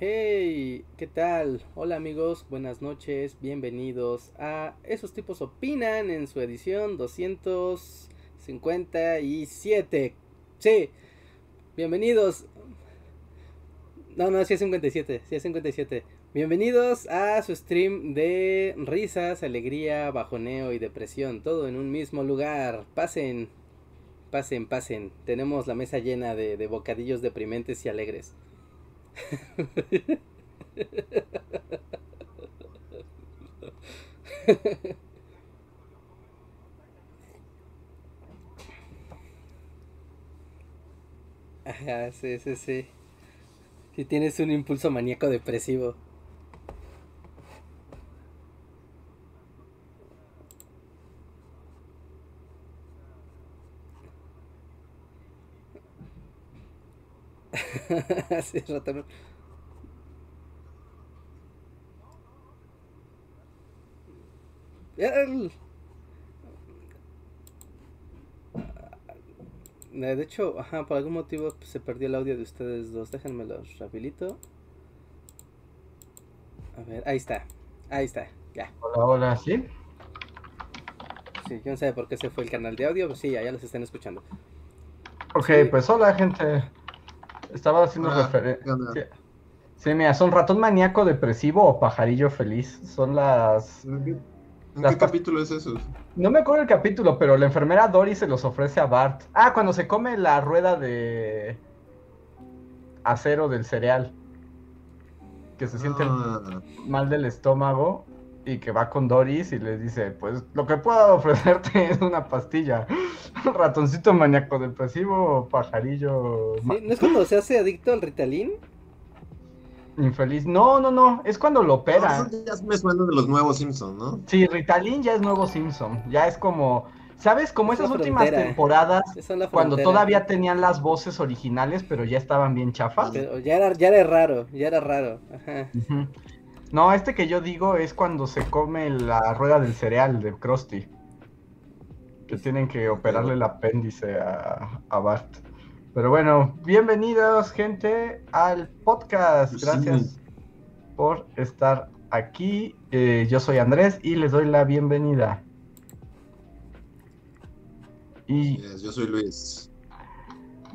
Hey, ¿qué tal? Hola amigos, buenas noches, bienvenidos a Esos tipos opinan en su edición 257. Sí, bienvenidos. No, no, sí es 57, sí es 57. Bienvenidos a su stream de risas, alegría, bajoneo y depresión, todo en un mismo lugar. Pasen, pasen, pasen. Tenemos la mesa llena de, de bocadillos deprimentes y alegres. Ajá, sí, sí, sí. Si tienes un impulso maníaco depresivo. Hace rato El- Eh, De hecho, ajá, por algún motivo se perdió el audio de ustedes dos. Déjenme los rehabilito. A ver, ahí está. Ahí está. Ya. Hola, hola, ¿sí? Sí, yo no sé por qué se fue el canal de audio. Pues sí, ya, ya los están escuchando. Ok, Sí. pues hola, gente. Estaba haciendo referencia. Sí. Sí, mira, son ratón maníaco depresivo o pajarillo feliz. Son las. ¿En qué, en Las qué pas- capítulo es eso? No me acuerdo el capítulo, pero la enfermera Dory se los ofrece a Bart. Ah, cuando se come la rueda de acero del cereal. Que se siente Ah, mal del estómago y que va con Doris y le dice, pues lo que puedo ofrecerte es una pastilla. Ratoncito maníaco depresivo pajarillo Sí, ¿No es cuando se hace adicto al Ritalin? infeliz. No, no, no, es cuando lo no, opera. esos ya me suenan de los nuevos Simpsons, ¿no? Sí, Ritalin ya es nuevo Simpson. Ya es como, ¿sabes? Como Es esas últimas frontera. temporadas Esa es la cuando todavía tenían las voces originales, pero ya estaban bien chafas. Pero ya era, ya era raro, ya era raro. Ajá. Ujú. No, este que yo digo es cuando se come la rueda del cereal de Krusty. Que tienen que operarle el apéndice a, a Bart. Pero bueno, bienvenidos gente al podcast. Sí. Gracias por estar aquí. Eh, yo soy Andrés y les doy la bienvenida. Y Yes, yo soy Luis.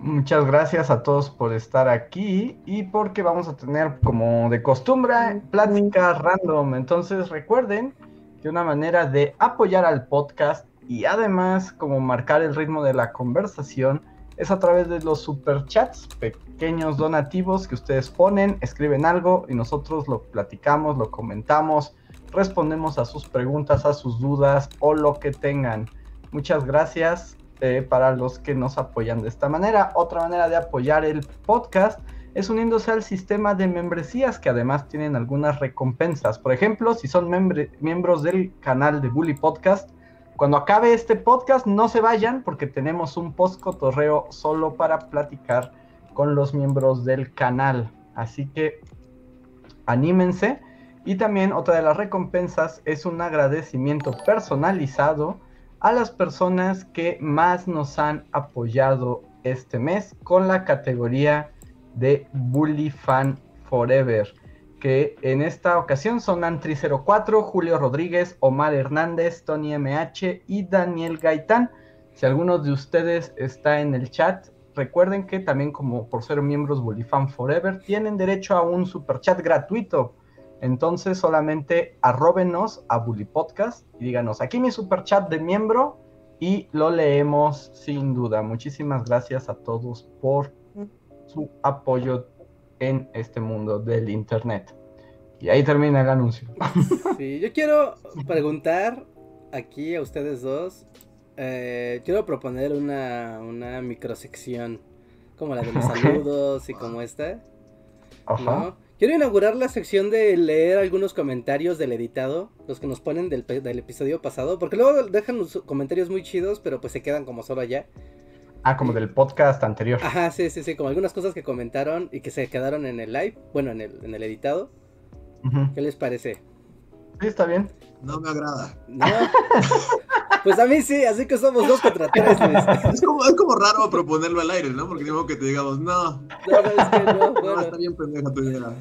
Muchas gracias a todos por estar aquí y porque vamos a tener como de costumbre pláticas random. Entonces recuerden que una manera de apoyar al podcast y además como marcar el ritmo de la conversación es a través de los superchats, pequeños donativos que ustedes ponen, escriben algo y nosotros lo platicamos, lo comentamos, respondemos a sus preguntas, a sus dudas o lo que tengan. Muchas gracias eh, para los que nos apoyan de esta manera. Otra manera de apoyar el podcast es uniéndose al sistema de membresías que además tienen algunas recompensas. Por ejemplo, si son miembros del canal de Bully Podcast, cuando acabe este podcast no se vayan porque tenemos un post cotorreo solo para platicar con los miembros del canal. Así que anímense. Y también otra de las recompensas es un agradecimiento personalizado a las personas que más nos han apoyado este mes con la categoría de Bully Fan Forever, que en esta ocasión son Antri04, Julio Rodríguez, Omar Hernández, Tony MH y Daniel Gaitán. Si alguno de ustedes está en el chat, recuerden que también como por ser miembros Bully Fan Forever, tienen derecho a un super chat gratuito. Entonces solamente arróbenos a Bully Podcast y díganos aquí mi super chat de miembro y lo leemos sin duda. Muchísimas gracias a todos por su apoyo en este mundo del internet. Y ahí termina el anuncio. Sí, yo quiero preguntar aquí a ustedes dos. eh, quiero proponer una, una microsección como la de los saludos y como esta. Ajá. ¿no? Quiero inaugurar la sección de leer algunos comentarios del editado, los que nos ponen del, episodio pasado, porque luego dejan los comentarios muy chidos, pero pues se quedan como solo allá. Ah, como del podcast anterior. Ajá, sí, sí, sí, como algunas cosas que comentaron y que se quedaron en el live, bueno, en el, en el editado. ¿Qué les parece? Sí, está bien. No me agrada. ¿No? pues a mí sí, así que somos dos contra tres, Luis. Es como, es como raro proponerlo al aire, ¿no? Porque digo que te digamos, no, No, no, es que no, no, está bien pendeja tu idea.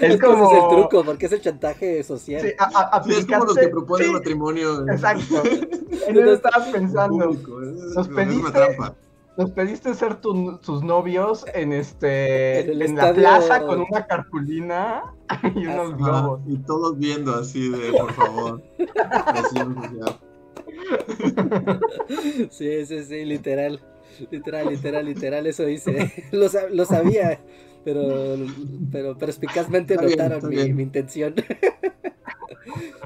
Es como. ese es el truco, porque es el chantaje social. Sí, a- a- Sí, es como los que proponen sí, matrimonio. Exacto. En eso estaba en pensando. público, Es, Nos es una pediste- trampa. Nos pediste ser tu- tus novios en este En la plaza con una cartulina y unos Ajá. globos. Y todos viendo así de, por favor. Sí, sí, sí, literal. Literal, literal, literal, eso hice. Lo, sa- lo sabía, pero, pero perspicazmente Está notaron mi, bien. mi intención.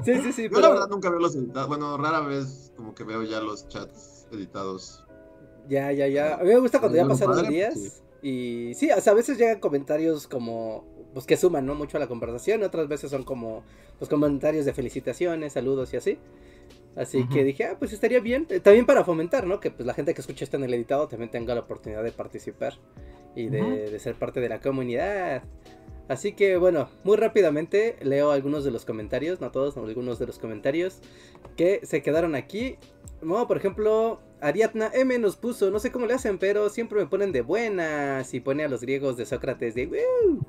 Sí, sí, sí, Yo pero la verdad nunca veo los editados. Bueno, rara vez como que veo ya los chats editados. Ya, ya, ya. A mí me gusta cuando ya pasaron padre, días. Y sí, o sea, a veces llegan comentarios como, pues que suman, ¿no? Mucho a la conversación. Otras veces son como, pues comentarios de felicitaciones, saludos y así. Así que dije, ah, pues estaría bien. Eh, También para fomentar, ¿no? Que pues la gente que escucha esto en el editado también tenga la oportunidad de participar y de, ser parte de la comunidad. Así que bueno, muy rápidamente leo algunos de los comentarios, no todos, no, algunos de los comentarios que se quedaron aquí. No, por ejemplo, Ariadna M nos puso, no sé cómo le hacen, pero siempre me ponen de buenas y pone a los griegos de Sócrates de "Woo".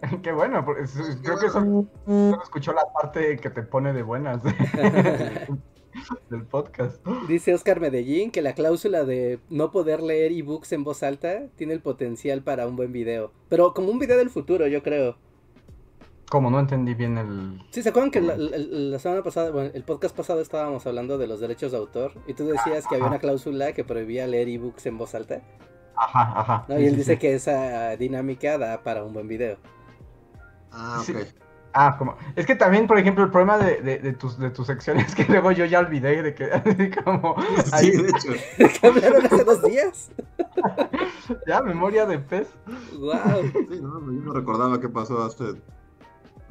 Qué bueno, porque creo que eso solo escuchó la parte que te pone de buenas del podcast. Dice Oscar Medellín que la cláusula de no poder leer ebooks en voz alta tiene el potencial para un buen video. Pero como un video del futuro, yo creo. Como no entendí bien el... Sí, ¿se acuerdan que la, la- la semana pasada, bueno, el podcast pasado estábamos hablando de los derechos de autor? Y tú decías que había una cláusula que prohibía leer ebooks en voz alta. Ajá, ajá. ¿no? Y él sí, dice sí. que esa dinámica da para un buen video. Ah, Sí. ok. Ah, como... Es que también, por ejemplo, el problema de, de, de tus, de tus secciones que luego yo ya olvidé de que así como... Sí, ahí- de hecho. ¿Qué hablaron hace dos días? ya, memoria de pez. ¡Wow! Sí, no, yo no recordaba qué pasó hace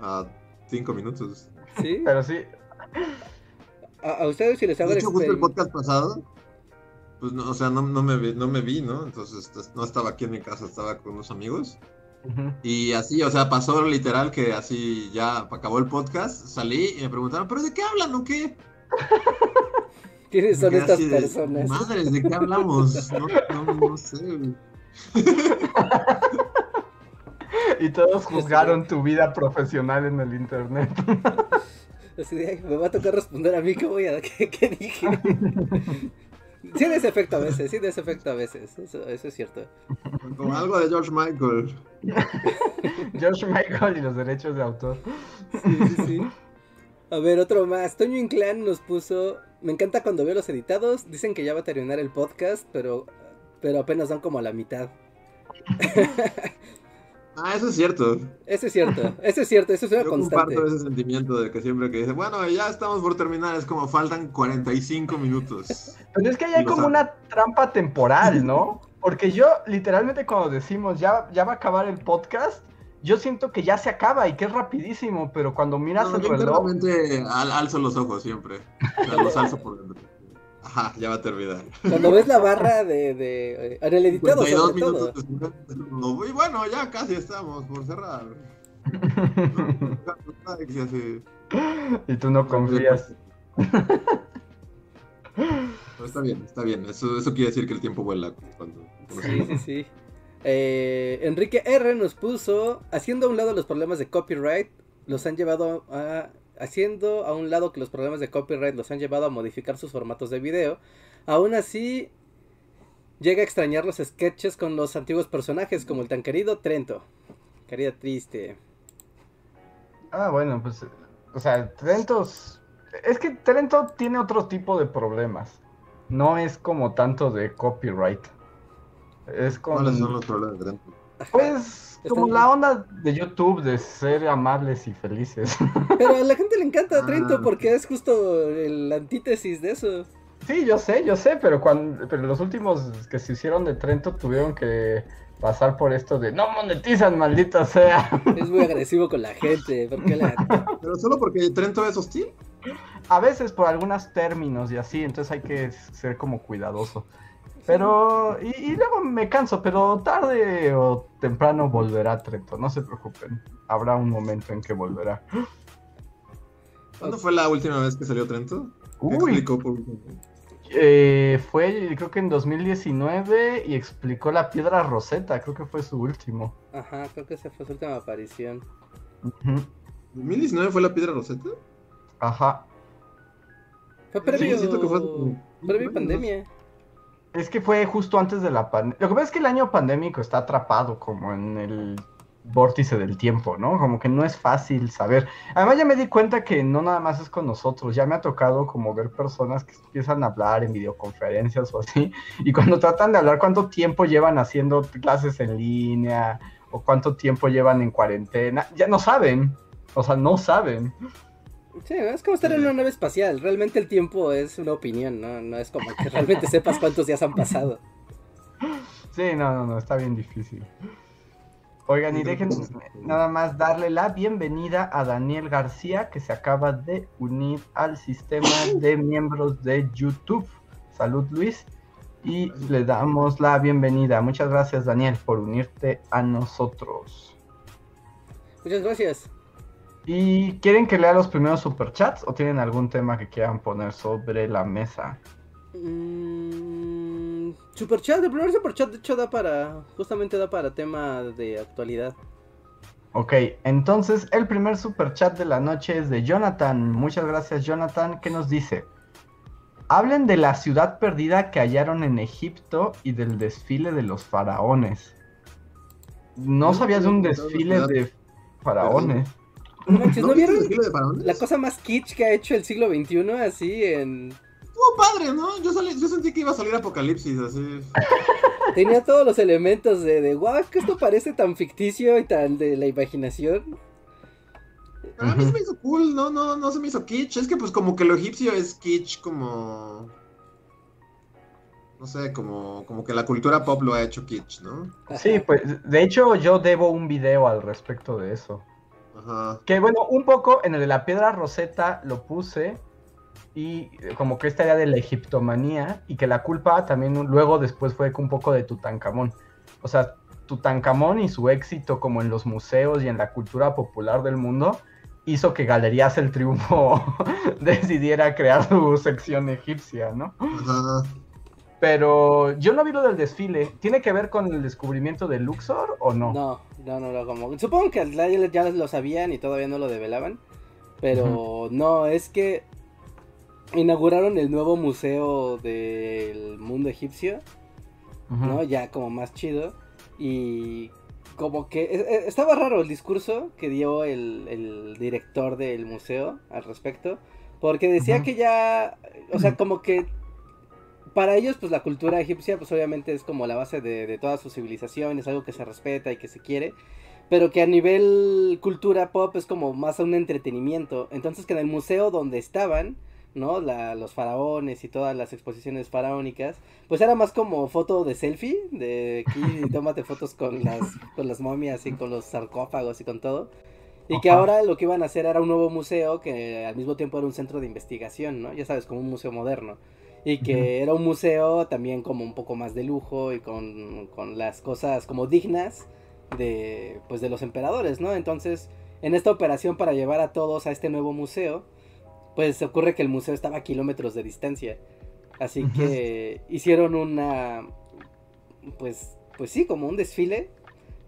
ah, cinco minutos. ¿Sí? Pero sí, ¿A, a ustedes si les hago De hecho, justo el podcast pasado, pues, no, o sea, no, no, me vi, no me vi, ¿no? Entonces, no estaba aquí en mi casa, estaba con unos amigos. Y así, o sea, pasó literal que así ya acabó el podcast, salí y me preguntaron, ¿pero de qué hablan o qué? ¿Quiénes son estas así de, personas? Madres, ¿de qué hablamos? No, no, no sé. Y todos juzgaron tu vida profesional en el internet. Así de, "Ay, me va a tocar responder a mí, ¿qué voy a qué, qué dije? Sí, de ese efecto a veces, sí, de ese efecto a veces, eso, eso es cierto. Como algo de George Michael. George Michael y los derechos de autor. Sí, sí, sí. A ver, otro más. Toño Inclán nos puso. Me encanta cuando veo los editados. Dicen que ya va a terminar el podcast, pero, pero apenas van como a la mitad. Ah, eso es cierto. Eso es cierto, eso es cierto, eso es una Yo constante. comparto ese sentimiento de que siempre que dice, bueno, ya estamos por terminar, es como faltan 45 minutos. Pero es que ahí hay como sabe. una trampa temporal, ¿no? Porque yo, literalmente, cuando decimos ya, ya va a acabar el podcast, yo siento que ya se acaba y que es rapidísimo, pero cuando miras No, el yo reloj. al- alzo los ojos siempre. O sea, los alzo por dentro. Ajá, ya va a terminar. Cuando ves la barra de. de eh, en el editado, 52 sobre todo. minutos como, Y bueno, ya casi estamos por cerrar. Y tú no confías. Pero está bien, está bien. Eso, eso quiere decir que el tiempo vuela cuando. cuando Sí, sí, sí. Eh, Enrique R nos puso, haciendo a un lado los problemas de copyright, los han llevado a... Haciendo a un lado que los problemas de copyright los han llevado a modificar sus formatos de video, aún así llega a extrañar los sketches con los antiguos personajes como el tan querido Trento. Querida triste. Ah, bueno, pues. O sea, Trentos. Es que Trento tiene otro tipo de problemas. No es como tanto de copyright. Es como. ¿Cuáles son los problemas de Trento? Pues como la onda de YouTube de ser amables y felices. Pero a la gente le encanta Ah. Trento porque es justo el antítesis de eso. Sí, yo sé, yo sé, pero cuando pero los últimos que se hicieron de Trento tuvieron que, pasar por esto de no monetizan, maldita sea. Es muy agresivo con la gente. ¿por qué la- Pero solo porque Trento es hostil. A veces por algunos términos y así, entonces hay que ser como cuidadoso. Pero, y, y luego me canso, pero tarde o temprano volverá Trento, no se preocupen. Habrá un momento en que volverá. ¿Cuándo fue la última vez que salió Trento? ¿Qué Uy, explicó por último? eh, fue creo que en 2019 y explicó la piedra Rosetta, creo que fue su último. Ajá, creo que esa fue su última aparición. Ujú, ¿2019 fue la piedra Rosetta? Ajá. Fue Sí, previo, siento que fue como- previo pandemia. Es que fue justo antes de la pandemia. Lo que pasa es que el año pandémico está atrapado como en el vórtice del tiempo, ¿no? Como que no es fácil saber. Además ya me di cuenta que no nada más es con nosotros, ya me ha tocado como ver personas que empiezan a hablar en videoconferencias o así, y cuando tratan de hablar cuánto tiempo llevan haciendo clases en línea o cuánto tiempo llevan en cuarentena, ya no saben. O sea, no saben. Sí, es como estar en una nave espacial. Realmente el tiempo es una opinión, ¿no? No es como que realmente sepas cuántos días han pasado. Sí, no, no, no, está bien difícil. Oigan, y dejen nada más darle la bienvenida a Daniel García, que se acaba de unir al sistema de miembros de YouTube. Salud, Luis. Y le damos la bienvenida. Muchas gracias, Daniel, por unirte a nosotros. Muchas gracias. ¿Y quieren que lea los primeros superchats o tienen algún tema que quieran poner sobre la mesa? Mm, superchat, el primer superchat de hecho da para, justamente da para tema de actualidad. Ok, entonces el primer super chat de la noche es de Jonathan. Muchas gracias, Jonathan. ¿Qué nos dice? Hablen de la ciudad perdida que hallaron en Egipto y del desfile de los faraones. No sabías de un desfile de faraones. No manches, ¿no viste vieron el desfile de faraones? la cosa más kitsch que ha hecho el siglo XXI así en... Estuvo padre, ¿no? Yo, salí- yo sentí que iba a salir Apocalipsis, así. Tenía todos los elementos de, de wow, que esto parece tan ficticio y tan de la imaginación. A mí se me hizo cool, no, no, no se me hizo kitsch. Es que pues como que lo egipcio es kitsch como... No sé, como, como que la cultura pop lo ha hecho kitsch, ¿no? Sí, pues de hecho yo debo un video al respecto de eso. Ajá. Que bueno, un poco en el de la piedra roseta lo puse y como que esta idea de la egiptomanía y que la culpa también luego después fue un poco de Tutankamón. O sea, Tutankamón y su éxito como en los museos y en la cultura popular del mundo hizo que Galerías El Triunfo decidiera crear su sección egipcia, ¿no? Ajá. Pero yo no vi lo del desfile. ¿Tiene que ver con el descubrimiento de Luxor o no? No, no, no, no, como... Supongo que ya, lo sabían y todavía no lo develaban. Pero no, es que inauguraron el nuevo museo del mundo egipcio. ¿no? Ya como más chido. Y como que e- e- estaba raro el discurso que dio el, el director del museo al respecto. Porque decía que ya, o sea, como que para ellos, pues la cultura egipcia, pues obviamente es como la base de, de toda su civilización, es algo que se respeta y que se quiere, pero que a nivel cultura pop es como más un entretenimiento. Entonces que en el museo donde estaban, ¿no? La, los faraones y todas las exposiciones faraónicas, pues era más como foto de selfie, de aquí tómate fotos con las, con las momias y con los sarcófagos y con todo. Y que ahora lo que iban a hacer era un nuevo museo que al mismo tiempo era un centro de investigación, ¿no? Ya sabes, como un museo moderno. Y que era un museo también como un poco más de lujo y con, con las cosas como dignas de, pues, de los emperadores, ¿no? Entonces, en esta operación para llevar a todos a este nuevo museo, pues se ocurre que el museo estaba a kilómetros de distancia. Así que hicieron una, pues, pues sí, como un desfile,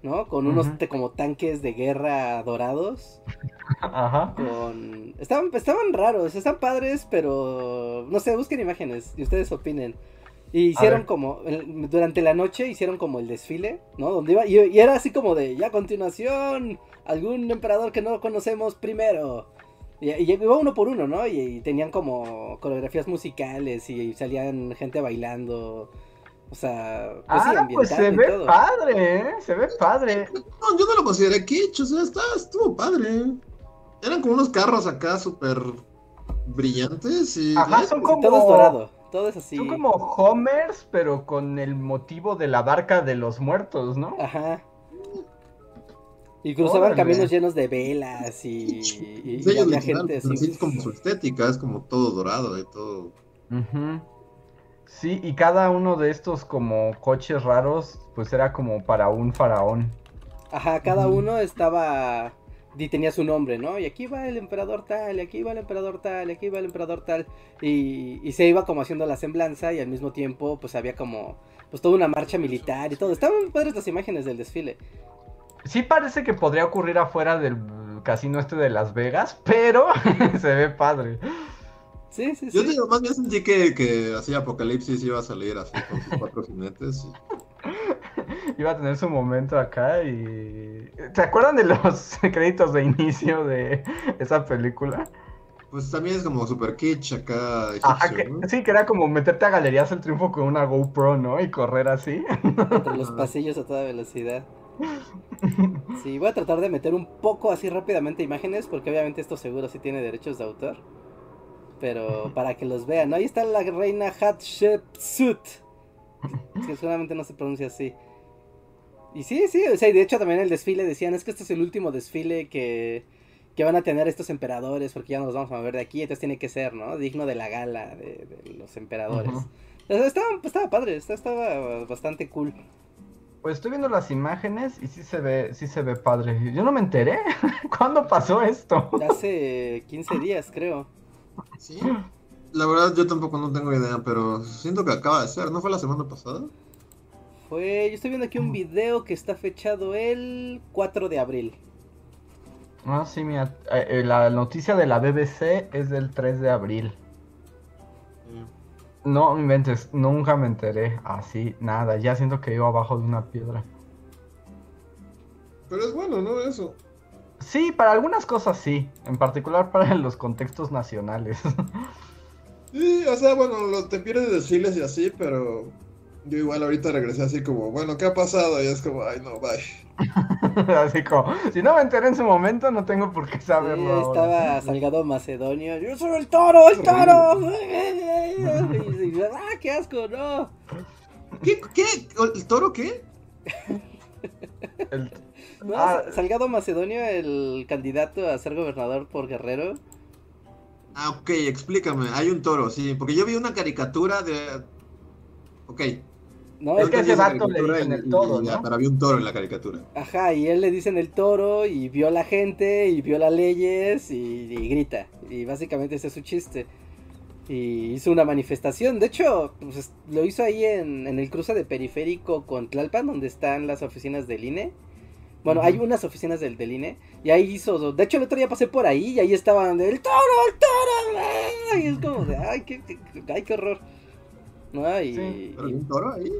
¿no? Con unos te- como tanques de guerra dorados Ajá. con estaban estaban raros, están padres, pero no sé, busquen imágenes y ustedes opinen. Y hicieron como el- durante la noche hicieron como el desfile, ¿no? Donde iba y, y era así como de ya a continuación algún emperador que no conocemos primero. Y, y iba uno por uno, ¿no? Y, y tenían como coreografías musicales y, salían gente bailando. O sea, pues sí, ah, pues se ve todo. padre, ¿eh? Se ve padre. No, yo no lo consideré kitsch, o sea, está, estuvo padre. Eran como unos carros acá súper brillantes y... Ajá, son como- Todo es dorado. Todo es así. Son como Homers, pero con el motivo de la barca de los muertos, ¿no? Ajá. Y cruzaban Órale. caminos llenos de velas y, y- y había digital, gente así. sí es como su estética, es como todo dorado y todo. Ujú. Sí, y cada uno de estos como coches raros, pues era como para un faraón. Ajá, cada uno estaba y tenía su nombre, ¿no? Y aquí va el emperador tal, y aquí va el emperador tal, y aquí va el emperador tal. Y, y se iba como haciendo la semblanza y al mismo tiempo pues había como pues toda una marcha militar y todo. Estaban padres las imágenes del desfile. Sí parece que podría ocurrir afuera del casino este de Las Vegas, pero se ve padre. Sí, sí, Yo sí. digo, más bien sentí que, que así Apocalipsis iba a salir así con sus cuatro jinetes. y- Iba a tener su momento acá y... ¿Se acuerdan de los créditos de inicio de esa película? Pues también es como super kitsch acá. Ajá, egipcio, que- ¿no? sí, que era como meterte a Galerías el Triunfo con una GoPro, ¿no? Y correr así. Entre los pasillos a toda velocidad. Sí, voy a tratar de meter un poco así rápidamente imágenes, porque obviamente esto seguro sí tiene derechos de autor. Pero para que los vean, ¿no? Ahí está la reina Hatshepsut. Que seguramente no se pronuncia así. Y sí, sí, o sea, y de hecho también el desfile decían, es que este es el último desfile que, que van a tener estos emperadores, porque ya nos vamos a mover de aquí, entonces tiene que ser, ¿no? Digno de la gala de, de los emperadores. Estaba, estaba padre, estaba, estaba bastante cool. Pues estoy viendo las imágenes y sí se ve, sí se ve padre. Yo no me enteré. ¿Cuándo pasó esto? Hace 15 días, creo. Sí. La verdad, yo tampoco no tengo idea, pero siento que acaba de ser. ¿No fue la semana pasada? Fue, yo estoy viendo aquí un video que está fechado el 4 de abril. Ah, sí, mira, eh, eh, la noticia de la BBC es del 3 de abril. No me inventes, nunca me enteré. Así, nada, ya siento que iba abajo de una piedra. Pero es bueno, ¿no? Eso. Sí, para algunas cosas sí, en particular para los contextos nacionales. Sí, o sea, bueno, lo, te pierdes desfiles y así, pero yo igual ahorita regresé así como, bueno, ¿qué ha pasado? Y es como, ay, no, bye. Así como, si no me enteré en su momento, no tengo por qué Sí, saberlo. ahora. estaba Salgado Macedonio. Yo soy el toro, el toro. Y- y- ah, qué asco, no. ¿Qué? ¿Qué? ¿El toro qué? El- No, Ah. Salgado Macedonio, el candidato a ser gobernador por Guerrero. Ah, ok, explícame. Hay un toro, sí, porque yo vi una caricatura de... Ok. No, Es que ese vato le dicen el toro, y ya, ¿no? Pero había un toro en la caricatura. Ajá, y él le dicen el toro y viola gente y viola leyes y, y grita. Y básicamente ese es su chiste. Y hizo una manifestación. De hecho, pues, es- lo hizo ahí en, en el cruce de periférico con Tlalpan, donde están las oficinas del INE. Bueno, hay unas oficinas del, del INE. Y ahí hizo. De hecho, el otro día pasé por ahí y ahí estaban. ¡El toro! ¡El toro! ¡ah! Y es como de. ¡Ay, qué, qué- ay, qué horror! ¿No? Y, Sí, ¿Pero y- hay un toro ahí?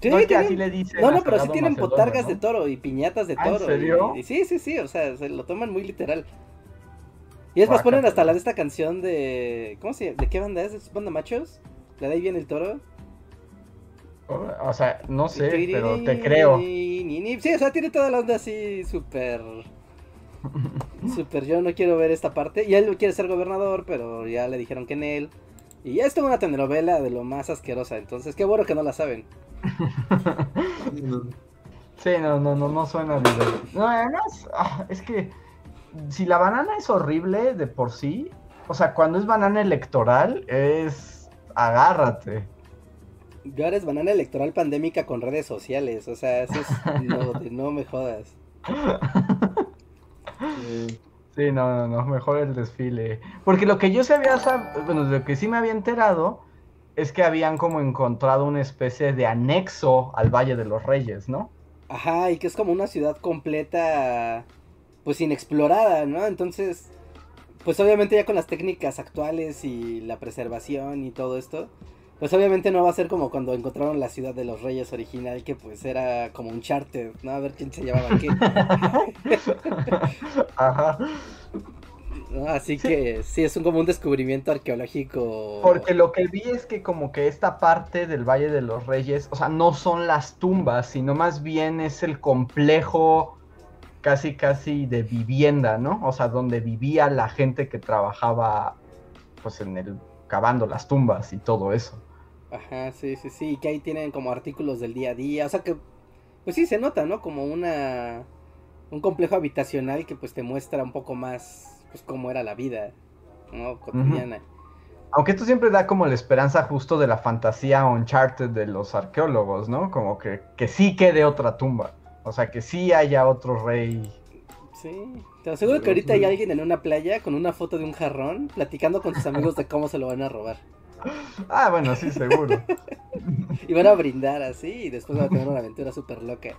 Sí, no es que tienen- así le dicen. no, pero sí tienen botargas ¿no? de toro y piñatas de ¿Ah, en toro. y- serio? y sí, sí, sí, o sea, se lo toman muy literal. Y es más, ponen hasta la de esta canción de. ¿Cómo se llama? ¿De qué banda es? ¿Es banda machos? ¿La de ahí viene el toro? O sea, no sé, pero te creo. Sí, o sea, tiene toda la onda así súper. Súper, yo no quiero ver esta parte. Y él quiere ser gobernador, pero ya le dijeron que en él. Y ya es toda una telenovela de lo más asquerosa. Entonces, qué bueno que no la saben. Sí, no, no, no, no suena divertido. No, además, ah, es que si la banana es horrible de por sí, o sea, cuando es banana electoral, es agárrate. Y ahora es banana electoral pandémica con redes sociales. O sea, eso es. No, de no me jodas. Sí, no, no, no, mejor el desfile. Porque lo que yo se había, sab- bueno, lo que sí me había enterado es que habían como encontrado una especie de anexo al Valle de los Reyes, ¿no? Ajá, y que es como una ciudad completa. Pues inexplorada, ¿no? Entonces. Pues obviamente ya con las técnicas actuales y la preservación y todo esto. Pues obviamente no va a ser como cuando encontraron la ciudad de los reyes original, que pues era como un charter, ¿no? A ver quién se llevaba qué. Ajá. Así Sí. que sí, es un, como un descubrimiento arqueológico. Porque lo que vi es que como que esta parte del Valle de los Reyes, o sea, no son las tumbas, sino más bien es el complejo casi casi de vivienda, ¿no? O sea, donde vivía la gente que trabajaba pues en el cavando las tumbas y todo eso. Ajá, sí, sí, sí, que ahí tienen como artículos del día a día, o sea que, pues sí se nota, ¿no? Como una, un complejo habitacional que pues te muestra un poco más, pues cómo era la vida, ¿no? Cotidiana. Aunque esto siempre da como la esperanza justo de la fantasía Uncharted de los arqueólogos, ¿no? Como que, que sí quede otra tumba, o sea, que sí haya otro rey. Sí, te aseguro que ahorita hay alguien en una playa con una foto de un jarrón platicando con sus amigos de cómo se lo van a robar. Ah, bueno, sí, seguro. y van a brindar así y después van a tener una aventura súper loca.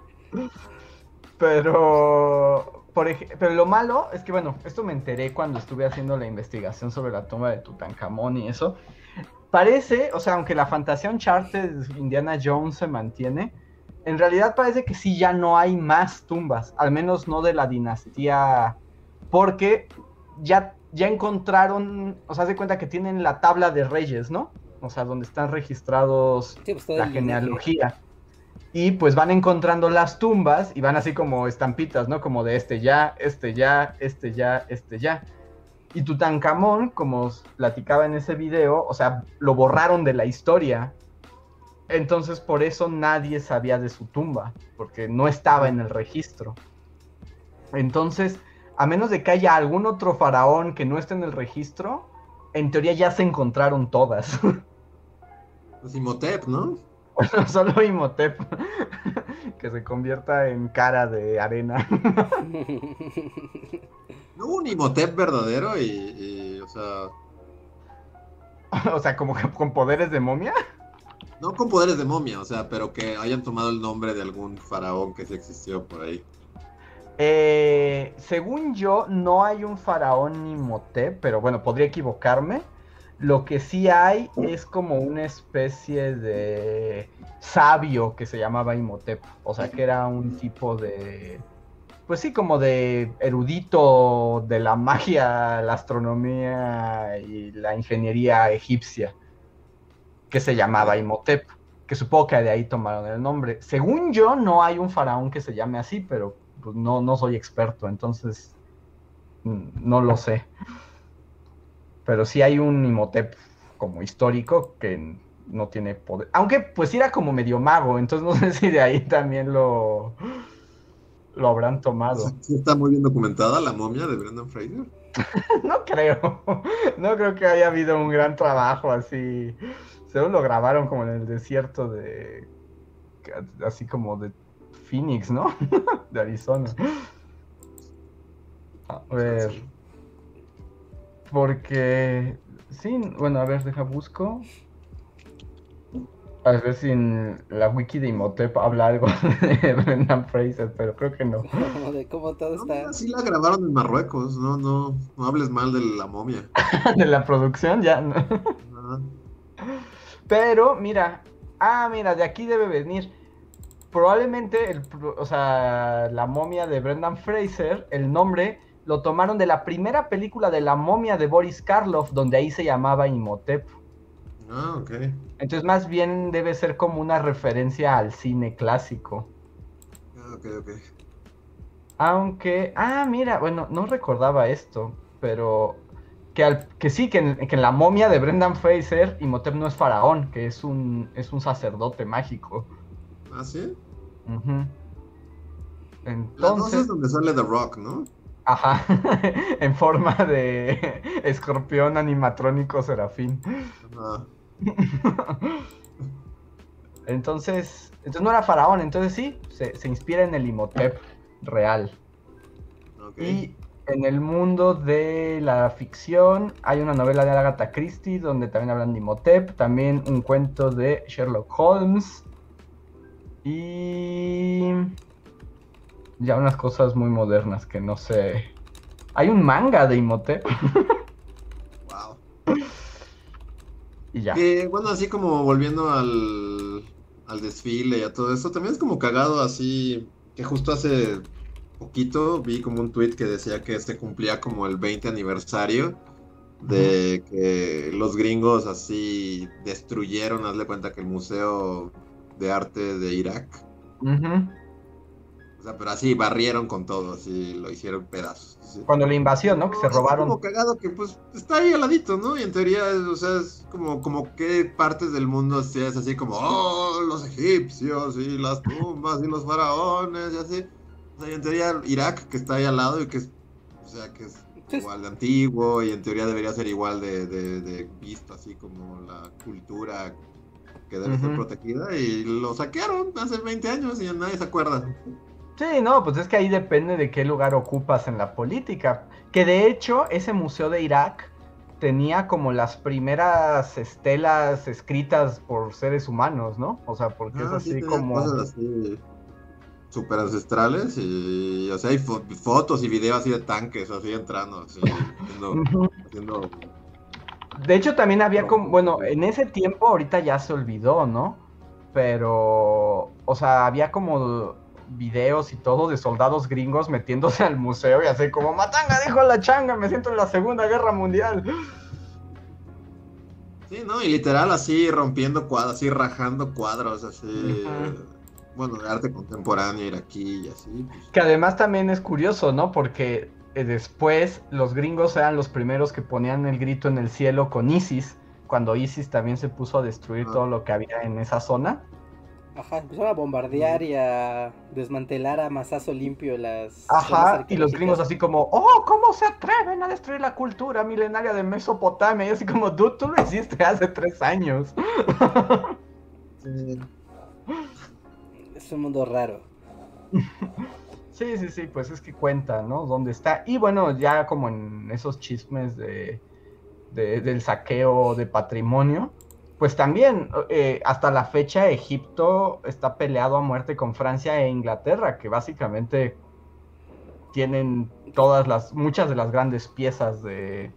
Pero, por pero lo malo es que, bueno, esto me enteré cuando estuve haciendo la investigación sobre la tumba de Tutankamón y eso. Parece, o sea, aunque la fantasía Uncharted Indiana Jones se mantiene, en realidad parece que sí ya no hay más tumbas, al menos no de la dinastía, porque ya ya encontraron, o sea, se cuenta que tienen la tabla de reyes, ¿no? O sea, donde están registrados pues, la genealogía. Y pues van encontrando las tumbas y van así como estampitas, ¿no? Como de este ya, este ya, este ya, este ya. Y Tutankamón, como os platicaba en ese video, o sea, lo borraron de la historia. Entonces por eso nadie sabía de su tumba, porque no estaba en el registro. Entonces, a menos de que haya algún otro faraón que no esté en el registro, en teoría ya se encontraron todas. Pues Imhotep, ¿no? solo Imhotep. que se convierta en cara de arena. ¿No hubo un Imhotep verdadero y, o sea... o sea, como con poderes de momia? No con poderes de momia, o sea, pero que hayan tomado el nombre de algún faraón que se existió por ahí. Eh, según yo, no hay un faraón Imhotep, pero bueno, podría equivocarme. Lo que sí hay es como una especie de sabio que se llamaba Imhotep. O sea, que era un tipo de. Pues sí, como de erudito de la magia, la astronomía y la ingeniería egipcia. Que se llamaba Imhotep. Que supongo que de ahí tomaron el nombre. Según yo, no hay un faraón que se llame así, pero pues no, no soy experto, entonces mm, no lo sé. Pero sí hay un Imhotep como histórico que no tiene poder. Aunque pues era como medio mago, entonces no sé si de ahí también lo, lo habrán tomado. ¿Está muy bien documentada la momia de Brendan Fraser? no creo. No creo que haya habido un gran trabajo así. Seguro lo grabaron como en el desierto de. Así como de Phoenix, ¿no? de Arizona. A ver. Porque. Sí, bueno, a ver, deja busco. A ver si en la wiki de Imhotep habla algo de Brendan Fraser, pero creo que no. de cómo todo está. sí la grabaron en Marruecos, no, no, no hables mal de la momia. de la producción, ya no. Pero, mira, ah, mira, de aquí debe venir probablemente, el, o sea, la momia de Brendan Fraser, el nombre lo tomaron de la primera película de la momia de Boris Karloff, donde ahí se llamaba Imhotep. Ah, ok. Entonces más bien debe ser como una referencia al cine clásico. Ah, ok, ok. Aunque, ah, mira, bueno, no recordaba esto, pero que, al, que sí, que en, que en, la momia de Brendan Fraser, Imhotep no es faraón, que es un, es un sacerdote mágico. ¿Ah, sí? Entonces... donde sale The Rock, ¿no? Ajá, en forma de escorpión animatrónico serafín. entonces, entonces no era faraón, entonces sí, se, inspira en el Imhotep real. Y en el mundo de la ficción hay una novela de Agatha Christie donde también hablan de Imhotep, también un cuento de Sherlock Holmes y ya unas cosas muy modernas que no sé. Hay un manga de Imhotep. wow. Y ya. bueno, así como volviendo al, al desfile y a todo eso, también es como cagado así, que justo hace poquito vi como un tweet que decía que se cumplía como el 20 aniversario de que los gringos así destruyeron, hazle cuenta que el museo de arte de Irak. O sea, pero así barrieron con todo, así lo hicieron pedazos. Cuando la invasión, ¿no? Que se Es robaron. como cagado que pues está ahí al ladito, ¿no? Y en teoría, o sea, es como, como qué partes del mundo sí es así como, oh, los egipcios y las tumbas y los faraones y así. O sea, y en teoría Irak, que está ahí al lado y que es, o sea, que es igual de antiguo y en teoría debería ser igual de, de, de visto así como la cultura que debe ser protegida y lo saquearon hace 20 años y ya nadie se acuerda. Sí, no, pues es que ahí depende de qué lugar ocupas en la política. Que de hecho, ese museo de Irak tenía como las primeras estelas escritas por seres humanos, ¿no? O sea, porque Ah, es sí, así tenía como... cosas así super ancestrales y o sea hay fo- fotos y videos así de tanques así entrando así haciendo, haciendo- De hecho, también había como, bueno, en ese tiempo ahorita ya se olvidó, ¿no? Pero, o sea, había como videos y todo de soldados gringos metiéndose al museo y así como, Matanga dijo la changa, me siento en la Segunda Guerra Mundial. sí no y literal así rompiendo cuadros así rajando cuadros así bueno de arte contemporáneo iraquí y así pues. Que además también es curioso, ¿no? Porque eh, después los gringos eran los primeros que ponían el grito en el cielo con ISIS, cuando ISIS también se puso a destruir Ah. todo lo que había en esa zona. Ajá, empezaron a bombardear y a desmantelar a masazo limpio las. Ajá, y los gringos así como, oh, ¿cómo se atreven a destruir la cultura milenaria de Mesopotamia? Y así como, dude, tú lo hiciste hace tres años. Es un mundo raro. Sí, sí, sí, pues es que cuenta, ¿no? ¿Dónde está? Y bueno, ya como en esos chismes de, de- del saqueo de patrimonio, pues también eh, hasta la fecha Egipto está peleado a muerte con Francia e Inglaterra, que básicamente tienen todas las, muchas de las grandes piezas de,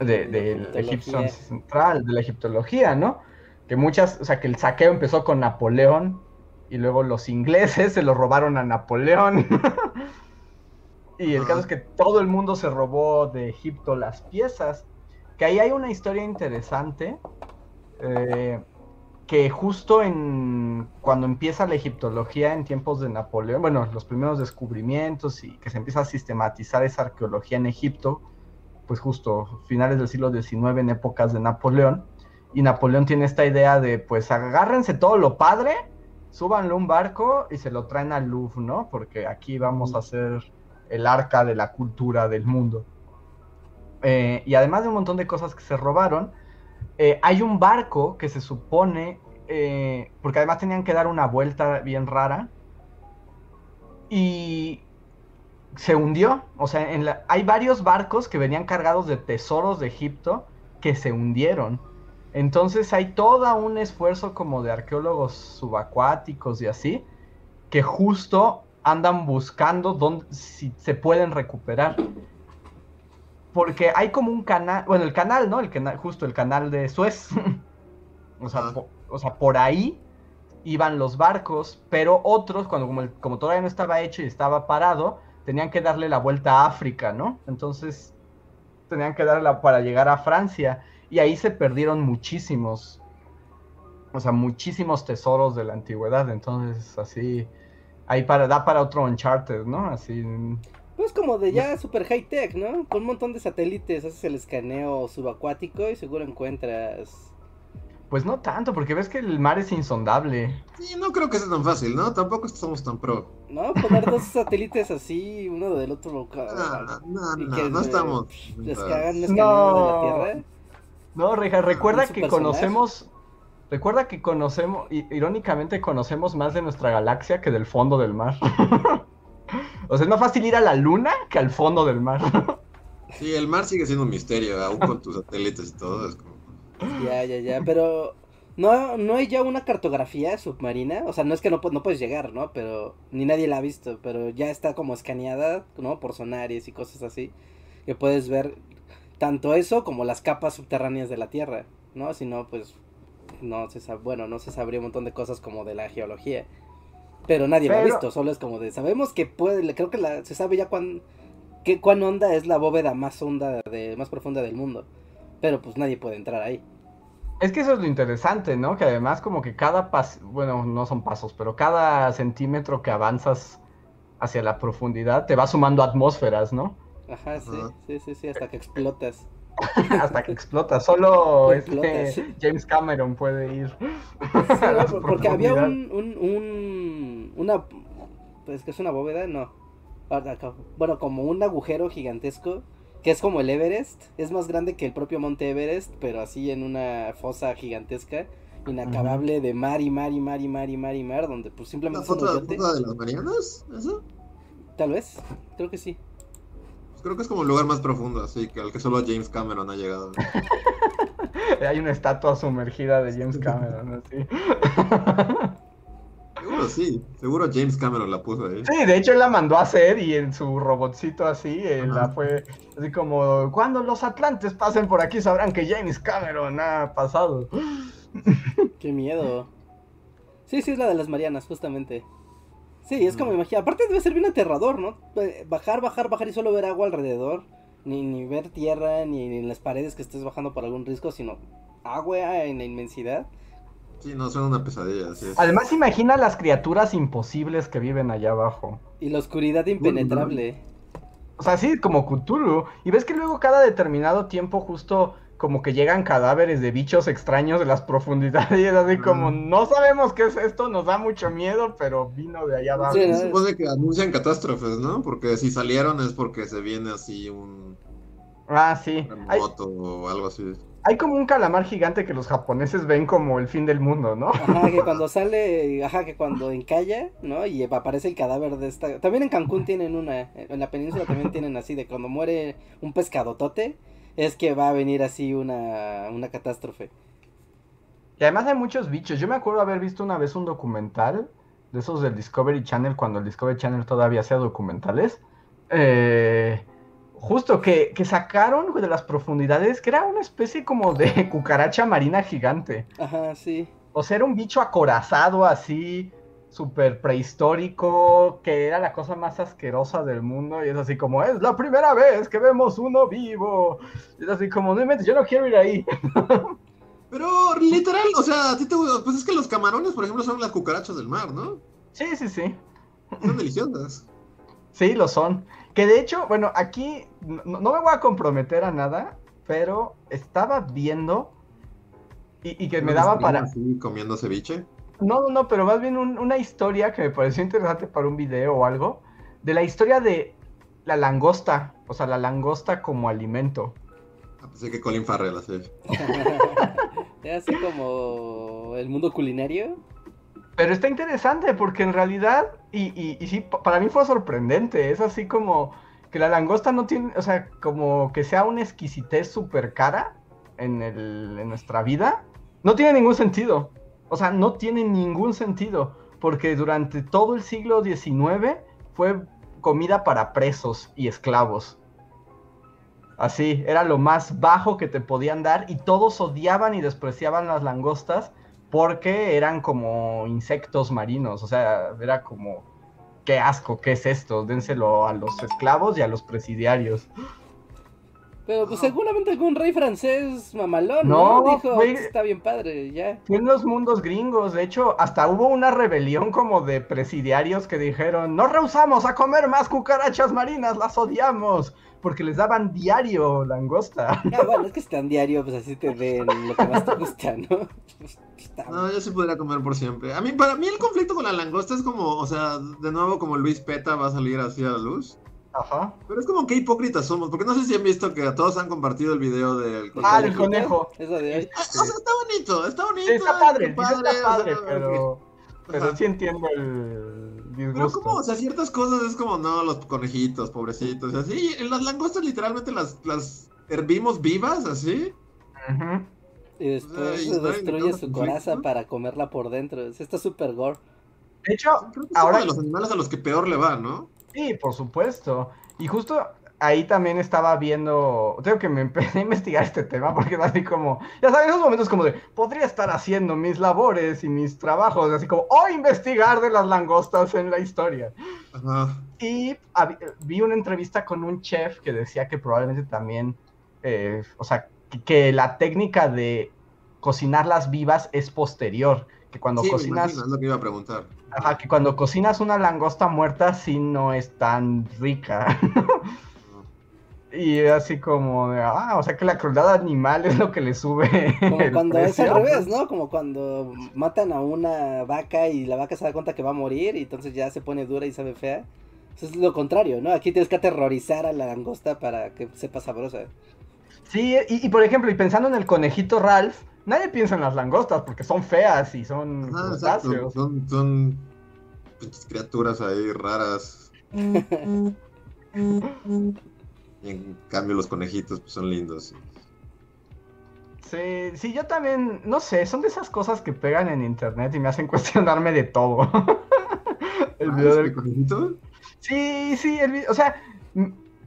de, del Egiptología. Egipcio central, de la egiptología, ¿no? Que muchas, o sea, que el saqueo empezó con Napoleón y luego los ingleses se lo robaron a Napoleón. y el caso es que todo el mundo se robó de Egipto las piezas. Que ahí hay una historia interesante. eh, que justo en cuando empieza la egiptología en tiempos de Napoleón, bueno, los primeros descubrimientos y que se empieza a sistematizar esa arqueología en Egipto, pues justo finales del siglo XIX en épocas de Napoleón, y Napoleón tiene esta idea de, pues agárrense todo lo padre, súbanlo un barco y se lo traen al Louvre, ¿no? Porque aquí vamos a hacer el arca de la cultura del mundo. Eh, y además de un montón de cosas que se robaron, eh, hay un barco que se supone, eh, porque además tenían que dar una vuelta bien rara, y se hundió. O sea, hay varios barcos que venían cargados de tesoros de Egipto que se hundieron. Entonces hay todo un esfuerzo como de arqueólogos subacuáticos y así, que justo andan buscando dónde, si se pueden recuperar. Porque hay como un canal, bueno, el canal, ¿no? El canal, justo el canal de Suez. o, sea, po- o sea, por ahí iban los barcos, pero otros, cuando como, el- como todavía no estaba hecho y estaba parado, tenían que darle la vuelta a África, ¿no? Entonces tenían que darla para llegar a Francia y ahí se perdieron muchísimos, o sea, muchísimos tesoros de la antigüedad. Entonces, así, ahí para, da para otro Uncharted, ¿no? Así, Pues como de ya super high tech, ¿no? Con un montón de satélites haces el escaneo subacuático y seguro encuentras. pues no tanto, porque ves que el mar es insondable. Sí, no creo que sea tan fácil, ¿no? Tampoco es que somos tan pro. ¿No? Poner dos satélites así, uno del otro. Ah, no, no, que no estamos. De la No. Tierra. No, Reja, recuerda ¿Un que conocemos, recuerda que conocemos, irónicamente conocemos más de nuestra galaxia que del fondo del mar. o sea, es más fácil ir a la luna que al fondo del mar. Sí, el mar sigue siendo un misterio, aún con tus satélites y todo. Es como... Ya, ya, ya. Pero. No, no hay ya una cartografía submarina. O sea, no es que no, no puedes llegar, ¿no? Pero. Ni nadie la ha visto. Pero ya está como escaneada, ¿no? Por sonares y cosas así. Que puedes ver tanto eso como las capas subterráneas de la Tierra, ¿no? Si no, pues. No se sabe. Bueno, no se sabría un montón de cosas como de la geología. Pero nadie lo ha visto. Solo es como de. Sabemos que puede. Creo que la, se sabe ya cuán. Que, cuán honda es la bóveda más honda de, más profunda del mundo. Pero pues nadie puede entrar ahí. Es que eso es lo interesante, ¿no? Que además como que cada paso, bueno, no son pasos, pero cada centímetro que avanzas hacia la profundidad te va sumando atmósferas, ¿no? Ajá, sí, sí, sí, sí, hasta que explotas. Hasta que explota. Solo Explota, este, sí. James Cameron puede ir. Porque había un, un, un, una, pues que es una bóveda, no, bueno, como un agujero gigantesco, que es como el Everest, es más grande que el propio Monte Everest, pero así en una fosa gigantesca, inacabable de mar y mar y mar y mar y mar y mar, donde pues ¿La simplemente hoyote, foto de las Marianas? ¿Eso? tal vez, creo que sí. Pues creo que es como el lugar más profundo, así que al que solo James Cameron ha llegado. Hay una estatua sumergida de James Cameron, así. Seguro sí, seguro James Cameron la puso ahí. Sí, de hecho él la mandó a hacer y en su robotcito así, eh, Ajá. la fue así como, cuando los atlantes pasen por aquí sabrán que James Cameron ha pasado. Qué miedo. Sí, sí, es la de las Marianas, justamente. Sí, es como imagina. Aparte debe ser bien aterrador, ¿no? Eh, Bajar, bajar, bajar y solo ver agua alrededor. Ni, ni ver tierra, ni, ni en las paredes que estés bajando por algún risco, sino agua en la inmensidad. Sí, no, suena una pesadilla, así es. Además imagina las criaturas imposibles que viven allá abajo. Y la oscuridad impenetrable. O sea, sí, como Cthulhu. Y ves que luego cada determinado tiempo justo como que llegan cadáveres de bichos extraños de las profundidades y es así como, Mm. no sabemos qué es esto, nos da mucho miedo, pero vino de allá abajo. Sí, Se ¿no? supone que anuncian catástrofes, ¿no? Porque si salieron es porque se viene así un Ah, sí. Hay, terremoto o algo así. Hay como un calamar gigante que los japoneses ven como el fin del mundo, ¿no? Ajá, que cuando sale, ajá, que cuando encalla, ¿no? Y aparece el cadáver de esta. También en Cancún tienen una, en la península también tienen así, de cuando muere un pescadotote, es que va a venir así una, una catástrofe. Y además hay muchos bichos. Yo me acuerdo haber visto una vez un documental de esos del Discovery Channel, cuando el Discovery Channel todavía hacía documentales. eh, justo que, que sacaron de las profundidades, que era una especie como de cucaracha marina gigante. Ajá, sí. O sea, era un bicho acorazado así, súper prehistórico, que era la cosa más asquerosa del mundo. Y es así como, es la primera vez que vemos uno vivo. Y es así como, no inventes, yo no quiero ir ahí. Pero literal, o sea, a ti te pues es que los camarones, por ejemplo, son las cucarachas del mar, ¿no? Sí, sí, sí. Son deliciosas. Sí, lo son. Que de hecho, bueno, aquí no, no me voy a comprometer a nada, pero estaba viendo y, y que me daba para... así comiendo ceviche. No, no, no, pero más bien un- una historia que me pareció interesante para un video o algo, de la historia de la langosta, o sea, la langosta como alimento. Ah, Pensé que Colin Farrell, así. Es así como el mundo culinario. Pero está interesante porque en realidad, y, y, sí, pa- para mí fue sorprendente, es así como que la langosta no tiene, o sea, como que sea una exquisitez súper cara en, el, en nuestra vida, no tiene ningún sentido. O sea, no tiene ningún sentido, porque durante todo el siglo XIX fue comida para presos y esclavos. Así, era lo más bajo que te podían dar y todos odiaban y despreciaban las langostas porque eran como insectos marinos, o sea, era como, qué asco, qué es esto, dénselo a los esclavos y a los presidiarios. Pero pues seguramente algún rey francés mamalón, No, ¿no? Dijo, güey. está bien padre, ya. Fue en los mundos gringos, de hecho, hasta hubo una rebelión como de presidiarios que dijeron, no rehusamos a comer más cucarachas marinas, las odiamos, porque les daban diario langosta. Ah, bueno, es que están diario, pues así te den lo que más te gusta, ¿no? Pues, Está- No, yo sí podría comer por siempre. A mí, para mí el conflicto con la langosta es como, o sea, de nuevo como Luis Peta va a salir así a la luz. Ajá. Pero es como que hipócritas somos, porque no sé si han visto que todos han compartido el video del Ah, del- conejo. Eso de hoy. Ah, O sea, está bonito, está bonito. Sí, está padre, padre, está o sea, padre, pero, pero Ajá. sí entiendo el Pero disgusto. como, o sea, ciertas cosas es como, no, los conejitos, pobrecitos, y así. y Las langostas literalmente las, las hervimos vivas, así. Ujú. Y después Ay, destruye su coraza para comerla por dentro. Está súper gore. De hecho, Creo que es ahora uno de los animales a los que peor le va, ¿no? Sí, por supuesto. Y justo ahí también estaba viendo, tengo que me empecé a investigar este tema porque es así como, ya sabes, esos momentos como de, podría estar haciendo mis labores y mis trabajos, así como, o investigar de las langostas en la historia. Ajá. Y hab- vi una entrevista con un chef que decía que probablemente también, eh, o sea, que, que la técnica de cocinarlas vivas es posterior. Que cuando Sí, me cocinas. imagino, es lo que iba a preguntar. Ajá, que cuando cocinas una langosta muerta sí no es tan rica. y así como de, ah, o sea que la crueldad animal es lo que le sube. Como cuando es al revés, ¿no? Como cuando matan a una vaca y la vaca se da cuenta que va a morir y entonces ya se pone dura y sabe fea. Eso es lo contrario, ¿no? Aquí tienes que aterrorizar a la langosta para que sepa sabrosa. Sí, y, y por ejemplo, y pensando en el conejito Ralph, nadie piensa en las langostas porque son feas y son crustáceos. Son, criaturas ahí raras. Y en cambio los conejitos pues, son lindos. Sí, sí, yo también, no sé, son de esas cosas que pegan en internet y me hacen cuestionarme de todo. el Ah, video ¿es del el conejito? Sí, sí, el vi- o sea,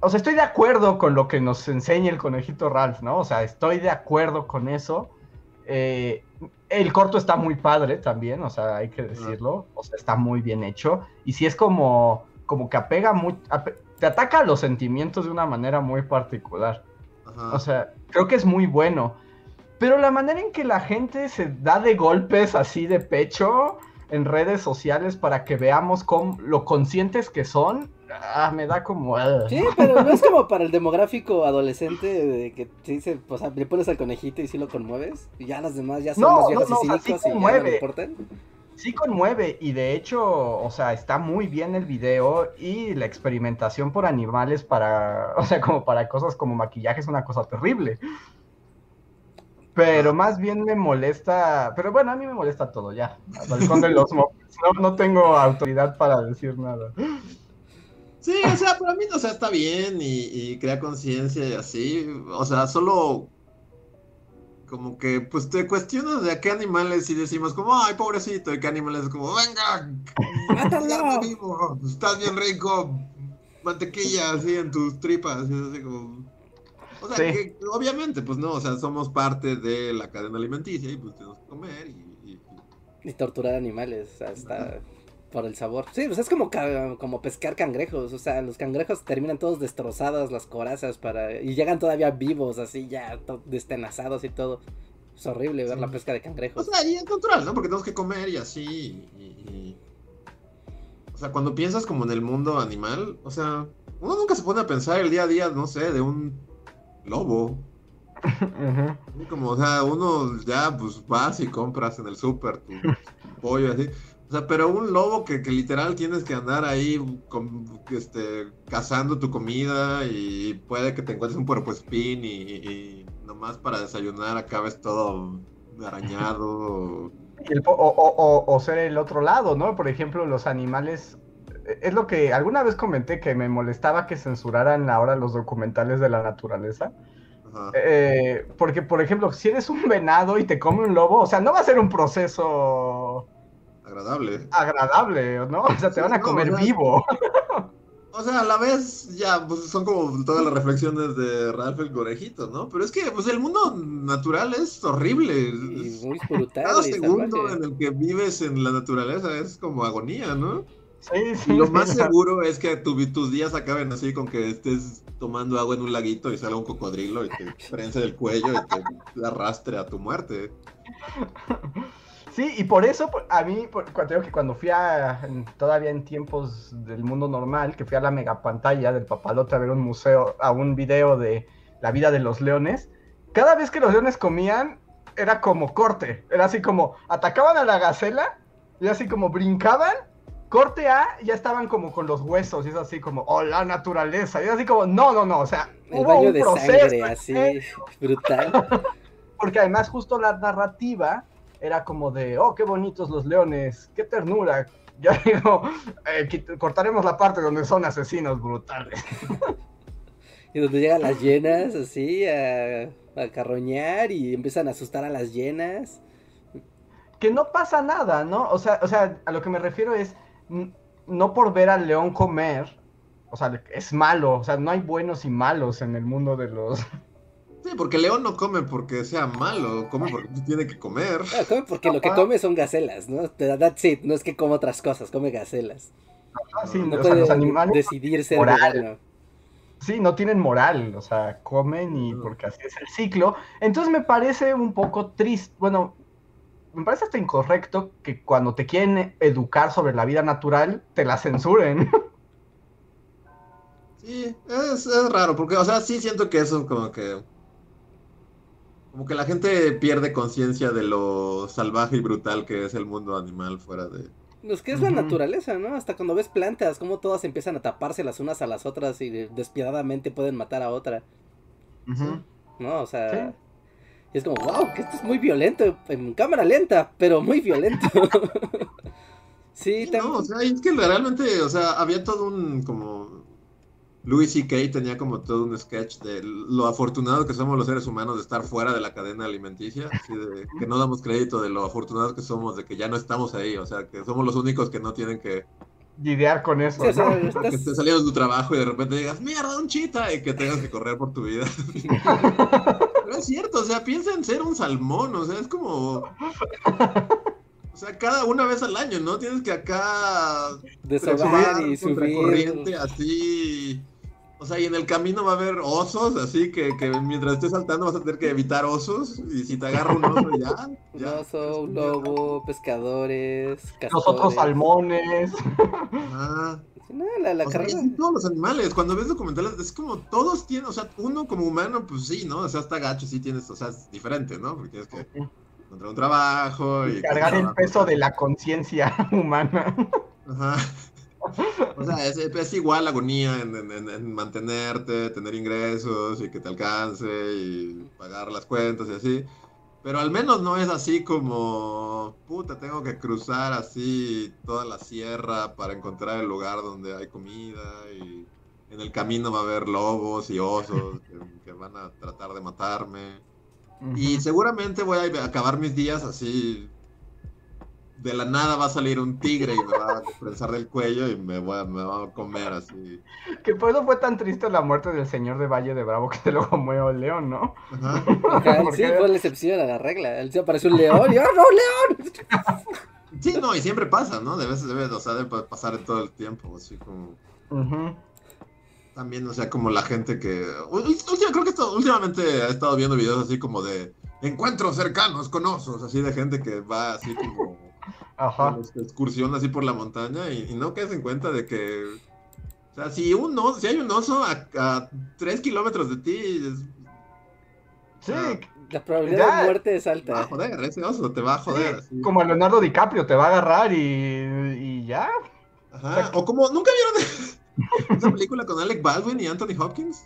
o sea, estoy de acuerdo con lo que nos enseña el conejito Ralph, ¿no? O sea, estoy de acuerdo con eso. Eh, el corto está muy padre también, o sea, hay que decirlo, o sea, está muy bien hecho. Y sí es como, como que apega muy, ape- te ataca a los sentimientos de una manera muy particular. Ajá. O sea, creo que es muy bueno. Pero la manera en que la gente se da de golpes así de pecho en redes sociales para que veamos cómo, lo conscientes que son, ah, me da como... Sí, pero no es como para el demográfico adolescente de que te dice, o sea, le pones al conejito y sí lo conmueves. Y ya los demás ya son No, más no, viejos no, o y sea, sí cínicos y ya no importan. Sí conmueve y de hecho, o sea, está muy bien el video y la experimentación por animales para, o sea, como para cosas como maquillaje es una cosa terrible. Pero más bien me molesta, pero bueno, a mí me molesta todo ya. Al balcón de los mopeds. No, no tengo autoridad para decir nada. Sí, o sea, para mí, o sea, está bien y, y crea conciencia y así. O sea, solo como que, pues te cuestionas de a qué animales y decimos como, ay, pobrecito, y qué animales es como, venga, ¡Mátalo! vivo, estás bien rico, mantequilla así en tus tripas, y así como... O sea, Sí. que obviamente, pues no, o sea, somos parte de la cadena alimenticia y pues tenemos que comer y... y- Y torturar animales hasta por el sabor. Sí, pues es como, como pescar cangrejos. O sea, los cangrejos terminan todos destrozados, las corazas, para y llegan todavía vivos, así ya destenazados y todo. Es horrible ver Sí. la pesca de O cangrejos. sea, y es natural, ¿no? Porque tenemos que comer y así. y- y- O sea, cuando piensas como en el mundo animal, o sea, uno nunca se pone a pensar el día a día, no sé, de un lobo. Como, o sea, uno ya pues vas y compras en el súper tu pollo así. O sea, pero un lobo que, que literal tienes que andar ahí con, este, cazando tu comida y puede que te encuentres un puercoespín y, y nomás para desayunar acabes todo arañado. El o, o- o- o ser el otro lado, ¿no? Por ejemplo, los animales. eh, Es lo que alguna vez comenté que me molestaba que censuraran ahora los documentales de la naturaleza. Ajá. Eh, porque, por ejemplo, si eres un venado y te come un lobo, o sea, no va a ser un proceso Agradable. agradable, ¿no? O sea, te Sí, van a no, comer o sea, vivo. O sea, a la vez ya pues, son como todas las reflexiones de Ralph el Conejito, ¿no? Pero es que pues el mundo natural es horrible. Y Es- muy brutal Cada segundo salvaje. en el que vives en la naturaleza es como agonía, ¿no? Sí, sí. Y lo más seguro es que tu- tus días acaben así con que estés tomando agua en un laguito y salga un cocodrilo y te prense del cuello y te arrastre a tu muerte. Sí, y por eso por- a mí, por- cuando, digo que cuando fui a, en- todavía en tiempos del mundo normal, que fui a la megapantalla del papalote a ver un museo, a un video de la vida de los leones, cada vez que los leones comían era como corte, era así como atacaban a la gacela y así como brincaban, corte A, ya estaban como con los huesos y es así como, oh, la naturaleza, y es así como, no, no, no, o sea, El hubo baño un de proceso, sangre, así, brutal. porque además justo la narrativa era como de, oh, qué bonitos los leones, qué ternura. Yo digo, eh, cortaremos la parte donde son asesinos brutales. Y donde llegan las llenas, así, a, a carroñar y empiezan a asustar a las llenas. Que no pasa nada, ¿no? O sea, o sea, a lo que me refiero es, no por ver al león comer, o sea, es malo, o sea, no hay buenos y malos en el mundo de los... Sí, porque el león no come porque sea malo, come porque tiene que comer. Ah, come porque lo que come son gacelas, ¿no? That's it, no es que come otras cosas, come gacelas. Ah, sí, No o sea, puede los animales... decidir ser moral. sí, no tienen moral, o sea, comen y porque así es el ciclo. Entonces me parece un poco triste, bueno, me parece hasta incorrecto que cuando te quieren educar sobre la vida natural, te la censuren. Sí, es, es raro, porque, o sea, sí siento que eso como que... Como que la gente pierde conciencia de lo salvaje y brutal que es el mundo animal fuera de... Pues que es la naturaleza, ¿no? Hasta cuando ves plantas, como todas empiezan a taparse las unas a las otras y despiadadamente pueden matar a otra, Ujú. ¿no? O sea, Sí. y es como, wow, que esto es muy violento, en cámara lenta, pero muy violento. sí, Sí, tam- no, o sea, es que realmente, o sea, había todo un como Louis C.K. tenía como todo un sketch de lo afortunado que somos los seres humanos de estar fuera de la cadena alimenticia, así de que no damos crédito de lo afortunados que somos de que ya no estamos ahí, o sea, que somos los únicos que no tienen que, Lidiar con eso. Sí, ¿no? estás- que estés saliendo de tu trabajo y de repente digas, mierda, un chita, y que tengas que correr por tu vida. Pero es cierto, o sea, piensa en ser un salmón, o sea, es como... O sea, cada una vez al año, ¿no? Tienes que acá desahogar y corriente subir. así. O sea, y en el camino va a haber osos, así que, que mientras estés saltando vas a tener que evitar osos. Y si te agarra un oso, ya. Un ya oso, un lobo, pescadores, Los otros castores. salmones. Ah, Sí, no, la, sea, carrera. todos los animales, cuando ves documentales, es como todos tienen, o sea, uno como humano, pues sí, ¿no? O sea, está gacho, sí tienes, o sea, es diferente, ¿no? Porque es que encontrar un trabajo y. Cargar el peso de la conciencia humana. Ajá. O sea, es, es igual la agonía en, en- en- en mantenerte, tener ingresos y que te alcance y pagar las cuentas y así. Pero al menos no es así como, puta, tengo que cruzar así toda la sierra para encontrar el lugar donde hay comida y en el camino va a haber lobos y osos que, que van a tratar de matarme. Y seguramente voy a acabar mis días así. De la nada va a salir un tigre y me va a prensar del cuello y me, voy a- me va a comer así. Que por eso fue tan triste la muerte del señor de Valle de Bravo que se lo comió el león, ¿no? Ajá. Sí, fue la excepción a la regla. Él se apareció un león y ¡oh, no, león! Sí, no, y siempre pasa, ¿no? Debe, debe, o sea, debe pasar todo el tiempo, así como... Ujú. También, o sea, como la gente que... Última, creo que esto, últimamente he estado viendo videos así como de encuentros cercanos con osos, así de gente que va así como... Ajá. de excursión así por la montaña y, y no caes en cuenta de que... O sea, si, un oso, si hay un oso a, a tres kilómetros de ti, es- Sí, Ah, La probabilidad Ya. de muerte es te va a alta. joder, ese oso te va a joder. sí, así. como Leonardo DiCaprio te va a agarrar y, y ya. Ajá. O como, ¿nunca vieron esa película con Alec Baldwin y Anthony Hopkins?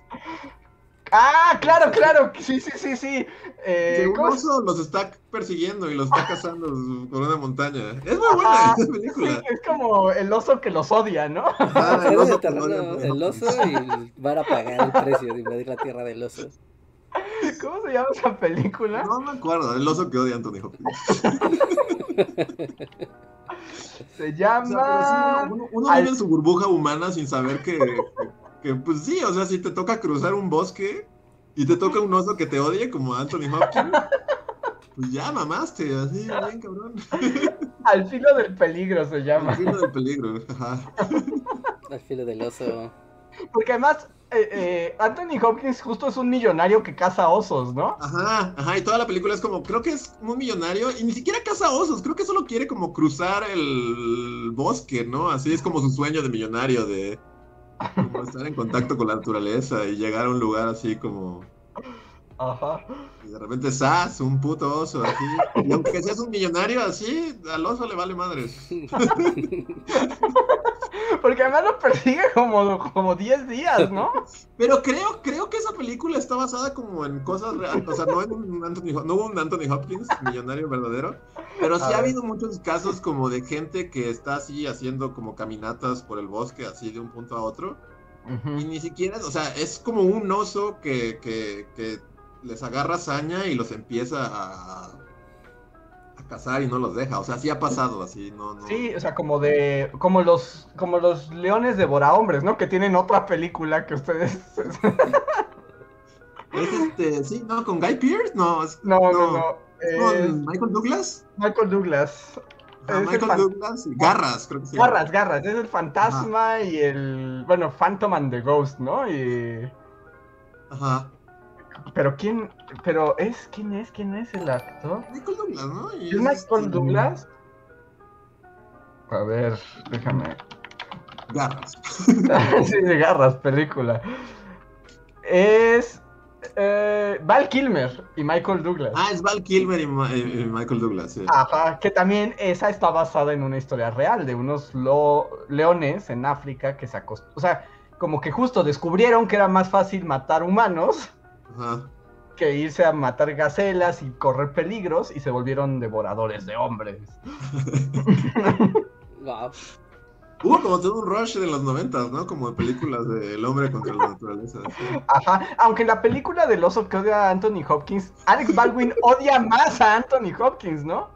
Ah, claro, claro. Sí, sí, sí, sí. Eh, un ¿cómo se- oso los está persiguiendo y los está cazando por una montaña. Es muy buena Ajá, esa sí, película. es como el oso que los odia, ¿no? Ajá, el oso no terreno, el oso y van a pagar el precio de invadir la tierra del oso. ¿Cómo se llama esa película? No me acuerdo, el oso que odia a Anthony Hopkins. Se O sea, pero llama. sí, uno, uno Al- vive en su burbuja humana sin saber que, que, que, pues sí, o sea, si te toca cruzar un bosque y te toca un oso que te odie como Anthony Hopkins, pues ya mamaste, así, bien cabrón. Al filo del peligro se llama. filo del peligro, ajá. Al filo del oso. Porque además, eh, eh, Anthony Hopkins justo es un millonario que caza osos, ¿no? Ajá, ajá, y toda la película es como, creo que es muy millonario y ni siquiera caza osos, creo que solo quiere como cruzar el bosque, ¿no? Así es como su sueño de millonario, de como estar en contacto con la naturaleza y llegar a un lugar así como, Ajá. y de repente, ¡zas! Un puto oso, así. Y aunque seas un millonario así, al oso le vale madres. Porque además lo persigue como, como 10 días, ¿no? Pero creo, creo que esa película está basada como en cosas reales, o sea, no, en un Anthony, no hubo un Anthony Hopkins, millonario verdadero, pero sí ha ver. habido muchos casos como de gente que está así haciendo como caminatas por el bosque, así de un punto a otro, y ni siquiera, o sea, es como un oso que, que, que les agarra saña y los empieza a cazar y no los deja, o sea, sí ha pasado así, no, no. Sí, o sea, como de. Como los, como los leones devora hombres, ¿no? Que tienen otra película que ustedes. Es este, sí, no, con Guy Pearce, no, es, No, no, no. ¿es Es con Michael Douglas. Michael Douglas. Ah, Michael Douglas y Garras, creo que llama. Garras, garras, es el fantasma y el. Bueno, Phantom and the Ghost, ¿no? Y. Ajá. Pero quién. Pero es. ¿Quién es? ¿Quién es el actor? Michael Douglas, ¿no? Y ¿Es Michael Douglas? A ver, déjame. Garras. sí, de garras, película. Es. eh, Val Kilmer y Michael Douglas. Ah, es Val Kilmer y, Ma- y- y Michael Douglas, sí. Ajá, que también esa está basada en una historia real de unos leones en África que se acostumbran. O sea, como que justo descubrieron que era más fácil matar humanos Ajá. que irse a matar gacelas y correr peligros y se volvieron devoradores de hombres. Wow. Hubo como todo un rush de los noventas, ¿no? Como de películas de El hombre contra la naturaleza. sí. Ajá, aunque en la película del oso que odia a Anthony Hopkins, Alex Baldwin odia más a Anthony Hopkins, ¿no?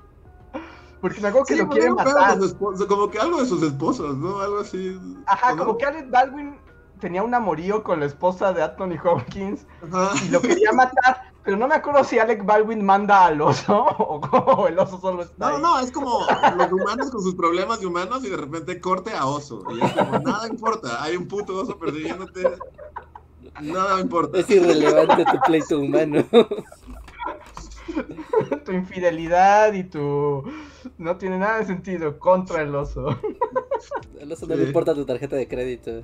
Porque me acuerdo que Sí, lo porque quiere matar. como que algo de sus esposos, ¿no? Algo así. Ajá, como que Alex Baldwin tenía un amorío con la esposa de Anthony Hopkins Ajá. y lo quería matar, pero no me acuerdo si Alec Baldwin manda al oso o, o el oso solo está No, ahí. no, es como los humanos con sus problemas de humanos y de repente corte a oso. Y es como, nada importa, hay un puto oso persiguiéndote. Nada importa. Es irrelevante tu pleito humano. tu infidelidad y tu... No tiene nada de sentido contra el oso. Al oso no Sí. le importa tu tarjeta de crédito.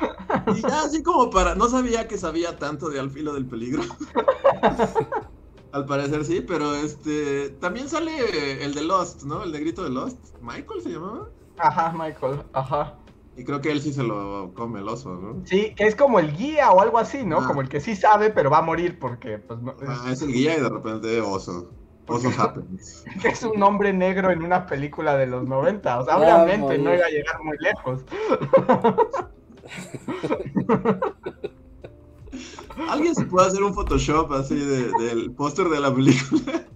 Y ya así como para. No sabía que sabía tanto de Al filo del peligro. Al parecer sí, pero este. También sale el de Lost, ¿no? El negrito de Lost. ¿Michael se llamaba? Ajá, Michael, ajá. Y creo que él sí se lo come el oso, ¿no? Sí, que es como el guía o algo así, ¿no? Ah. Como el que sí sabe, pero va a morir porque, pues, no- Ah, es el guía y de repente oso. Oso happens. que es un hombre negro en una película de los 90. O sea, obviamente no iba a llegar muy lejos. ¿Alguien se puede hacer un Photoshop así de- del póster de la película?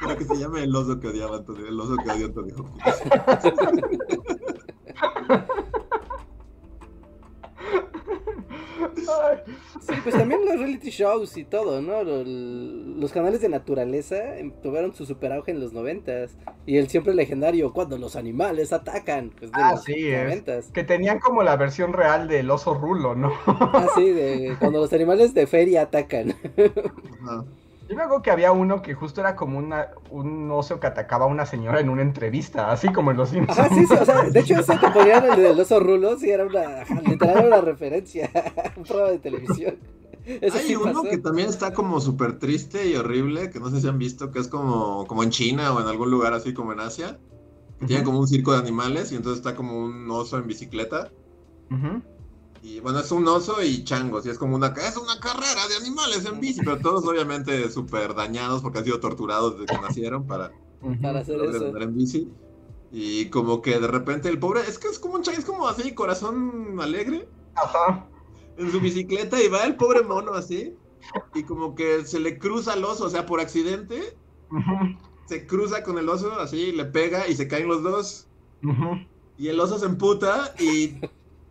Para que se llame el oso que odiaba Antonio, el oso que odió Antonio Sí, pues también los reality shows y todo, ¿no? Lo- Los, canales de naturaleza em- tuvieron su super auge en los noventas. Y el siempre legendario, cuando los animales atacan. Pues de Ah, los sí, noventas. que tenían como la versión real del oso rulo, ¿no? Ah, sí, de cuando los animales de feria atacan. Yo me acuerdo que había uno que justo era como una, un oso que atacaba a una señora en una entrevista, así como en los Simpsons. Ajá, sí, sí, o sea, de hecho ese que ponían el del oso rulo, sí, era una, literal era una referencia, un programa de televisión. Eso Hay sí uno pasó. que también está como súper triste y horrible, que no sé si han visto, que es como, como en China o en algún lugar así como en Asia. que Tiene como un circo de animales y entonces está como un oso en bicicleta. Ujú. Y bueno, es un oso y changos, y es como una, es una carrera de animales en bici, pero todos obviamente súper dañados porque han sido torturados desde que nacieron para. Para hacer poder eso. andar en bici. Y como que de repente el pobre, es que es como un chang, es como así, corazón alegre Ajá. en su bicicleta y va el pobre mono así. Y como que se le cruza al oso, o sea, por accidente, Ujú. se cruza con el oso, así, le pega y se caen los dos. Ujú. Y el oso se emputa y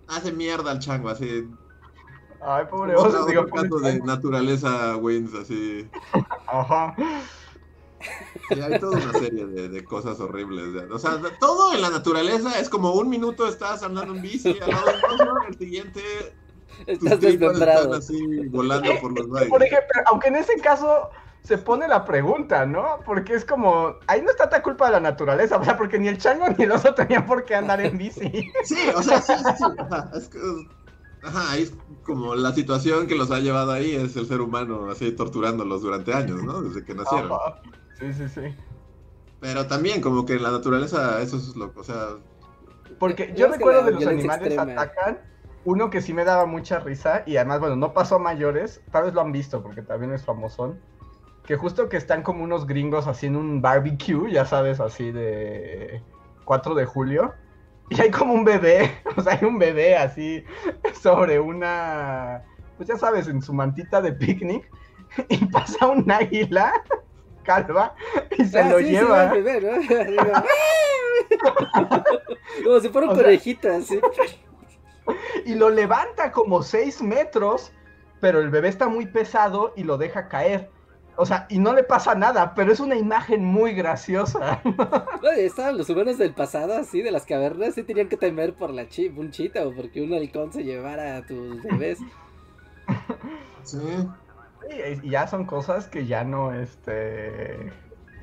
hace mierda al chango, así. Ay, pobre Otro- oso, digo, otro caso pobre de naturaleza wins, así. Ajá. Y hay toda una serie de, de cosas horribles. o sea, todo en la naturaleza es como un minuto estás andando en bici al lado del oso, el siguiente tus Estás tripas están así volando por los aires. Por ejemplo, aunque en ese caso se pone la pregunta, ¿no? Porque es como, ahí no está tan culpa de la naturaleza, o sea, porque ni el chango ni el oso tenían por qué andar en bici. Sí, o sea, sí, sí, sí. Ajá, es que- ajá, ahí es como la situación que los ha llevado ahí es el ser humano así torturándolos durante años, ¿no? Desde que nacieron. Ajá. Sí, sí, sí. Pero también como que en la naturaleza eso es lo, o sea, Porque yo recuerdo la de los animales extrema. atacan, uno que sí me daba mucha risa, y además, bueno, no pasó a mayores, tal vez lo han visto porque también es famosón, que justo que están como unos gringos haciendo un barbecue, ya sabes, así de 4 de julio, y hay como un bebé, o sea, hay un bebé así sobre una, pues ya sabes, en su mantita de picnic, y pasa un águila calva y se Ah, lo sí, sí, lleva. Como si fuera un O sea- conejito, así. y lo levanta como 6 metros, pero el bebé está muy pesado y lo deja caer. O sea, y no le pasa nada, pero es una imagen muy graciosa. No, estaban los humanos del pasado, así, de las cavernas, sí tenían que temer por la chi un chita o porque un halcón se llevara a tus bebés. Sí. Y, y ya son cosas que ya no, este,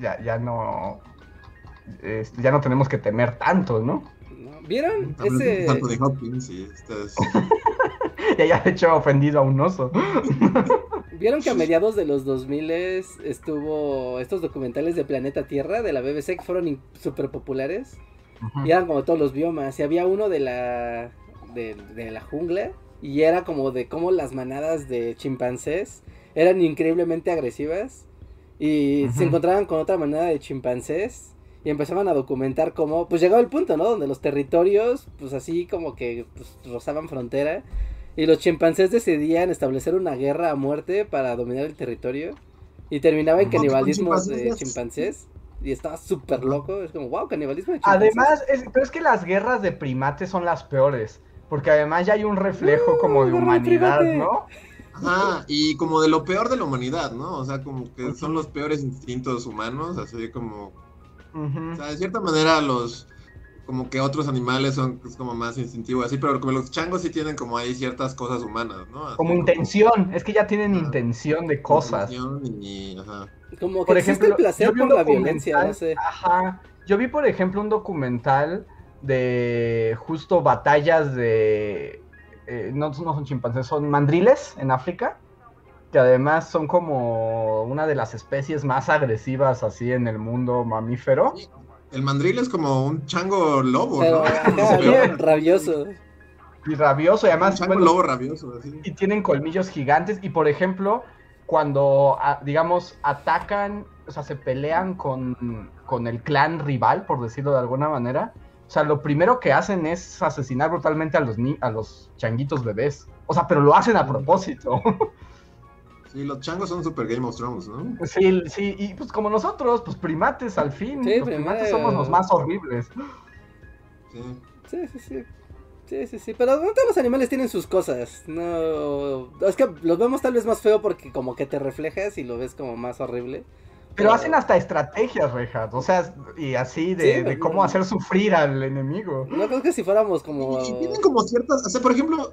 ya, ya no, este, ya no tenemos que temer tanto, ¿no? ¿Vieron ese? tanto de Hopkins y ustedes. Ya ya de hecho ofendido a un oso. ¿Vieron que a mediados de los 2000 estuvo estos documentales de Planeta Tierra de la BBC que fueron súper populares? Y eran como todos los biomas. Y había uno de la, de, de la jungla. Y era como de cómo las manadas de chimpancés eran increíblemente agresivas. Y se encontraban con otra manada de chimpancés. Y empezaban a documentar cómo, pues llegaba el punto, ¿no? Donde los territorios, pues así como que pues, rozaban frontera. Y los chimpancés decidían establecer una guerra a muerte para dominar el territorio. Y terminaba en canibalismo de chimpancés. Y estaba súper loco. Es como, wow, canibalismo de chimpancés. Además, es, pero es que las guerras de primates son las peores. Porque además ya hay un reflejo como de humanidad. ¿no? Ajá, y como de lo peor de la humanidad, ¿no? O sea, como que son los peores instintos humanos, así como, o sea, de cierta manera los, como que otros animales son es como más instintivos, así, pero como los changos sí tienen como ahí ciertas cosas humanas, ¿no? Así Como intención, es que ya tienen Ah. intención de cosas. intención Y, ajá. Como que Por ejemplo, el placer yo vi por la violencia, documental- no sé. Ajá. Yo vi, por ejemplo, un documental de justo batallas de. eh, no, no son chimpancés, son mandriles en África. Que además son como una de las especies más agresivas así en el mundo mamífero. El mandril es como un chango lobo, Pero, ¿no? rabioso. Y rabioso, y Un además. chango bueno, lobo rabioso, así. y tienen colmillos gigantes. Y por ejemplo, cuando, a- digamos, atacan, o sea, se pelean con, con el clan rival, por decirlo de alguna manera. O sea, lo primero que hacen es asesinar brutalmente a los, ni a los changuitos bebés. O sea, pero lo hacen a propósito. Sí, los changos son super Game of Thrones, ¿no? sí, sí, y pues como nosotros, pues primates al fin. Sí, los primates somos los más horribles. Sí. Sí, sí, sí. Sí, sí, sí. Pero no todos los animales tienen sus cosas. No. Es que los vemos tal vez más feo porque como que te reflejas y lo ves como más horrible. Pero hacen hasta estrategias, Rejas. O sea, y así de, Sí, de no. cómo hacer sufrir al enemigo. No creo que si fuéramos como. Y, y tienen como ciertas, o sea, por ejemplo,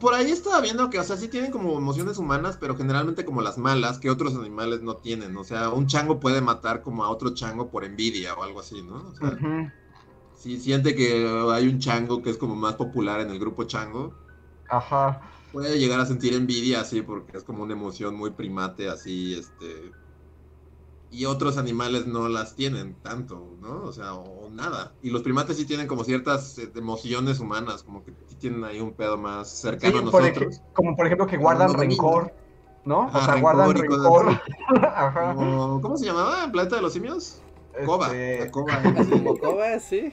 por ahí estaba viendo que, o sea, sí tienen como emociones humanas, pero generalmente como las malas que otros animales no tienen. O sea, un chango puede matar como a otro chango por envidia o algo así, ¿no? O sea, si siente que hay un chango que es como más popular en el grupo chango, Ajá. puede llegar a sentir envidia así porque es como una emoción muy primate así, este... Y otros animales no las tienen tanto, ¿no? O sea, o, o nada. Y los primates sí tienen como ciertas eh, emociones humanas, como que sí tienen ahí un pedo más Sí, cercano a por nosotros. ej- como por ejemplo que guardan rencor, ¿no? o sea, guardan rencor Ajá. Como- ¿Cómo se llamaba? ¿En Planeta de los Simios? Coba. Este, la Coba, Como sí. coba, sí.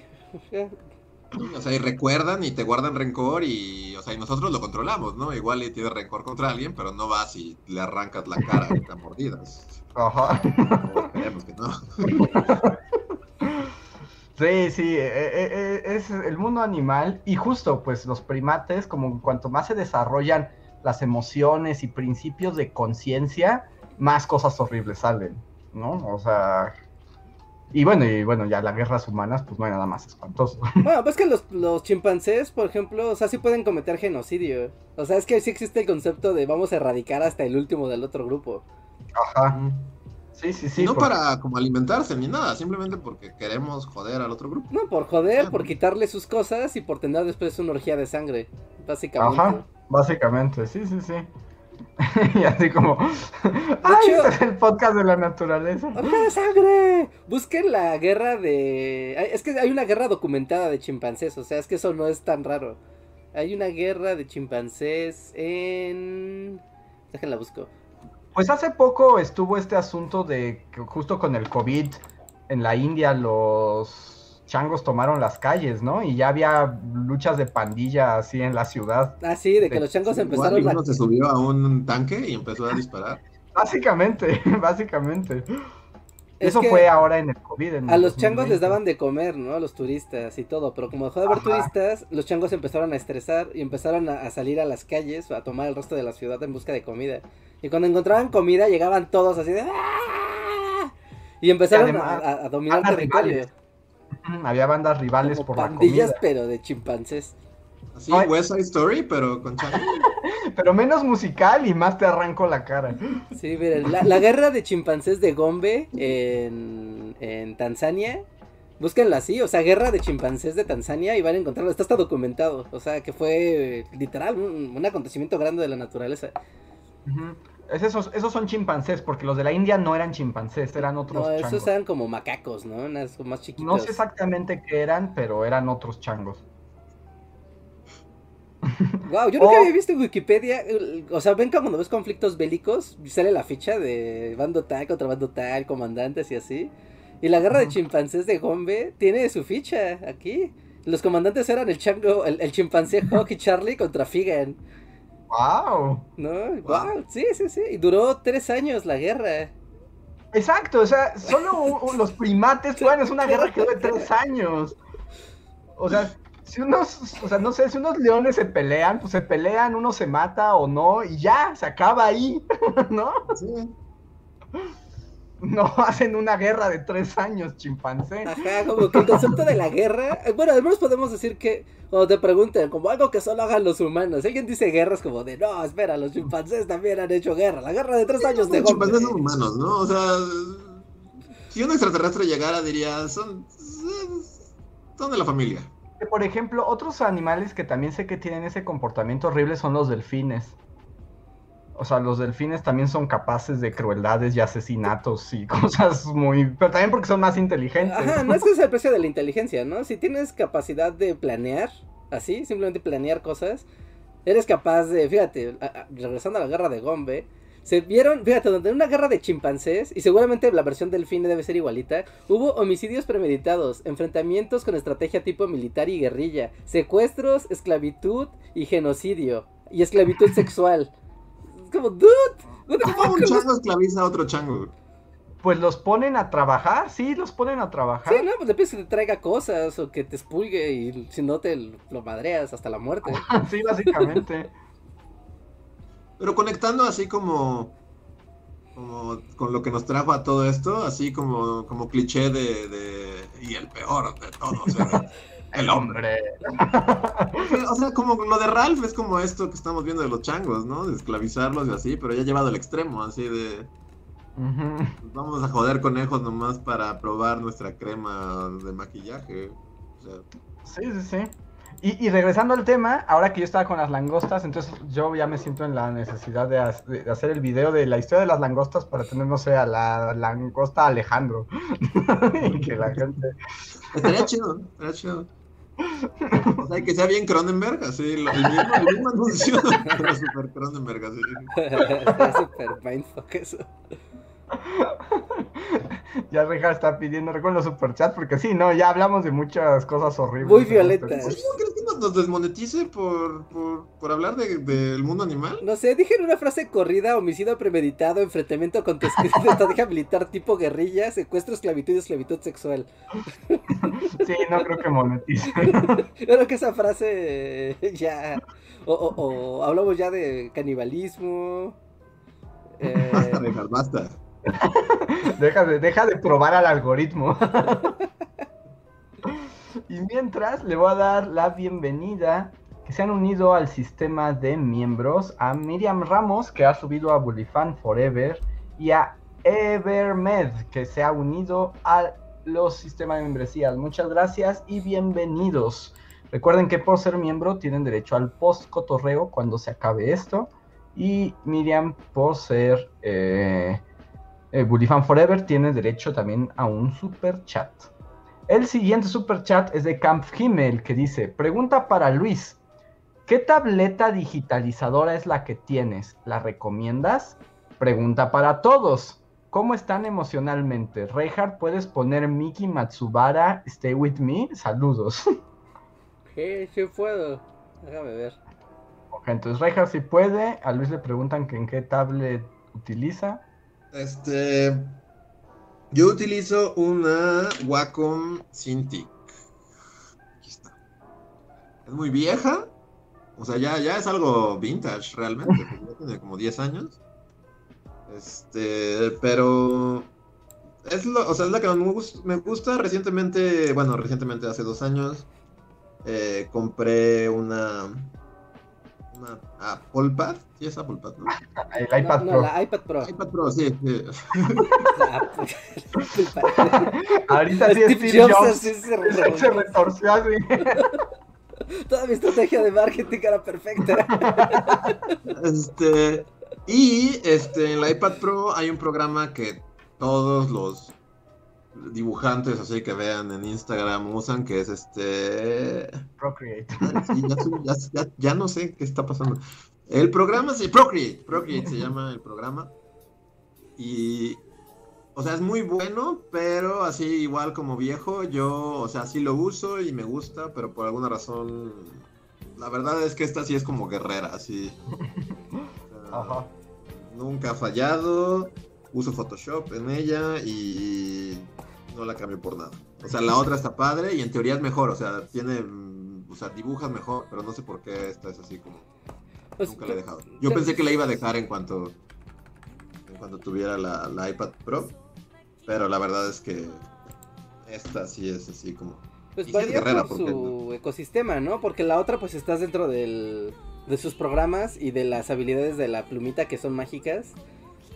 O sea, y recuerdan y te guardan rencor y, o sea, y nosotros lo controlamos, ¿no? Igual y tienes rencor contra alguien, pero no vas y le arrancas la cara a mordidas. Ajá. O esperemos que no. Sí, sí, eh, eh, eh, es el mundo animal y justo pues los primates, como cuanto más se desarrollan las emociones y principios de conciencia, más cosas horribles salen, ¿no? O sea, y bueno, y bueno, ya las guerras humanas, pues no hay nada más espantoso. Bueno, pues que los, los chimpancés, por ejemplo, o sea, sí pueden cometer genocidio. O sea, es que sí existe el concepto de vamos a erradicar hasta el último del otro grupo. Ajá. Sí, sí, sí. no porque- para como alimentarse ni nada, simplemente porque queremos joder al otro grupo. No, por joder, por quitarle sus cosas y por tener después una orgía de sangre. Básicamente. Ajá, básicamente, sí, sí, sí. y así como, ¡ay, hecho- este es el podcast de la naturaleza! ¡Orgía de sangre! Busquen la guerra de. Es que hay una guerra documentada de chimpancés, o sea, es que eso no es tan raro. Hay una guerra de chimpancés en. Déjenla busco. Pues hace poco estuvo este asunto de que justo con el COVID en la India los changos tomaron las calles, ¿no? Y ya había luchas de pandilla así en la ciudad. Ah, sí, de que los changos Igual empezaron uno la... se subió a un tanque y empezó a disparar. Básicamente, básicamente. Eso fue ahora en el COVID. a los changos les daban de comer, ¿no? A los turistas y todo, pero como dejó de haber turistas, los changos empezaron a estresar y empezaron a, salir a las calles o a tomar el resto de la ciudad en busca de comida. Y cuando encontraban comida llegaban todos así de... ¡Ah! Y empezaron a, dominar el territorio. Había bandas rivales por pandillas, la comida. pero de chimpancés. Así, West Side Story, pero con pero menos musical y más te arranco la cara. Sí, miren, la, guerra de chimpancés de Gombe en, en Tanzania. Búsquenlo así, o sea, guerra de chimpancés de Tanzania y van a encontrarlo. Está hasta documentado. O sea, que fue literal un, acontecimiento grande de la naturaleza. Esos, esos, son chimpancés, porque los de la India no eran chimpancés, eran otros no, esos eran como macacos, ¿no? más chiquitos. No sé exactamente qué eran, pero eran otros changos. Wow, yo nunca había visto en Wikipedia. O sea, ven cuando ves conflictos bélicos, sale la ficha de bando tal contra bando tal, comandantes y así. Y la guerra de chimpancés de Gombe tiene su ficha aquí. Los comandantes eran el chango, el, chimpancé Hawk y Charlie contra Figan. Wow. No, wow, sí, sí, sí. Y duró tres años la guerra. Exacto, o sea, solo los primates, bueno, es una guerra que dura tres años. O sea, si unos, o sea, no sé, si unos leones se pelean, pues se pelean, uno se mata o no, y ya, se acaba ahí, ¿no? Sí. No hacen una guerra de tres años, chimpancé. Ajá, como que el concepto de la guerra, eh, bueno, al menos podemos decir que, cuando te pregunten, como algo que solo hagan los humanos, alguien dice guerras como de, no, espera, los chimpancés también han hecho guerra, la guerra de tres años de Los chimpancés son humanos, ¿no? O sea, si un extraterrestre llegara, diría, son, son de la familia por ejemplo, otros animales que también sé que tienen ese comportamiento horrible son los delfines. O sea, los delfines también son capaces de crueldades y asesinatos y cosas muy... Pero también porque son más inteligentes. Ajá, no es que es el precio de la inteligencia, ¿no? Si tienes capacidad de planear, así, simplemente planear cosas, eres capaz de, fíjate, regresando a la guerra de Gombe, se vieron, fíjate, donde en una guerra de chimpancés, y seguramente la versión del fin debe ser igualita, hubo homicidios premeditados, enfrentamientos con estrategia tipo militar y guerrilla, secuestros, esclavitud y genocidio, y esclavitud sexual. Como, dude, ¿cómo un chango esclaviza a otro chango? Pues los ponen a trabajar, sí, los ponen a trabajar. Sí, no, pues le pides que te traiga cosas o que te expulgue y si no te lo madreas hasta la muerte. sí, básicamente. Pero conectando así como, como con lo que nos trajo a todo esto, así como, como cliché de, y el peor de todos, el hombre. o sea, como lo de Ralph es como esto que estamos viendo de los changos, ¿no? De esclavizarlos y así, pero ya llevado al extremo, así de... Vamos a joder conejos nomás para probar nuestra crema de maquillaje. Sí, sí, sí. Y, regresando al tema, ahora que yo estaba con las langostas, entonces yo ya me siento en la necesidad de, hacer el video de la historia de las langostas para tener, no sé, a la langosta Alejandro. y que la gente... Estaría chido, estaría chido. O sea, que sea bien Cronenberg, así, el mismo, el mismo anuncio, pero super Cronenberg, así. Está super mindfuck eso. ya Reja está pidiendo recuerdo los superchats porque sí, no, ya hablamos de muchas cosas horribles. Muy violentas. ¿No crees que nos, desmonetice por, por, hablar del mundo animal? No sé, dije en una frase corrida, homicidio premeditado, enfrentamiento con estrategia militar tipo guerrilla, secuestro, esclavitud y esclavitud sexual. sí, no creo que monetice. creo que esa frase ya... O, o, hablamos ya de canibalismo. Eh... Basta, basta deja, de, deja de probar al algoritmo. y mientras le voy a dar la bienvenida que se han unido al sistema de miembros a Miriam Ramos, que ha subido a Bullyfan Forever, y a Evermed, que se ha unido a los sistemas de membresías. Muchas gracias y bienvenidos. Recuerden que por ser miembro tienen derecho al post cotorreo cuando se acabe esto. Y Miriam, por ser eh, eh, Bullyfan Forever tiene derecho también a un super chat. El siguiente super chat es de Camp Himmel que dice: Pregunta para Luis: ¿Qué tableta digitalizadora es la que tienes? ¿La recomiendas? Pregunta para todos: ¿Cómo están emocionalmente? Reinhardt, ¿puedes poner Miki Matsubara Stay With Me? Saludos. Sí, sí puedo. Déjame ver. Ok, entonces Reinhardt sí puede. A Luis le preguntan que en qué tablet utiliza. Este. Yo utilizo una Wacom Cintiq. Aquí está. Es muy vieja. O sea, ya, ya es algo vintage realmente. tiene como 10 años. Este, pero es lo, o sea, es la que me gusta, me gusta. Recientemente, bueno, recientemente hace dos años, eh, compré una, una Apple Pad. Sí, es Apple Pad, ¿no? El iPad No, Pro. la iPad Pro. iPad Pro, sí. sí. Ahorita sí Steve Steve Jobs Jobs así se se, revolvió. se retorció así. Toda mi estrategia de marketing era perfecta. Este, y este, en la iPad Pro hay un programa que todos los dibujantes así que vean en Instagram usan, que es este... Procreate. Sí, ya, no sé qué está pasando. El programa se Procreate, Procreate se llama el programa. Y, o sea, es muy bueno, pero así igual como viejo, yo, o sea, sí lo uso y me gusta, pero por alguna razón, la verdad es que esta sí es como guerrera, así. O sea, Ajá. Nunca ha fallado, uso Photoshop en ella y no la cambio por nada. O sea, la otra está padre y en teoría es mejor, o sea, tiene, mm, o sea, dibujas mejor, pero no sé por qué esta es así como, Pues, nunca la he dejado. Yo pensé que la iba a dejar en cuanto, en cuanto tuviera la, la iPad Pro, pero la verdad es que esta sí es así como... Pues Y varía guerrera, por ¿por qué su ecosistema, ¿no? Porque la otra pues estás dentro del, de sus programas y de las habilidades de la plumita que son mágicas.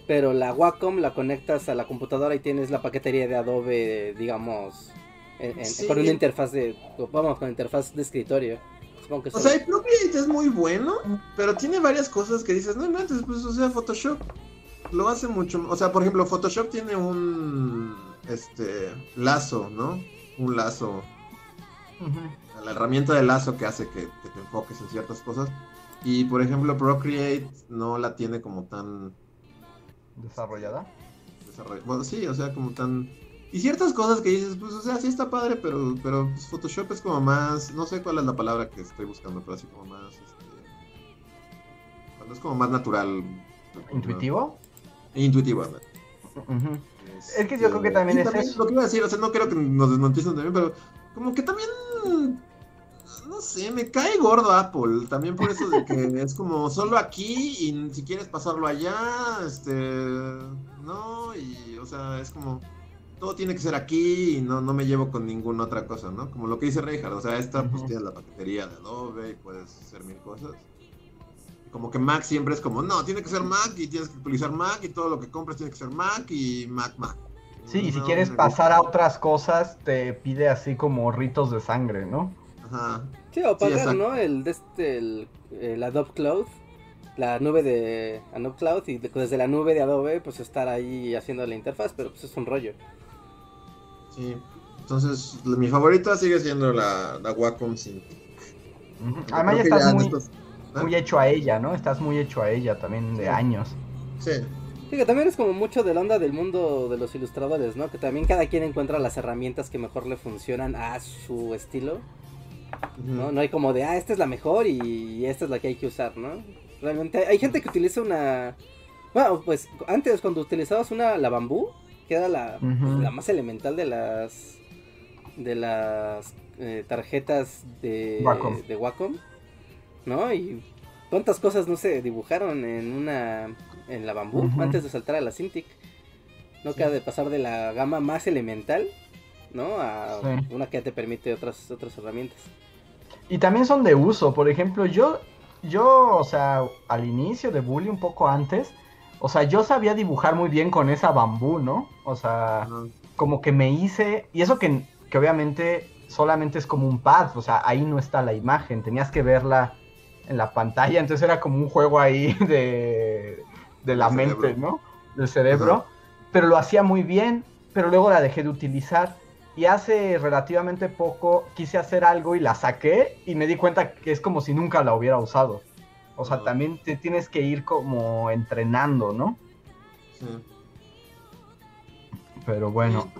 Pero la Wacom la conectas a la computadora y tienes la paquetería de Adobe, digamos, en- en- Sí. con una interfaz de, vamos, con interfaz de escritorio. Supongo que O sea, el Procreate es muy bueno, pero tiene varias cosas que dices, no inventes, pues, o sea, Photoshop lo hace mucho. O sea, por ejemplo, Photoshop tiene un este lazo, ¿no? Un lazo, la herramienta de lazo que hace que, que te enfoques en ciertas cosas. Y por ejemplo, Procreate no la tiene como tan Desarrollada. Bueno, sí, o sea, como tan. Y ciertas cosas que dices, pues, o sea, sí está padre, pero, pero pues, Photoshop es como más. No sé cuál es la palabra que estoy buscando, pero así como más. Este, cuando es como más natural. ¿Intuitivo? Intuitivo, ándale. Ujú. Es que yo creo que también y es eso. Lo que iba a decir, o sea, no creo que nos desmonticen también, pero como que también. No sé, me cae gordo Apple. También por eso de que es como solo aquí y si quieres pasarlo allá, este. No, y o sea, es como. Todo tiene que ser aquí y no, no me llevo con ninguna otra cosa, ¿no? Como lo que dice Reinhardt, o sea, esta pues Ujú. tiene la paquetería de Adobe y puedes hacer mil cosas. Como que Mac siempre es como, no, tiene que ser Mac y tienes que utilizar Mac y todo lo que compres tiene que ser Mac y Mac, Mac. Sí, y si No, quieres pasar a otras cosas, te pide así como ritos de sangre, ¿no? Ajá. Sí, o pagar, exacto. ¿no? El, de este, el, el Adobe Cloud, la nube de Adobe Cloud y de- desde la nube de Adobe pues estar ahí haciendo la interfaz, pero pues es un rollo. Sí. Entonces, mi favorita sigue siendo la, la Wacom. Yo Además ya estás ya muy, estos- ¿Ah? muy hecho a ella, ¿no? Estás muy hecho a ella también de Sí. años. Sí. Sí, que también es como mucho de la onda del mundo de los ilustradores, ¿no? Que también cada quien encuentra las herramientas que mejor le funcionan a su estilo, ¿no? No hay como de, ah, esta es la mejor y esta es la que hay que usar, ¿no? Realmente hay, gente que utiliza una... Bueno, pues antes cuando utilizabas una, la bambú, que era la, pues, la más elemental de las... de las eh, tarjetas de Wacom. de Wacom, ¿no? Y cuántas cosas no se dibujaron en una en la bambú antes de saltar a la Cintiq. No Sí. queda de pasar de la gama más elemental, ¿no? A Sí. una que ya te permite otras otras herramientas. Y también son de uso. Por ejemplo, yo, yo, o sea, al inicio de Bully, un poco antes, o sea, yo sabía dibujar muy bien con esa bambú, ¿no? O sea, como que me hice. Y eso que, que obviamente solamente es como un pad, o sea, ahí no está la imagen, tenías que verla en la pantalla, entonces era como un juego ahí de, de la mente. ¿no? Del cerebro. Pero lo hacía muy bien, pero luego la dejé de utilizar. Y hace relativamente poco quise hacer algo y la saqué y me di cuenta que es como si nunca la hubiera usado. O sea, Ajá. también te tienes que ir como entrenando, ¿no? Sí. Pero bueno.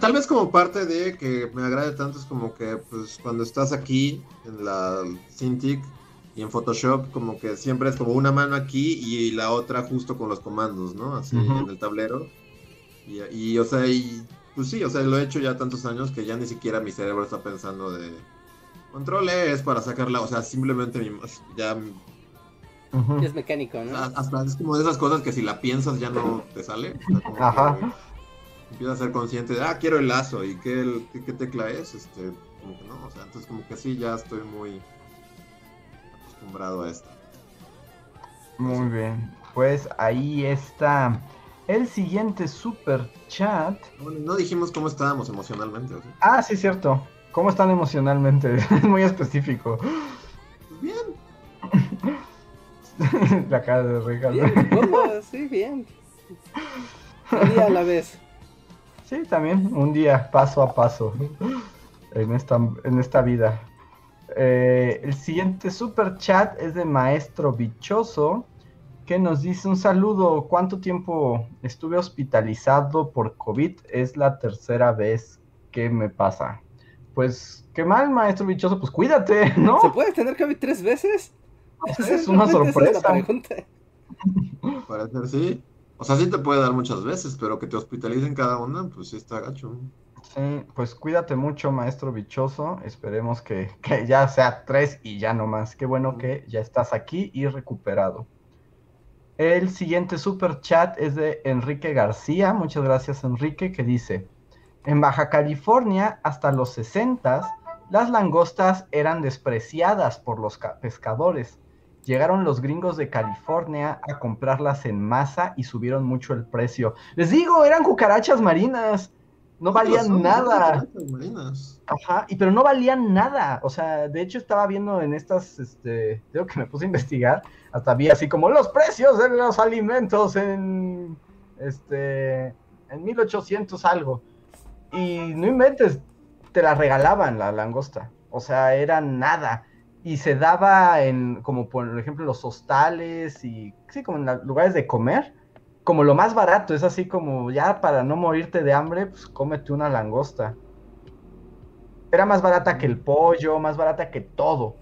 Tal vez como parte de que me agrade tanto es como que pues cuando estás aquí en la Cintiq y en Photoshop como que siempre es como una mano aquí y la otra justo con los comandos, ¿no? Así en el tablero. Y, y, o sea, y pues sí, o sea, lo he hecho ya tantos años que ya ni siquiera mi cerebro está pensando de control es para sacarla, o sea, simplemente mi, ya. Es mecánico, ¿no? hasta es como de esas cosas que si la piensas ya no te sale. o sea, como que Ajá. Empiezas a ser consciente de, ah, quiero el lazo y qué, el- qué, qué tecla es, este, como que no, o sea, entonces como que sí, ya estoy muy acostumbrado a esto. Muy bien. Pues ahí está el siguiente super chat. Bueno, no dijimos cómo estábamos emocionalmente, o sea, Ah, sí, cierto. ¿Cómo están emocionalmente? Es muy específico. pues bien, La cara de Ricardo. Bien, supongo, sí, bien. Un día a la vez. Sí, también, un día, paso a paso, en esta, en esta vida. Eh, el siguiente super chat es de Maestro Bichoso, que nos dice un saludo. ¿Cuánto tiempo estuve hospitalizado por COVID? Es la tercera vez que me pasa. Pues, qué mal, Maestro Bichoso, pues cuídate, ¿no? ¿Se puede tener COVID tres veces? Es una es sorpresa. parece sí. O sea, sí te puede dar muchas veces, pero que te hospitalicen cada una, pues sí está gacho. Sí, pues cuídate mucho, maestro bichoso. Esperemos que, que ya sea tres y ya no más. Qué bueno que ya estás aquí y recuperado. El siguiente super chat es de Enrique García. Muchas gracias, Enrique, que dice: En Baja California, hasta los 60 las langostas eran despreciadas por los ca- pescadores. Llegaron los gringos de California a comprarlas en masa y subieron mucho el precio. Les digo, eran cucarachas marinas. No valían nada. Ajá, y pero no valían nada. O sea, de hecho estaba viendo en estas, este, creo que me puse a investigar, hasta vi así como los precios de los alimentos en, este, en 1800 algo. Y no inventes, te la regalaban la langosta. O sea, era nada. Y se daba en, como por ejemplo, los hostales y, sí, como en la- lugares de comer. Como lo más barato, es así como ya para no morirte de hambre, pues cómete una langosta. Era más barata que el pollo, más barata que todo.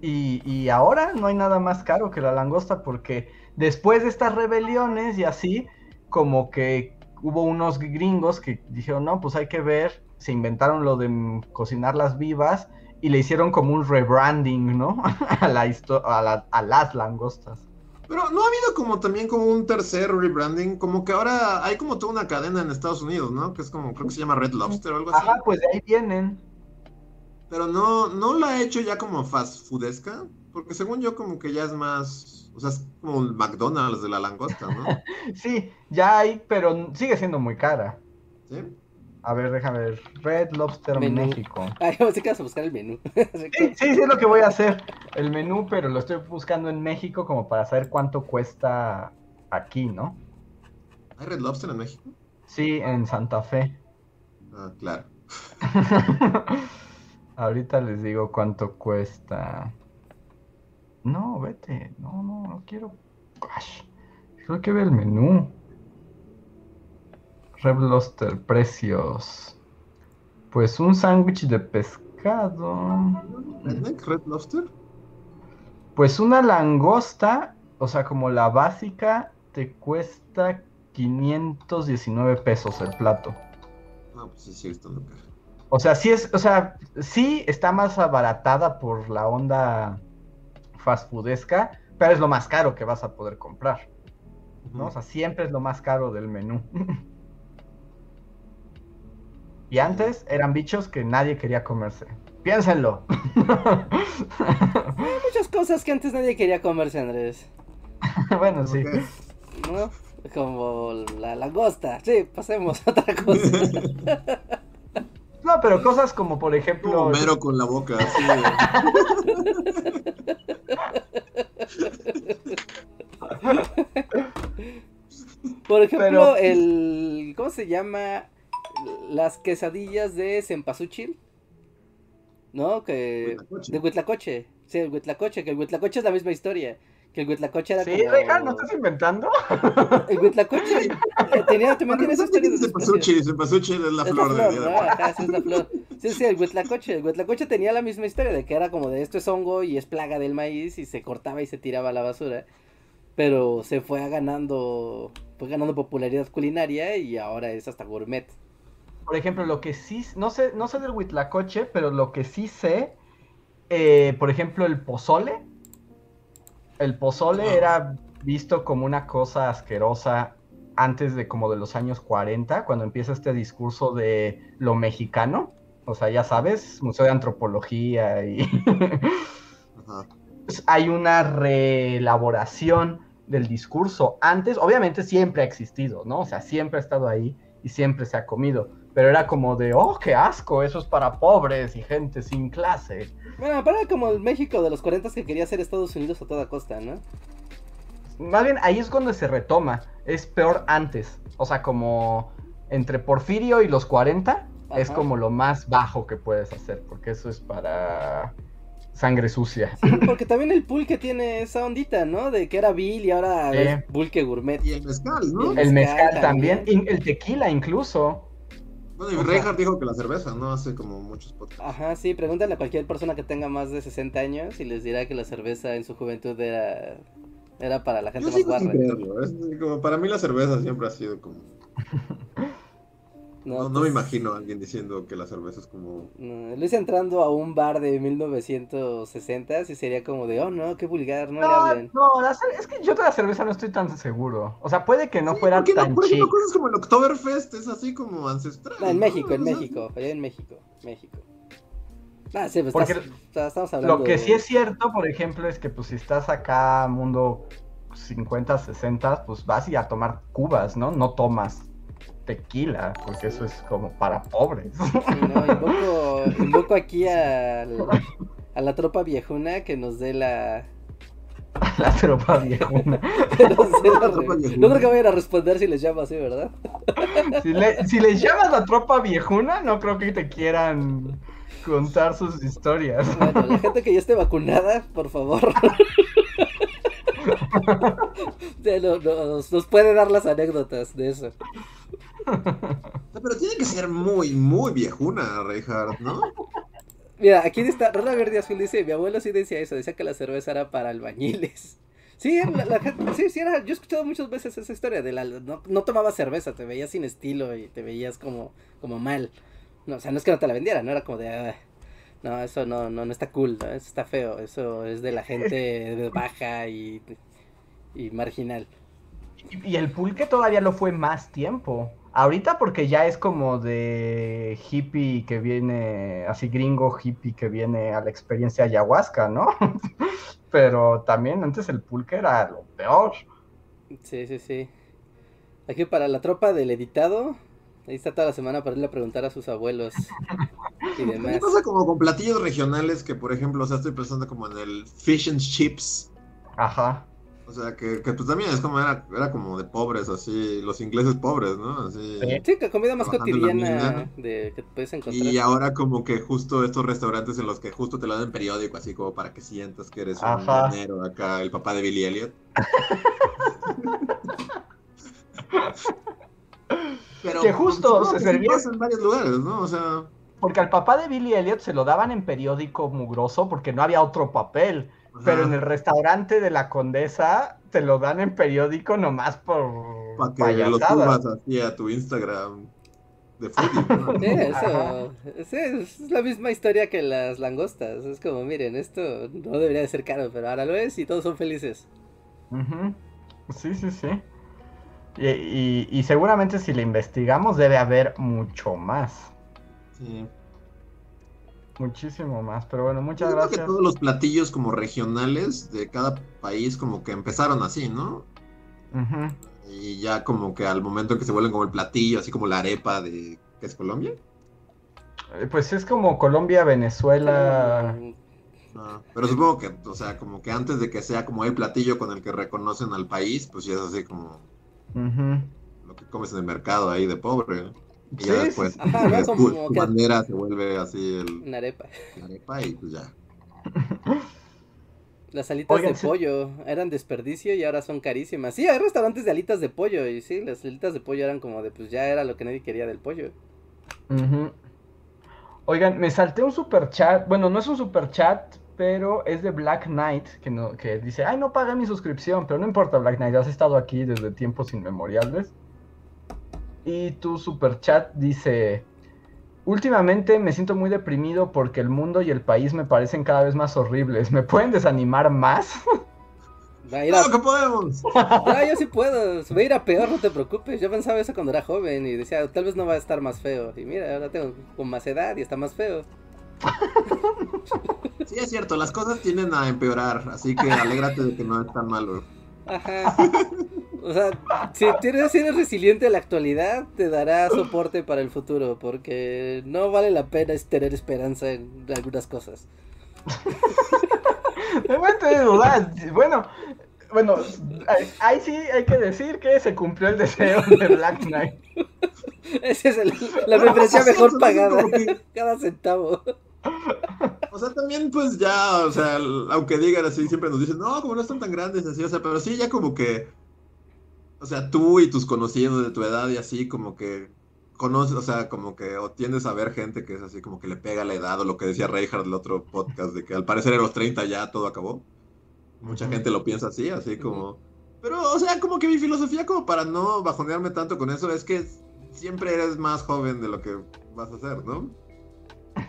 Y, y ahora no hay nada más caro que la langosta porque después de estas rebeliones y así, como que hubo unos gringos que dijeron, no, pues hay que ver, se inventaron lo de mm, cocinarlas vivas y le hicieron como un rebranding, ¿no? a, la a, la- a las langostas. Pero no ha habido como también como un tercer rebranding, como que ahora hay como toda una cadena en Estados Unidos, ¿no? Que es como, creo que se llama Red Lobster o algo así. Ajá, pues de ahí vienen. Pero no, no la he hecho ya como fast foodesca, porque según yo como que ya es más, o sea, es como el McDonald's de la langosta, ¿no? Sí, ya hay, pero sigue siendo muy cara. ¿Sí? A ver, déjame ver. Red Lobster Menú. México. Ay, vamos a vas a buscar el menú. Sí, sí, sí, es lo que voy a hacer. El menú, pero lo estoy buscando en México como para saber cuánto cuesta aquí, ¿no? ¿Hay Red Lobster en México? Sí, en Santa Fe. Ah, claro. Ahorita les digo cuánto cuesta. No, vete. No, no, no quiero. Gosh. Creo que ve el menú. Red Lobster, precios. Pues un sándwich de pescado. ¿Red Lobster? Pues una langosta, o sea, como la básica, te cuesta 519 pesos el plato. No, pues sí, sigue estando caro. O sea, sí es, o sea, sí está más abaratada por la onda fast foodesca, pero es lo más caro que vas a poder comprar, ¿no? O sea, siempre es lo más caro del menú. Y antes eran bichos que nadie quería comerse. Piénsenlo. Hay muchas cosas que antes nadie quería comerse, Andrés. bueno, sí. ¿No? Como la langosta. Sí, pasemos a otra cosa. No, pero cosas como por ejemplo. Como mero con la boca, así. Por ejemplo, Pero- el. ¿Cómo se llama? Las quesadillas de Cempasúchil. ¿No? Que. Huitlacoche. De Huitlacoche. Sí, el Huitlacoche. Que el Huitlacoche es la misma historia. Que el Huitlacoche era Sí, como. ¿no estás inventando? El Huitlacoche eh, tenía, también tiene esa historia se pasó es la Es flor la de flor, ¿no? Ajá, sí, es la flor. Sí, sí, el Huitlacoche. El Huitlacoche tenía la misma historia de que era como de esto es hongo y es plaga del maíz y se cortaba y se tiraba a la basura. pero se fue ganando, fue ganando popularidad culinaria y ahora es hasta gourmet. Por ejemplo, lo que sí, no sé, no sé del huitlacoche, pero lo que sí sé, eh, por ejemplo, el pozole. El pozole era visto como una cosa asquerosa antes de como de los años 40, cuando empieza este discurso de lo mexicano. O sea, ya sabes, Museo de Antropología y... Hay una reelaboración del discurso. Antes, obviamente, siempre ha existido, ¿no? O sea, siempre ha estado ahí y siempre se ha comido. Pero era como de, oh, qué asco, eso es para pobres y gente sin clase. Bueno, para como el México de los 40 que quería ser Estados Unidos a toda costa, ¿no? Más bien, ahí es cuando se retoma. Es peor antes. O sea, como entre Porfirio y los 40 es como lo más bajo que puedes hacer, porque eso es para sangre sucia. porque también el pulque tiene esa ondita, ¿no? De que era Bill y ahora es pulque gourmet. Y el mezcal, ¿no? El, mezcal, también. el tequila incluso. Bueno, y Reinhardt dijo que la cerveza, ¿no? Hace como muchos podcasts. Ajá, sí, pregúntale a cualquier persona que tenga más de 60 años y les dirá que la cerveza en su juventud era, era para la gente más barra. como, para mí la cerveza siempre ha sido como... No, no, me imagino a alguien diciendo que la cerveza es como. No, Luis entrando a un bar de 1960 y sería como de, oh no, qué vulgar, no, no le No, es que yo de la cerveza no estoy tan seguro. O sea, puede que no fuera tan no? Por ejemplo, cosas como el Oktoberfest es así como ancestral. en México, en México, allá en México, México. Ah, sí, pues estamos hablando Lo que sí es cierto, por ejemplo, es que pues si estás acá, mundo 50, 60, pues vas y a tomar cubas, ¿no? No tomas tequila, porque eso es como para pobres. no, invoco, aquí a, a la tropa viejuna que nos dé la, la tropa viejuna. no, creo que vayan a responder si les llamo así, ¿verdad? Si, si, les llamas la tropa viejuna, no creo que te quieran contar sus historias. Bueno, la gente que ya esté vacunada, por favor. nos, nos puede dar las anécdotas de eso. Pero tiene que ser muy, muy viejuna, Reinhardt, ¿no? Mira, aquí está, Rola Verde Azul dice, mi abuelo sí decía eso, decía que la cerveza era para albañiles. Sí, la, sí, sí era, yo he escuchado muchas veces esa historia de la, no, no tomabas cerveza, te veías sin estilo y te veías como, como mal. No, o sea, no es que no te la vendieran, no era como de, no, eso no, no, no está cool, ¿no? eso está feo, eso es de la gente baja y, y marginal. Y, el pulque todavía lo fue más tiempo. Ahorita porque ya es como de hippie que viene, así gringo hippie que viene a la experiencia ayahuasca, ¿no? Pero también antes el pulque era lo peor. Sí, sí, sí. Aquí para la tropa del editado, ahí está toda la semana para irle a preguntar a sus abuelos y demás. ¿Qué pasa como con platillos regionales que, por ejemplo, o sea, estoy pensando como en el fish and chips? Ajá. O sea, que, que pues también es como era, era como de pobres, así, los ingleses pobres, ¿no? Así, sí, que comida más cotidiana de, que puedes encontrar. Y ahora como que justo estos restaurantes en los que justo te lo dan en periódico, así como para que sientas que eres un dinero acá, el papá de Billy Elliot. Pero que justo pues, se servía en varios lugares, ¿no? O sea... Porque al papá de Billy Elliot se lo daban en periódico mugroso porque no había otro papel. Pero en el restaurante de la condesa te lo dan en periódico nomás por para que lo subas así a tu Instagram de fútbol. Sí, eso, es la misma historia que las langostas. Es como, miren, esto no debería de ser caro, pero ahora lo es y todos son felices. Sí, sí, sí. Y, y, seguramente si le investigamos debe haber mucho más. Sí. Muchísimo más, pero bueno, muchas Yo gracias. Creo que todos los platillos como regionales de cada país como que empezaron así, ¿no? Y ya como que al momento en que se vuelven como el platillo, así como la arepa de... ¿Qué es Colombia? Eh, pues es como Colombia, Venezuela... Ah, pero supongo que, o sea, como que antes de que sea como el platillo con el que reconocen al país, pues ya es así como... Lo que comes en el mercado ahí de pobre. Y ya después, tu bandera se vuelve así el... Una arepa. La arepa y pues ya. Las alitas de pollo eran desperdicio y ahora son carísimas. Sí, hay restaurantes de alitas de pollo y sí, las alitas de pollo eran como de pues ya era lo que nadie quería del pollo. Oigan, me salté un super chat. Bueno, no es un super chat, pero es de Black Knight, que, no, que dice, ay, no pagué mi suscripción, pero no importa, Black Knight, has estado aquí desde tiempos inmemoriales. Y tu super chat dice, últimamente me siento muy deprimido porque el mundo y el país me parecen cada vez más horribles. ¿Me pueden desanimar más? Va a ir a... ¡Claro que podemos! Ah, yo sí puedo. Se va a ir a peor, no te preocupes. Yo pensaba eso cuando era joven y decía, tal vez no va a estar más feo. Y mira, ahora tengo con más edad y está más feo. Sí, es cierto, las cosas tienden a empeorar, así que alégrate de que no es tan malo. Ajá. O sea, si tienes, si eres resiliente en la actualidad, te dará soporte para el futuro, porque no vale la pena tener esperanza en algunas cosas. Me voy a dudar. Bueno, bueno, ahí- sí hay que decir que se cumplió el deseo de Black Knight. Esa es el- la membresía mejor pagada. Cada centavo. O sea, también pues ya, o sea, aunque digan así, siempre nos dicen, no, como no están tan grandes, así, o sea, pero sí ya como que, o sea, tú y tus conocidos de tu edad y así como que conoces, o sea, como que o tiendes a ver gente que es así como que le pega la edad o lo que decía Reinhardt del otro podcast, de que al parecer a los 30 ya todo acabó. Mucha gente lo piensa así, así como... Pero, o sea, como que mi filosofía como para no bajonearme tanto con eso es que siempre eres más joven de lo que vas a ser, ¿no?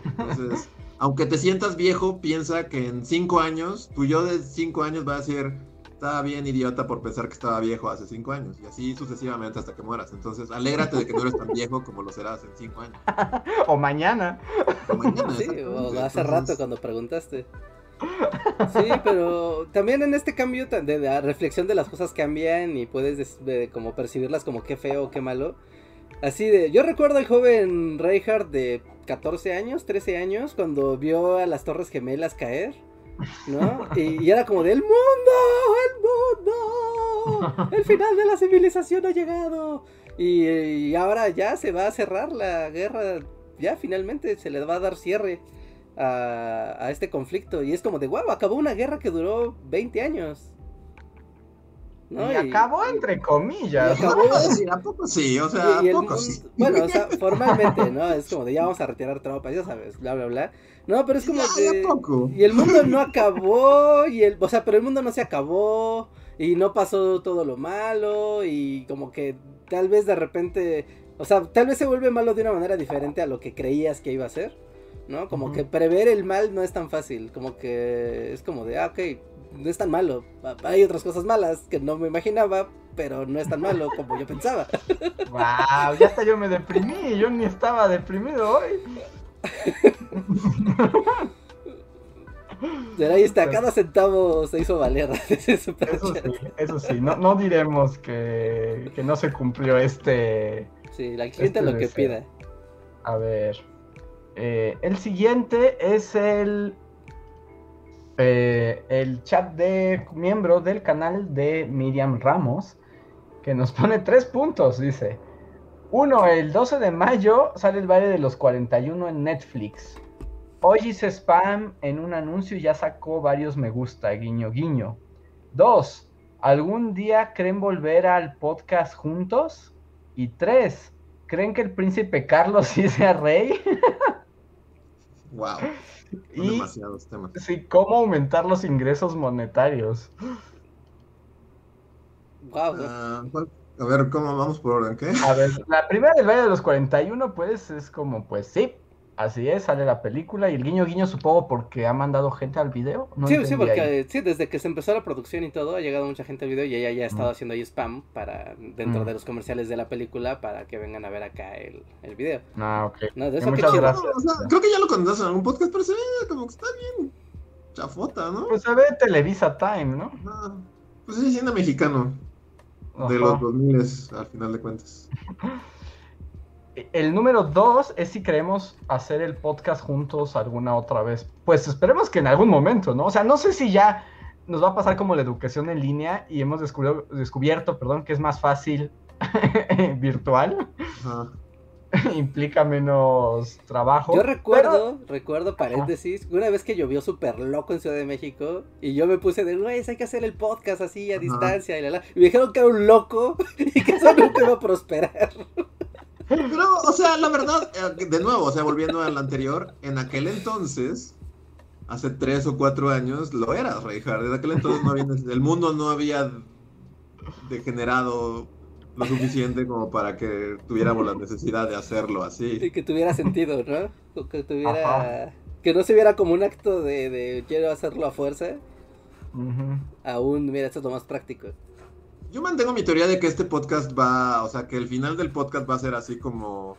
Entonces, aunque te sientas viejo, piensa que en cinco años, tu yo de cinco años va a decir, estaba bien idiota por pensar que estaba viejo hace cinco años, y así sucesivamente hasta que mueras. Entonces, alégrate de que no eres tan viejo como lo serás en cinco años. O mañana. O mañana, Sí, o hace Entonces, rato cuando preguntaste. Sí, pero también en este cambio de la reflexión de las cosas cambian y puedes des- de- como percibirlas como qué feo o qué malo. Así de, yo recuerdo al joven Reinhardt de 14 años, 13 años, cuando vio a las Torres Gemelas caer, ¿no? Y, y era como de, el mundo, el mundo, el final de la civilización ha llegado. Y, y ahora ya se va a cerrar la guerra, ya finalmente se le va a dar cierre a, a este conflicto. Y es como de, wow, acabó una guerra que duró 20 años. ¿No? Y acabó entre comillas. y ¿no? acabó- ¿a poco sí? ¿A poco sí? O sea, y- y ¿a poco sí? Bueno, o sea, formalmente, ¿no? Es como de ya vamos a retirar tropas, ya sabes, bla, bla, bla. No, pero es como Ya, de... ¿a poco? Y el mundo no acabó, y el... O sea, pero el mundo no se acabó, y no pasó todo lo malo, y como que tal vez de repente... O sea, tal vez se vuelve malo de una manera diferente a lo que creías que iba a ser, ¿no? Como que prever el mal no es tan fácil, como que es como de, ah, ok, no es tan malo. Hay otras cosas malas que no me imaginaba, pero no es tan malo como yo pensaba. Wow, ya hasta yo me deprimí. Yo ni estaba deprimido hoy. Ahí está, cada centavo se hizo valer. Eso sí, eso sí. No, no diremos que, que no se cumplió este. Sí, la cliente Este lo que pida. A ver. eh, el siguiente es el. Eh, el chat de miembro del canal de Miriam Ramos. Que nos pone tres puntos, dice. Uno, el 12 de mayo sale el baile de los 41 en Netflix. Hoy hice spam en un anuncio y ya sacó varios me gusta, guiño, guiño. Dos, ¿algún día creen volver al podcast juntos? Y tres, ¿creen que el príncipe Carlos sí sea rey? Wow. Y demasiados temas. sí, ¿cómo aumentar los ingresos monetarios? Wow, Ah, a ver, ¿cómo vamos por orden? ¿Qué? A ver, la primera del baile de los 41, pues es como, pues sí, así es, sale la película y el guiño guiño supongo porque ha mandado gente al video. No sí, sí, porque ahí. sí, desde que se empezó la producción y todo, ha llegado mucha gente al video y ella ya ha estado Mm. haciendo ahí spam para dentro Mm. de los comerciales de la película para que vengan a ver acá el, el video. Ah, ok. No, de eso muchas chido. gracias. O sea, creo que ya lo contaste en algún podcast, pero se ve como que está bien chafota, ¿no? Pues se ve Televisa Time, ¿no? Ah, pues sí, cine mexicano. De los 2000 al final de cuentas. El número dos es si queremos hacer el podcast juntos alguna otra vez. Pues esperemos que en algún momento, ¿no? O sea, no sé si ya nos va a pasar como la educación en línea y hemos descubierto, descubierto perdón, que es más fácil virtual, Ajá. implica menos trabajo. Yo recuerdo, recuerdo paréntesis, una vez que llovió súper loco en Ciudad de México y yo me puse de, güey, hay que hacer el podcast así a Ajá. distancia y la, la. Y me dijeron que era un loco y que eso nunca iba a prosperar. Pero, o sea, la verdad, eh, de nuevo, o sea, volviendo al anterior, en aquel entonces, hace tres o cuatro años lo eras, Reinhardt. En aquel entonces no había, el mundo no había degenerado lo suficiente como para que tuviéramos la necesidad de hacerlo así. Y que tuviera sentido, ¿no? O que tuviera... Que no se viera como un acto de, de quiero hacerlo a fuerza. Aún, mira, esto es lo más práctico. Yo mantengo mi teoría de que este podcast va, o sea, que el final del podcast va a ser así como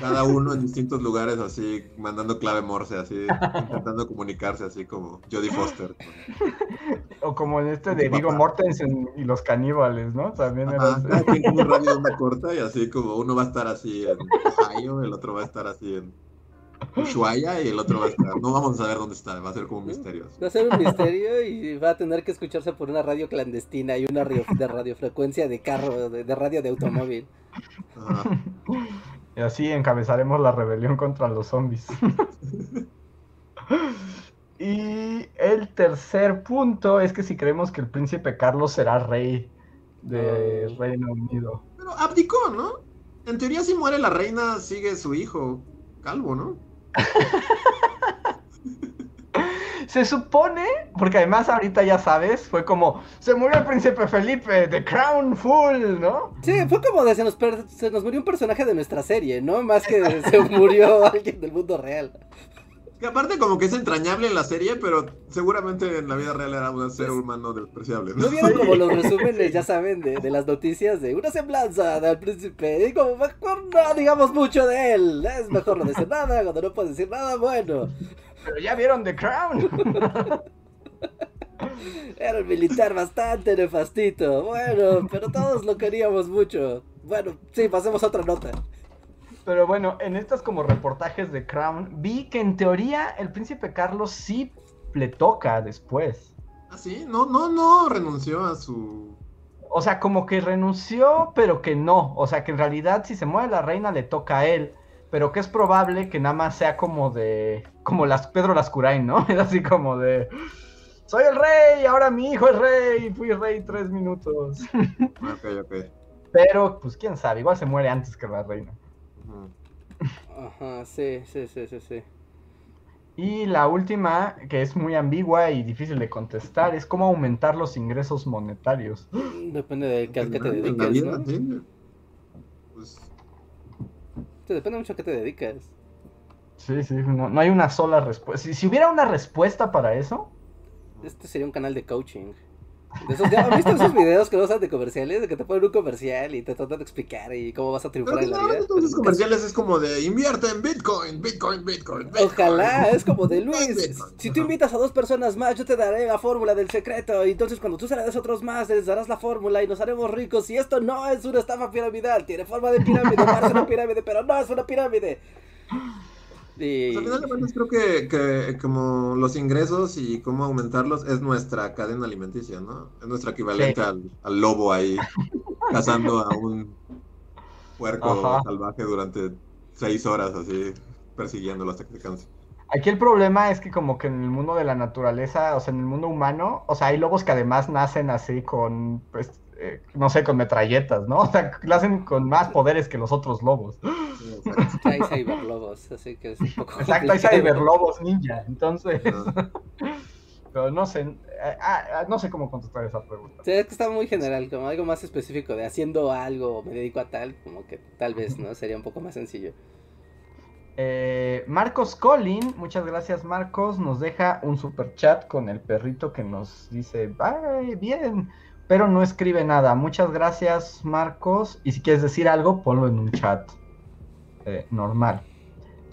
cada uno en distintos lugares, así, mandando clave morse, así, intentando comunicarse, así como Jodie Foster. O como en este de Vigo Mortensen y los caníbales, ¿no? También era así. un radio de onda corta y así como uno va a estar así en Ohio, el otro va a estar así en Ushuaia y el otro va a estar. No vamos a saber dónde está, va a ser como un misterio. Va a ser un misterio y va a tener que escucharse por una radio clandestina y una radio de radiofrecuencia de carro, de, radio de automóvil. Y así encabezaremos la rebelión contra los zombies. y el tercer punto es que si creemos que el príncipe Carlos será rey de Reino Unido. Pero abdicó, ¿no? En teoría si muere la reina sigue su hijo calvo, ¿no? Se supone, porque además ahorita ya sabes, fue como, se murió el príncipe Felipe, The Crown Full, ¿no? Sí, fue como de se nos, se nos murió un personaje de nuestra serie, ¿no? Más que se murió alguien del mundo real. Que aparte como que es entrañable en la serie, pero seguramente en la vida real era un ser humano despreciable. ¿No, ¿No vieron como los resúmenes, ya saben, de, de, las noticias de una semblanza del príncipe? Y como mejor no digamos mucho de él. Es mejor no decir nada, cuando no puedes decir nada, bueno. Pero ya vieron The Crown. Era un militar bastante nefastito. Bueno, pero todos lo queríamos mucho. Bueno, sí, pasemos a otra nota. Pero bueno, en estas como reportajes de Crown, vi que en teoría el príncipe Carlos sí le toca después. ¿Ah, sí? No, no, no renunció a su... O sea, como que renunció, pero que no. O sea, que en realidad si se mueve la reina le toca a él. Pero que es probable que nada más sea como de... Como las Pedro Lascurain, ¿no? Es así como de... Soy el rey, ahora mi hijo es rey, fui rey tres minutos. Ok, ok. Pero, pues quién sabe, igual se muere antes que la reina. Ajá, sí, sí, sí, sí, sí. Y la última, que es muy ambigua y difícil de contestar, es cómo aumentar los ingresos monetarios. Depende de qué, qué te dediques, ¿no? Pues... depende mucho a qué te dedicas. Sí, sí, no, no hay una sola respuesta. Si, si, hubiera una respuesta para eso... Este sería un canal de coaching. ¿Han visto esos videos que no usan de comerciales? De que te ponen un comercial y te tratan de explicar y cómo vas a triunfar en la vida. Todos esos comerciales es como de invierte en Bitcoin, Bitcoin, Bitcoin. Ojalá, es como de Luis. si tú invitas a dos personas más, yo te daré la fórmula del secreto. Y entonces cuando tú salgas a otros más, les darás la fórmula y nos haremos ricos. Y esto no es una estafa piramidal, tiene forma de pirámide, parece una pirámide, pero no es una pirámide. Y... al final de cuentas creo que, que, como los ingresos y cómo aumentarlos es nuestra cadena alimenticia, ¿no? Es nuestra equivalente al, lobo ahí cazando a un puerco salvaje durante seis horas así persiguiéndolo hasta que se canse. Aquí el problema es que como que en el mundo de la naturaleza, o sea, en el mundo humano, o sea, hay lobos que además nacen así con, pues, eh, no sé, con metralletas, ¿no? O sea, nacen con más poderes que los otros lobos. hay cyberlobos, así que es un poco Exacto, hay cyberlobos ninja, entonces... Pero no sé, eh, ah, ah, no sé cómo contestar esa pregunta. Sí, es que está muy general, como algo más específico de haciendo algo, me dedico a tal, como que tal vez, ¿no? Sería un poco más sencillo. Eh, Marcos Collin, muchas gracias Marcos, nos deja un super chat con el perrito que nos dice, ¡ay, bien! Pero no escribe nada. Muchas gracias Marcos. Y si quieres decir algo, ponlo en un chat eh, normal.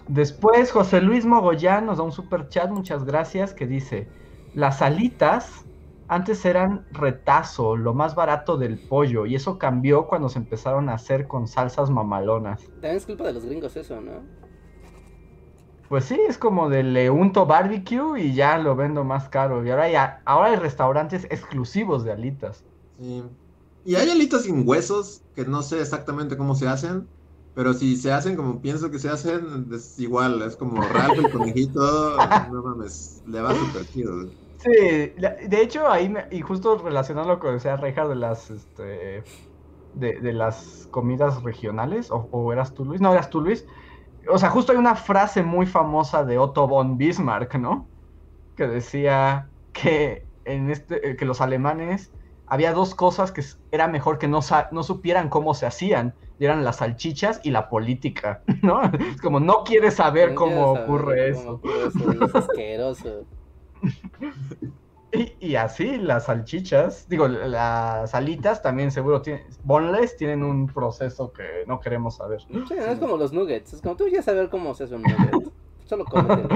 Después José Luis Mogollán nos da un super chat, muchas gracias, que dice, las alitas antes eran retazo, lo más barato del pollo, y eso cambió cuando se empezaron a hacer con salsas mamalonas. También es culpa de los gringos eso, ¿no? Pues sí, es como de le unto barbecue y ya lo vendo más caro. Y ahora, ya, ahora hay restaurantes exclusivos de alitas. Sí. Y hay alitas sin huesos, que no sé exactamente cómo se hacen, pero si se hacen como pienso que se hacen, es igual, es como Ralph el conejito, no mames, le va súper chido. Sí, de hecho ahí, y justo relacionando lo que decía Reija de las, este, de, de las comidas regionales, o, o eras tú Luis, no eras tú Luis, o sea, justo hay una frase muy famosa de Otto von Bismarck, ¿no? que decía que en este eh, que los alemanes había dos cosas que era mejor que no, no supieran cómo se hacían, y eran las salchichas y la política, ¿no? Es como no quieres saber No cómo quiero saber ocurre cómo eso. ocurre eso, es asqueroso. Y, y así las salchichas, digo, las alitas también seguro tienen, boneless tienen un proceso que no queremos saber. Sí, no es como los nuggets. Es como tú ya saber cómo se hace un nugget. Solo cómetelo.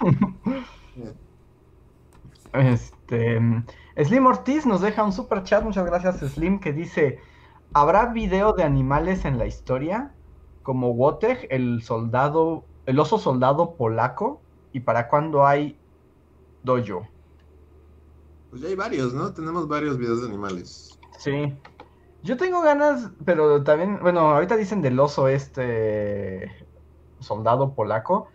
Este, Slim Ortiz nos deja un super chat, muchas gracias Slim, que dice, ¿habrá video de animales en la historia? Como Woteg, el soldado, el oso soldado polaco, y para cuándo hay dojo. Pues ya hay varios, ¿no? Tenemos varios videos de animales. Sí. Yo tengo ganas, pero también, bueno, ahorita dicen del oso este soldado polaco.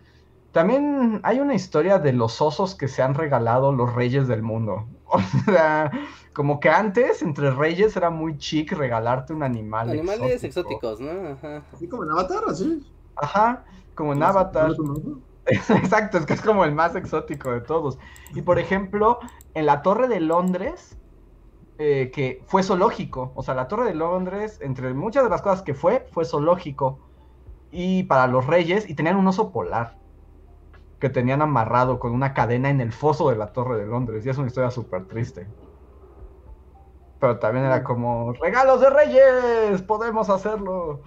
También hay una historia de los osos que se han regalado los reyes del mundo. O sea, como que antes entre reyes era muy chic regalarte un animal Animales exótico. exóticos, ¿no? Ajá. Así como en Avatar, así. Ajá, como en Avatar. ¿No? Exacto, es que es como el más exótico de todos. Y por ejemplo, en la Torre de Londres, eh, que fue zoológico, o sea, la Torre de Londres, entre muchas de las cosas que fue, fue zoológico. Y para los reyes, y tenían un oso polar, que tenían amarrado con una cadena en el foso de la Torre de Londres. Y es una historia súper triste. Pero también era como, regalos de reyes, podemos hacerlo.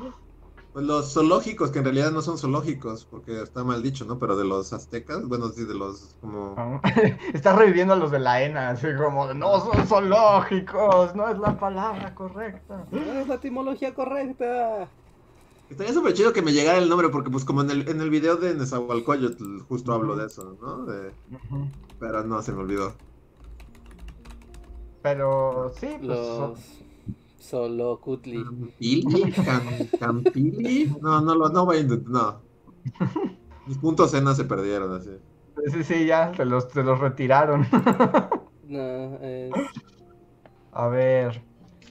Pues los zoológicos, que en realidad no son zoológicos, porque está mal dicho, ¿no? Pero de los aztecas, bueno, sí, de los como... ¿no? Estás reviviendo a los de la ENA, así como, no son zoológicos, no es la palabra correcta. No es la etimología correcta. Estaría súper chido que me llegara el nombre, porque pues como en el, en el video de Nezahualcóyotl justo hablo de eso, ¿no? De-. Pero no, se me olvidó. Pero sí, pues, Los Solocutli. ¿Campili? Cam- ¿Campili? No, no, lo- no voy a intentar, no. Mis puntos cenas se perdieron, así. sí, sí, ya, te los, te los retiraron. No. A ver,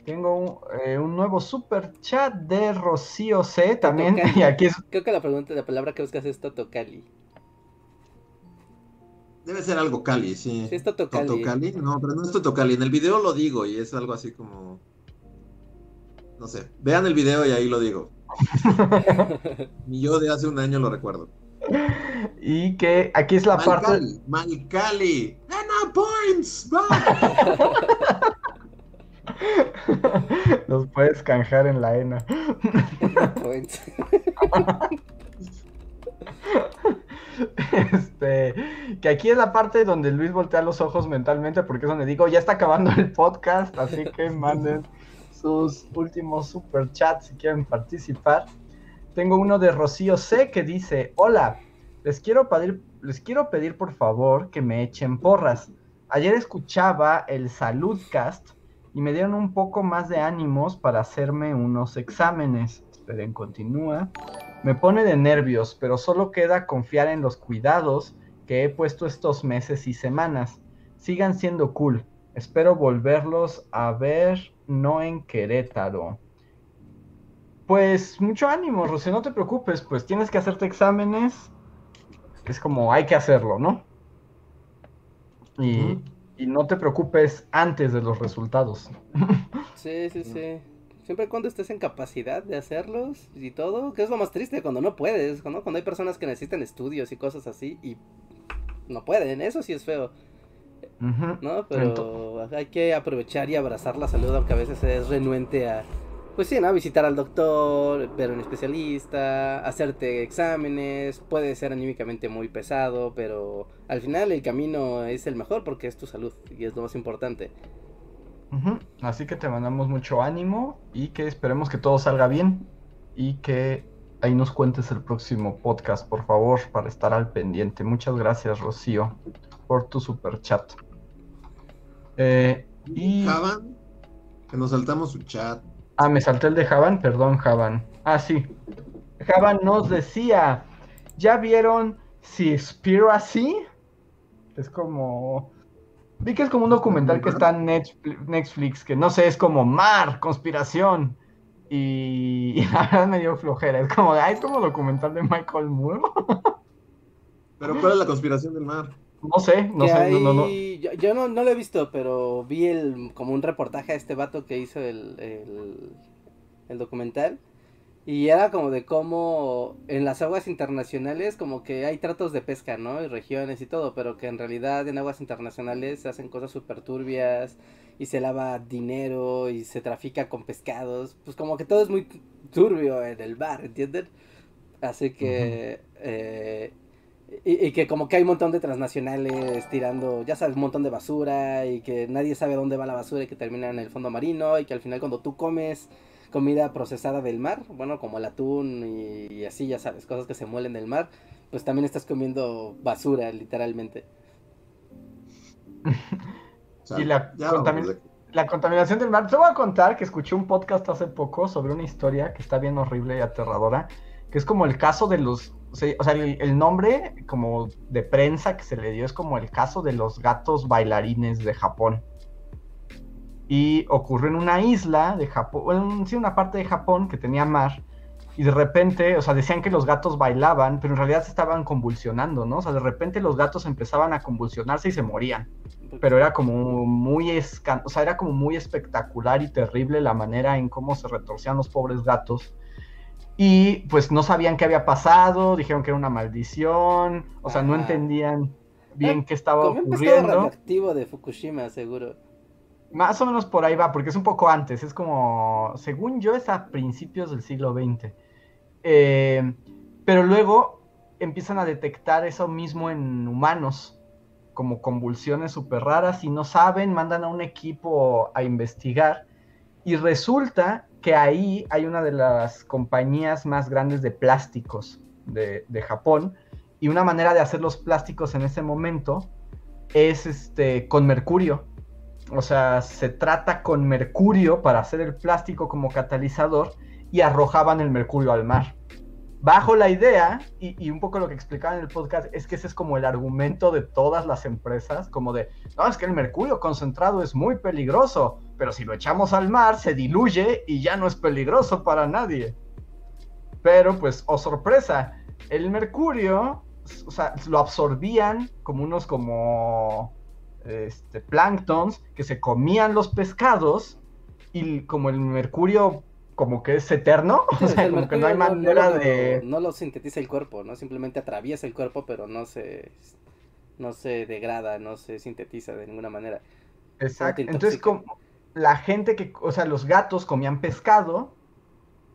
tengo un, eh, un nuevo super chat de Rocío C también, y aquí es, Creo que la pregunta, la palabra que buscas es Totocali. Debe ser algo Cali, sí. Sí, es Totocali. ¿Totocali? No, pero no es Totocali. En el video lo digo y es algo así como... No sé. Vean el video y ahí lo digo. Ni yo de hace un año lo recuerdo. y que aquí es la parte, Malcali, Malcali. ¡Gana points! ¡Va! los puedes canjear en la ENA. Points. Este, que aquí es la parte donde Luis voltea los ojos mentalmente porque es donde digo, ya está acabando el podcast, así que manden sus últimos super chats si quieren participar. Tengo uno de Rocío C que dice, hola, les quiero pedir, les quiero pedir por favor que me echen porras. Ayer escuchaba el Saludcast y me dieron un poco más de ánimos para hacerme unos exámenes. Esperen, continúa. Me pone de nervios, pero solo queda confiar en los cuidados que he puesto estos meses y semanas. Sigan siendo cool. Espero volverlos a ver, no en Querétaro. Pues mucho ánimo, Rocío, no te preocupes, pues tienes que hacerte exámenes. Es como hay que hacerlo, ¿no? Y, y no te preocupes antes de los resultados. Sí, sí, sí. Siempre y cuando estés en capacidad de hacerlos y todo, que es lo más triste cuando no puedes, ¿no? Cuando hay personas que necesitan estudios y cosas así y no pueden, eso sí es feo, ¿no? Pero hay que aprovechar y abrazar la salud, aunque a veces es renuente a, pues sí, ¿no? Visitar al doctor, ver a un especialista, hacerte exámenes, puede ser anímicamente muy pesado, pero al final el camino es el mejor porque es tu salud y es lo más importante. Así que te mandamos mucho ánimo y que esperemos que todo salga bien y que ahí nos cuentes el próximo podcast, por favor, para estar al pendiente. Muchas gracias, Rocío, por tu super chat. Eh, y... Javan, que nos saltamos su chat. Ah, me salté el de Javan, perdón, Javan. Ah, sí. Javan nos decía, ¿ya vieron Seaspiracy? Es como... Vi que es como un documental que está en Netflix, que no sé, es como mar, conspiración. Y, y la verdad me dio flojera. Es como, ay, es como documental de Michael Moore. Pero ¿cuál es la conspiración del mar? No sé, no sé, no, no, Yo, yo no, no lo he visto, pero vi el, como un reportaje a este vato que hizo el, el, el documental. Y era como de cómo en las aguas internacionales como que hay tratos de pesca, ¿no? Y regiones y todo, pero que en realidad en aguas internacionales se hacen cosas súper turbias y se lava dinero y se trafica con pescados. Pues como que todo es muy turbio en el bar, ¿entienden? Así que... eh, y, y que como que hay un montón de transnacionales tirando, ya sabes, un montón de basura y que nadie sabe dónde va la basura y que termina en el fondo marino y que al final cuando tú comes comida procesada del mar, bueno, como el atún y, y así, ya sabes, cosas que se muelen del mar, pues también estás comiendo basura, literalmente. Y la contamin- La contaminación del mar. Te voy a contar que escuché un podcast hace poco sobre una historia que está bien horrible y aterradora, que es como el caso de los... O sea, el, nombre como de prensa que se le dio es como el caso de los gatos bailarines de Japón. Y ocurrió en una isla de Japón, bueno, sí, una parte de Japón que tenía mar. Y de repente, o sea, decían que los gatos bailaban, pero en realidad se estaban convulsionando, ¿no? O sea, de repente los gatos empezaban a convulsionarse y se morían pero era como muy o sea, era como muy espectacular y terrible la manera en cómo se retorcían los pobres gatos. Y pues no sabían qué había pasado, dijeron que era una maldición, o sea, no entendían bien Ah, qué estaba Como ocurriendo. radioactivo de Fukushima, seguro. Más o menos por ahí va, porque es un poco antes, es como, según yo, es a principios del siglo XX. Eh, pero luego empiezan a detectar eso mismo en humanos, como convulsiones súper raras, y no saben, mandan a un equipo a investigar, y resulta que ahí hay una de las compañías más grandes de plásticos de, Japón, y una manera de hacer los plásticos en ese momento es este, con mercurio. O sea, se trata con mercurio para hacer el plástico como catalizador y arrojaban el mercurio al mar. Bajo la idea, y, un poco lo que explicaba en el podcast, es que ese es como el argumento de todas las empresas, como de, no, es que el mercurio concentrado es muy peligroso, pero si lo echamos al mar se diluye y ya no es peligroso para nadie. Pero pues, oh sorpresa, el mercurio, o sea, lo absorbían como unos como este, planctons que se comían los pescados y como el mercurio como que es eterno, o sea, El como que no hay manera de... No lo sintetiza el cuerpo, ¿no? Simplemente atraviesa el cuerpo, pero no se, no se degrada, no se sintetiza de ninguna manera. Exacto. Entonces, como la gente que, o sea, los gatos comían pescado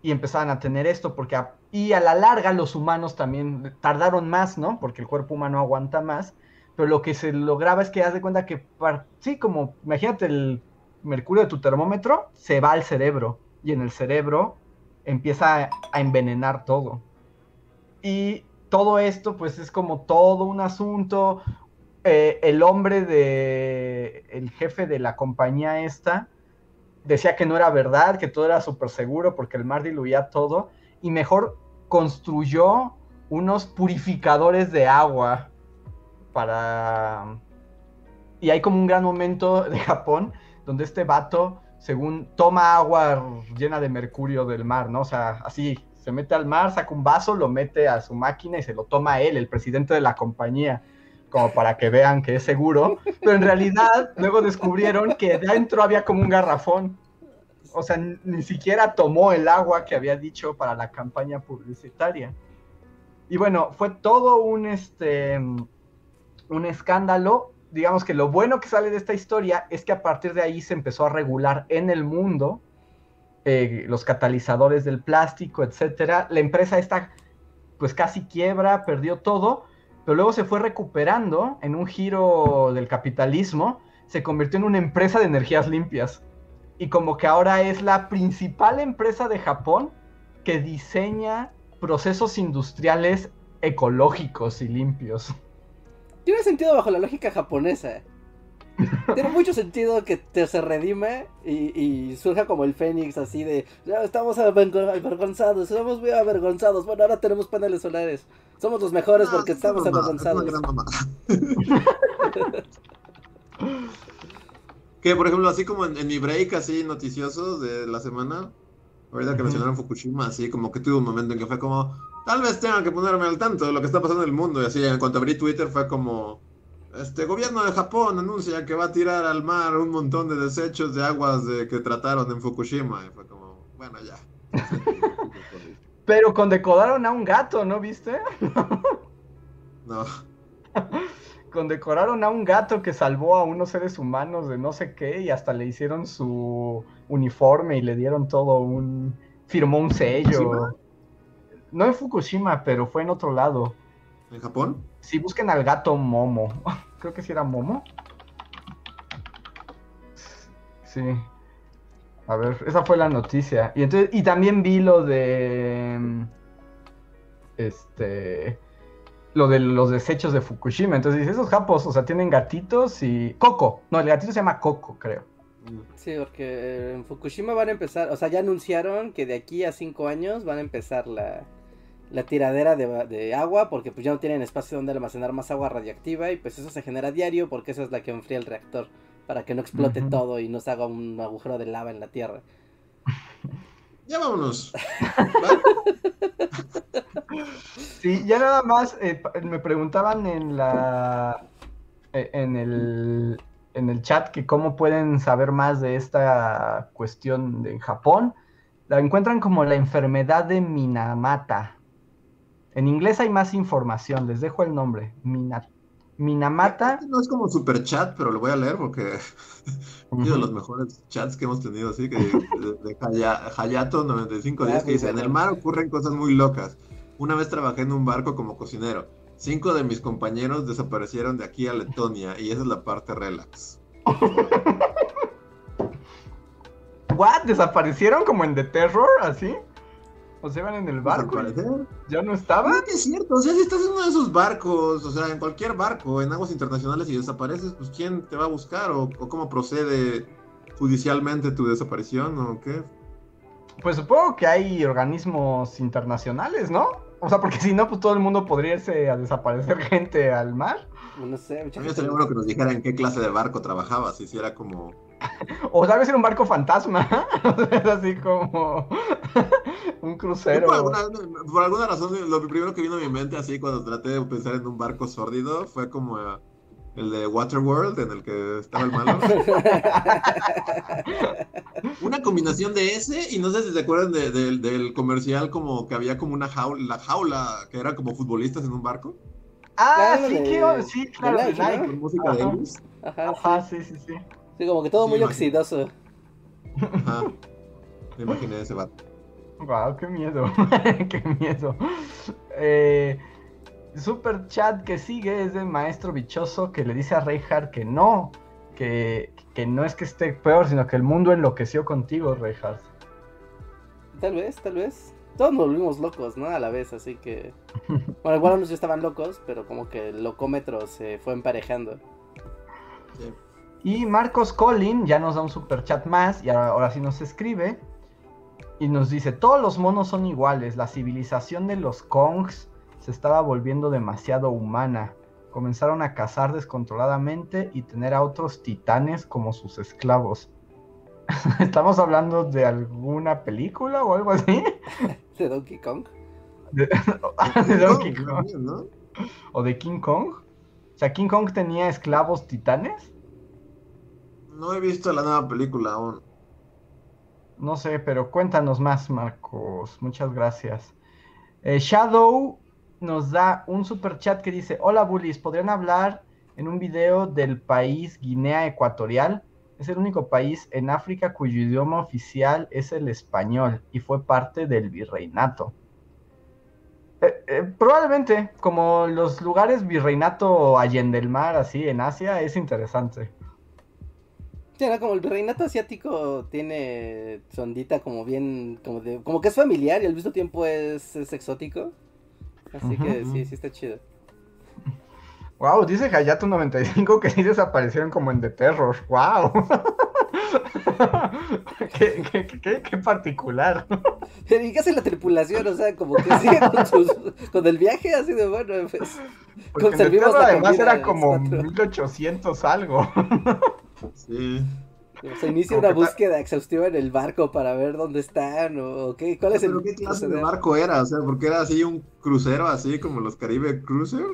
y empezaban a tener esto, porque a, y a la larga los humanos también tardaron más, ¿no? Porque el cuerpo humano aguanta más, pero lo que se lograba es que haz de cuenta que, par- sí, como, imagínate el mercurio de tu termómetro, se va al cerebro y en el cerebro empieza a, envenenar todo. Y todo esto, pues es como todo un asunto, eh, el hombre de el jefe de la compañía esta decía que no era verdad, que todo era súper seguro porque el mar diluía todo y mejor construyó unos purificadores de agua para... Y hay como un gran momento de Japón donde este vato, según toma agua llena de mercurio del mar, ¿no? O sea, así, se mete al mar, saca un vaso, lo mete a su máquina y se lo toma él, el presidente de la compañía como para que vean que es seguro, pero en realidad luego descubrieron que dentro había como un garrafón. O sea, ni siquiera tomó el agua que había dicho para la campaña publicitaria. Y bueno, fue todo un este un escándalo. Digamos que lo bueno que sale de esta historia es que a partir de ahí se empezó a regular en el mundo eh, los catalizadores del plástico, etcétera. La empresa esta pues casi quiebra, perdió todo, pero luego se fue recuperando en un giro del capitalismo, se convirtió en una empresa de energías limpias. Y como que ahora es la principal empresa de Japón que diseña procesos industriales ecológicos y limpios. Tiene sentido bajo la lógica japonesa. Tiene mucho sentido que te se redime y, y surja como el fénix así de "Ya estamos avergon- avergonzados, estamos muy avergonzados. Bueno, ahora tenemos paneles solares. Somos los mejores porque estamos avergonzados. Que por ejemplo, así como en, en mi break así noticioso de la semana, ahorita que mencionaron Fukushima, así como que tuve un momento en que fue como, tal vez tenga que ponerme al tanto de lo que está pasando en el mundo. Y así, en cuanto abrí Twitter fue como, Este gobierno de Japón anuncia que va a tirar al mar un montón de desechos de aguas de, que trataron en Fukushima. Y fue como, bueno, ya. Pero condecoraron a un gato, ¿no viste? No. Condecoraron a un gato que salvó a unos seres humanos de no sé qué y hasta le hicieron su uniforme y le dieron todo un... firmó un sello. No en Fukushima, pero fue en otro lado. ¿En Japón? Si busquen al gato Momo. Creo que sí era Momo. Sí. A ver, esa fue la noticia. Y entonces, y también vi lo de. mm, Este. Lo de los desechos de Fukushima. Entonces dice, esos japos, o sea, tienen gatitos y. Coco. No, el gatito se llama Coco, creo. Sí, porque en Fukushima van a empezar, o sea, ya anunciaron que de aquí a cinco años van a empezar la, la tiradera de, de agua, porque pues ya no tienen espacio donde almacenar más agua radiactiva y pues eso se genera diario porque esa es la que enfría el reactor, para que no explote todo y no se haga un agujero de lava en la Tierra. Ya vámonos. ¿Va? Sí, ya nada más eh, me preguntaban en la eh, en el en el chat que cómo pueden saber más de esta cuestión de en Japón. La encuentran como la enfermedad de Minamata. En inglés hay más información, les dejo el nombre. Mina- Minamata. Este No es como super chat, pero lo voy a leer porque es uno de los mejores chats que hemos tenido, así que de, de Haya- Hayato 9510 Ah, que dice, en el mar ocurren cosas muy locas. Una vez trabajé en un barco como cocinero. Cinco de mis compañeros desaparecieron de aquí a Letonia y esa es la parte relax. ¿What? ¿Desaparecieron como en The Terror, así? ¿O se van en el barco? y ¿Desaparecer? ¿Ya no estaban? No, que es cierto, o sea, si estás en uno de esos barcos, o sea, en cualquier barco, en aguas internacionales y desapareces, pues ¿quién te va a buscar? ¿O, o cómo procede judicialmente tu desaparición? ¿O qué? Pues supongo que hay organismos internacionales, ¿no? O sea, porque si no, pues todo el mundo podría irse a desaparecer gente al mar. No sé, mucha A mí gente- estaría bueno que nos dijera en qué clase de barco trabajabas, si era como... O tal vez era un barco fantasma. es así como un crucero. por, alguna, por alguna razón, lo primero que vino a mi mente así cuando traté de pensar en un barco sórdido fue como eh, el de Waterworld, en el que estaba el malo. Una combinación de ese, y no sé si se acuerdan de- del- del comercial como que había como una jaula, la jaula, que era como futbolistas en un barco, Ah, Claro, sí, de- que, sí, claro, de con música de Ajá. Elvis. Ajá, Ajá, sí. sí, sí, sí. Sí, como que todo Sí, muy imagino. oxidoso. Ajá. Me imaginé ese barco. Wow, qué miedo. qué miedo. Eh, super chat que sigue es del maestro bichoso que le dice a Reinhardt que no, que, que no es que esté peor, sino que el mundo enloqueció contigo, Reinhardt. Tal vez, tal vez. Todos nos volvimos locos, ¿no? A la vez, así que... Bueno, igual unos ya estaban locos, pero como que el locómetro se fue emparejando. Sí. Y Marcos Collin ya nos da un super chat más y ahora, ahora sí nos escribe y nos dice, todos los monos son iguales, la civilización de los Kongs se estaba volviendo demasiado humana. Comenzaron a cazar descontroladamente y tener a otros titanes como sus esclavos. ¿Estamos hablando de alguna película o algo así? De Donkey Kong. De, de Donkey Kong. ¿no? ¿O de King Kong? O sea, ¿King Kong tenía esclavos titanes? No he visto la nueva película aún. No sé, pero cuéntanos más, Marcos. Muchas gracias. Eh, Shadow nos da un super chat que dice: Hola, bullies, ¿podrían hablar en un video del país Guinea Ecuatorial? Es el único país en África cuyo idioma oficial es el español y fue parte del virreinato. Eh, eh, probablemente, como los lugares virreinato Allende el Mar, así en Asia, es interesante. Sí, ¿no? Como el virreinato asiático tiene su ondita como bien, como de, como que es familiar y al mismo tiempo es, es exótico. Así que sí, sí está chido. Wow, dice Hayato95 que sí desaparecieron como en The Terror. Wow. qué, qué, qué- qué particular. ¿Y qué hace la tripulación? O sea, como que sigue con, sus, con el viaje así de bueno, pues. Porque en The Terror además era como cuatro. 1800 algo. Sí. Se inicia una búsqueda exhaustiva en el barco para ver dónde están o qué, cuál es el ¿Pero qué clase de barco era? O sea, porque era así un crucero, así como los Caribe Cruiser.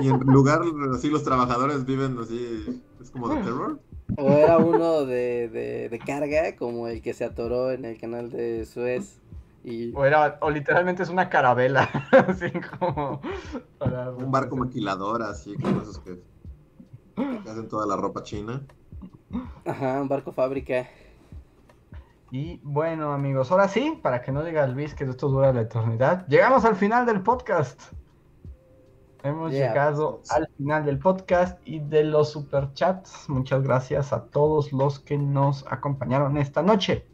Y en lugar, así los trabajadores viven así, es como de terror. O era uno de, de, de carga, como el que se atoró en el canal de Suez. Y... O, era, o literalmente es una carabela, así como... Un barco maquilador, así como esos que, que hacen toda la ropa china. Ajá, un barco fábrica. Y bueno, amigos, ahora sí, para que no diga Luis que esto dura la eternidad, llegamos al final del podcast. Hemos Yeah. llegado al final del podcast y de los superchats. Muchas gracias a todos los que nos acompañaron esta noche.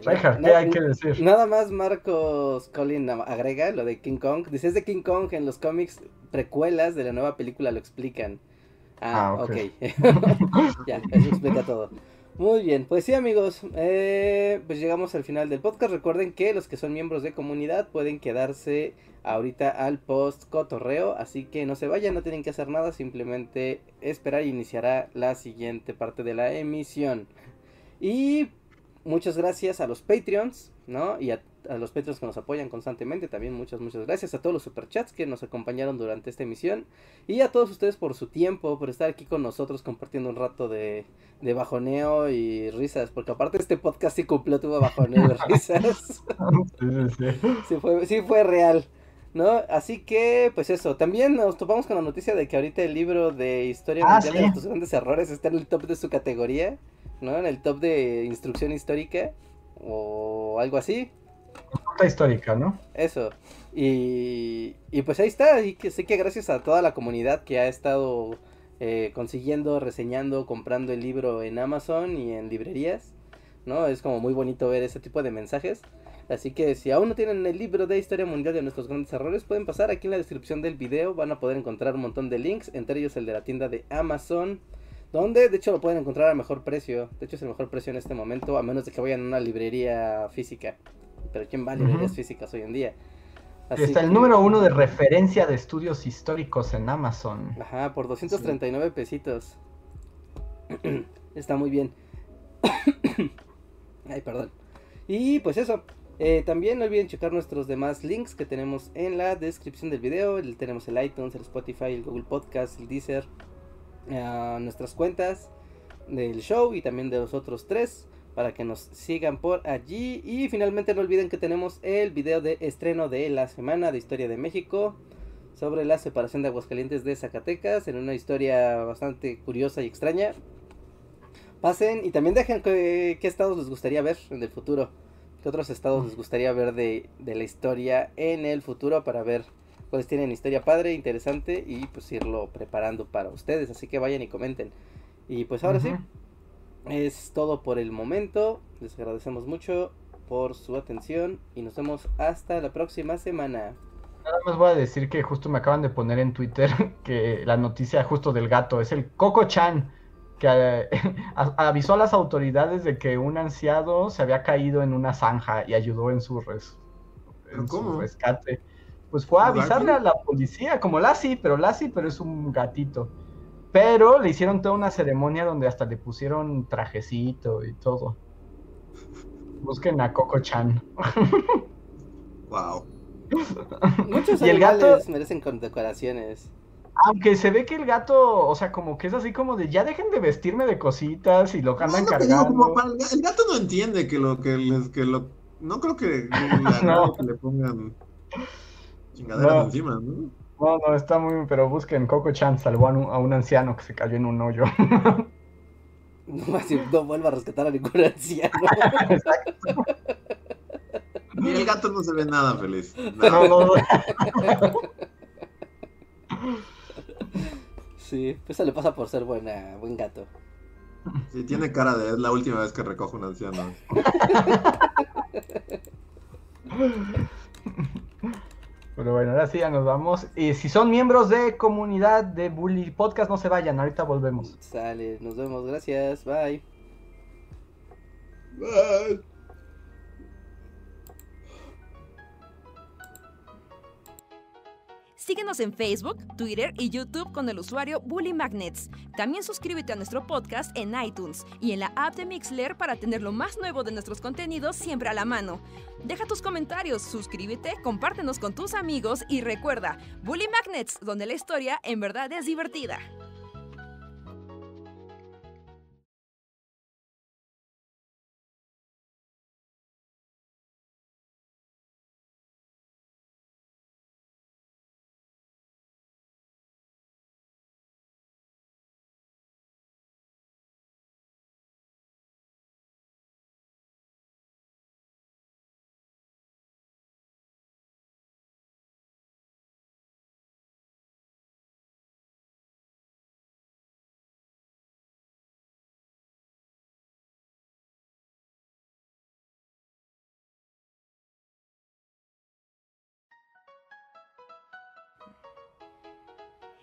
¿qué hay que decir? Nada más Marcos Collin agrega lo de King Kong. Dice, es de King Kong en los cómics precuelas de la nueva película lo explican. Ah, Ah, ok. ok. ya, eso explica todo. Muy bien, pues sí amigos, eh, pues llegamos al final del podcast. Recuerden que los que son miembros de comunidad pueden quedarse ahorita al post cotorreo, así que no se vayan, no tienen que hacer nada, simplemente esperar y iniciará la siguiente parte de la emisión. Y muchas gracias a los Patreons, ¿no? Y a, a los Patreons que nos apoyan constantemente, también muchas, muchas gracias a todos los superchats que nos acompañaron durante esta emisión. Y a todos ustedes por su tiempo, por estar aquí con nosotros compartiendo un rato de, de bajoneo y risas, porque aparte este podcast sí cumplió, tuvo bajoneo y risas. Sí, fue, sí fue real. ¿No? Así que, pues eso, también nos topamos con la noticia de que ahorita el libro de Historia Ah, Mundial de nuestros grandes errores está en el top de su categoría, ¿no? En el top de instrucción histórica o algo así. Ruta histórica, ¿no? Eso. Y, y pues ahí está. Y que sé que gracias a toda la comunidad que ha estado eh, consiguiendo, reseñando, comprando el libro en Amazon y en librerías. ¿No? Es como muy bonito ver ese tipo de mensajes. Así que si aún no tienen el libro de Historia Mundial de nuestros grandes errores, pueden pasar aquí en la descripción del video. Van a poder encontrar un montón de links, entre ellos el de la tienda de Amazon. Donde de hecho lo pueden encontrar a mejor precio. De hecho es el mejor precio en este momento, a menos de que vayan a una librería física. Pero ¿quién va a librerías físicas hoy en día? Así está el número uno de referencia de estudios históricos en Amazon. Ajá, por 239 pesitos. Está muy bien. Ay, perdón. Y pues eso. eh, también no olviden checar nuestros demás links que tenemos en la descripción del video. Tenemos el iTunes, el Spotify, el Google Podcast, el Deezer. Ah, nuestras cuentas del show y también de los otros tres. Para que nos sigan por allí. Y finalmente no olviden que tenemos el video de estreno de la semana de Historia de México sobre la separación de Aguascalientes de Zacatecas en una historia bastante curiosa y extraña. Pasen y también dejen que- qué estados les gustaría ver en el futuro. ¿Qué otros estados les gustaría ver de, de la historia en el futuro para ver cuáles tienen historia padre, interesante y pues irlo preparando para ustedes. Así que vayan y comenten. Y pues ahora sí, es todo por el momento. Les agradecemos mucho por su atención y nos vemos hasta la próxima semana. Nada más voy a decir que justo me acaban de poner en Twitter que la noticia justo del gato es el Coco Chan, que eh, a- avisó a las autoridades de que un anciano se había caído en una zanja y ayudó en su, res- ¿Pero en su cómo? rescate. Pues fue a ¿Como avisarle a la policía, como Lassie, pero Lassie, pero es un gatito. Pero le hicieron toda una ceremonia donde hasta le pusieron trajecito y todo. Busquen a Coco Chan. Wow. Muchos Y el gato- merecen condecoraciones. Aunque se ve que el gato, o sea, como que es así como de ya dejen de vestirme de cositas y lo andan no, cargando. como para el, ga- el gato no entiende que lo que les, que lo, no creo que No. que le pongan chingaderas No. encima, ¿no? No, no, está muy, pero busquen Coco Chan salvó a un, a un anciano que se cayó en un hoyo. No, más bien, no vuelva a rescatar a ningún anciano. Y el gato no se ve nada feliz. No, Nada. no, no. Sí, pues eso le pasa por ser buena, buen gato. Sí, tiene cara de es la última vez que recojo un anciano. Pero bueno, ahora sí ya nos vamos. Y si son miembros de comunidad de Bully Podcast, no se vayan, ahorita volvemos. Sale, nos vemos, gracias, bye. Bye. Síguenos en Facebook, Twitter y YouTube con el usuario Bully Magnets. También suscríbete a nuestro podcast en iTunes y en la app de Mixler para tener lo más nuevo de nuestros contenidos siempre a la mano. Deja tus comentarios, suscríbete, compártenos con tus amigos y recuerda, Bully Magnets, donde la historia en verdad es divertida.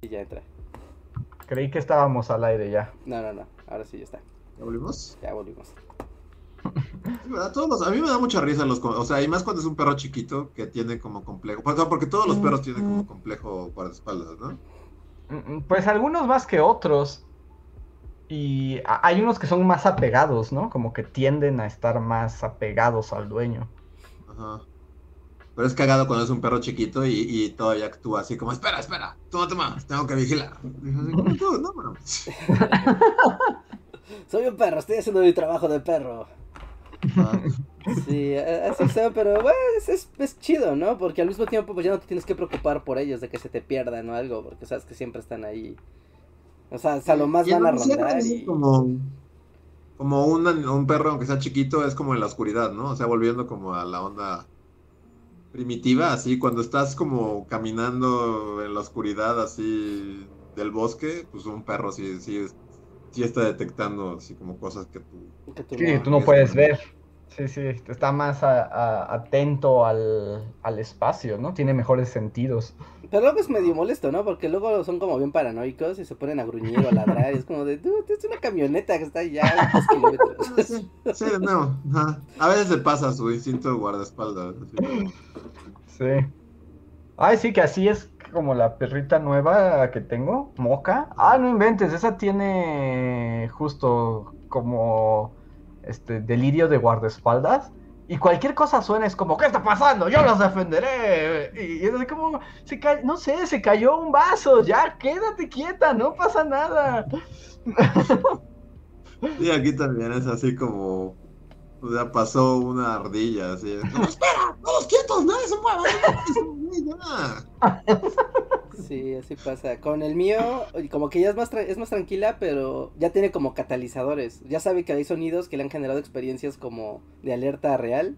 Y ya entra. Creí que estábamos al aire ya. No, no, no. Ahora sí ya está. ¿Ya volvimos? Ya volvimos. A mí me da mucha risa los, o sea, y más cuando es un perro chiquito que tiene como complejo, o sea, porque todos los perros tienen como complejo guardaespaldas, ¿no? Mm, Pues algunos más que otros. Y hay unos que son más apegados, ¿no? Como que tienden a estar más apegados al dueño. Ajá. Pero es cagado cuando es un perro chiquito y, y todavía actúa así como, espera, espera, toma, toma, tengo que vigilar. Y así, "¿Cómo tú? No, mames". Soy un perro, estoy haciendo mi trabajo de perro. Ajá. Sí, a- así sea, pero bueno, es, es, es chido, ¿no? Porque al mismo tiempo pues ya no te tienes que preocupar por ellos de que se te pierdan o algo, porque sabes que siempre están ahí. O sea, hasta lo más Y van a rondar y... como, como un, un perro, aunque sea chiquito, es como en la oscuridad, ¿no? O sea, volviendo como a la onda primitiva, así, cuando estás como caminando en la oscuridad, así, del bosque, pues un perro sí, sí, sí está detectando, así, como cosas que tú... que tú Sí, no. tú no es puedes ver. Sí, sí, está más a- a- atento al, al espacio, ¿no? Tiene mejores sentidos. Pero luego es medio molesto, ¿no? Porque luego son como bien paranoicos y se ponen a gruñir o a ladrar y es como de, "Dude, es una camioneta que está ya a dos kilómetros. Sí, sí, no, ajá. A veces se pasa su instinto de guardaespaldas. así. Sí. Ay, sí, que así es como la perrita nueva que tengo, Moca. Ah, no inventes, esa tiene justo como este delirio de guardaespaldas. Y cualquier cosa suena es como, ¿qué está pasando? Yo los defenderé. Y, es como, se no sé, se cayó un vaso, ya quédate quieta, no pasa nada. Y aquí también es así como. O sea, pasó una ardilla, así. como, ¡Espera! ¡Todos quietos! ¡Nadie se ya". Sí, así pasa. Con el mío, como que ya es más, tra- es más tranquila, pero ya tiene como catalizadores. Ya sabe que hay sonidos que le han generado experiencias como de alerta real.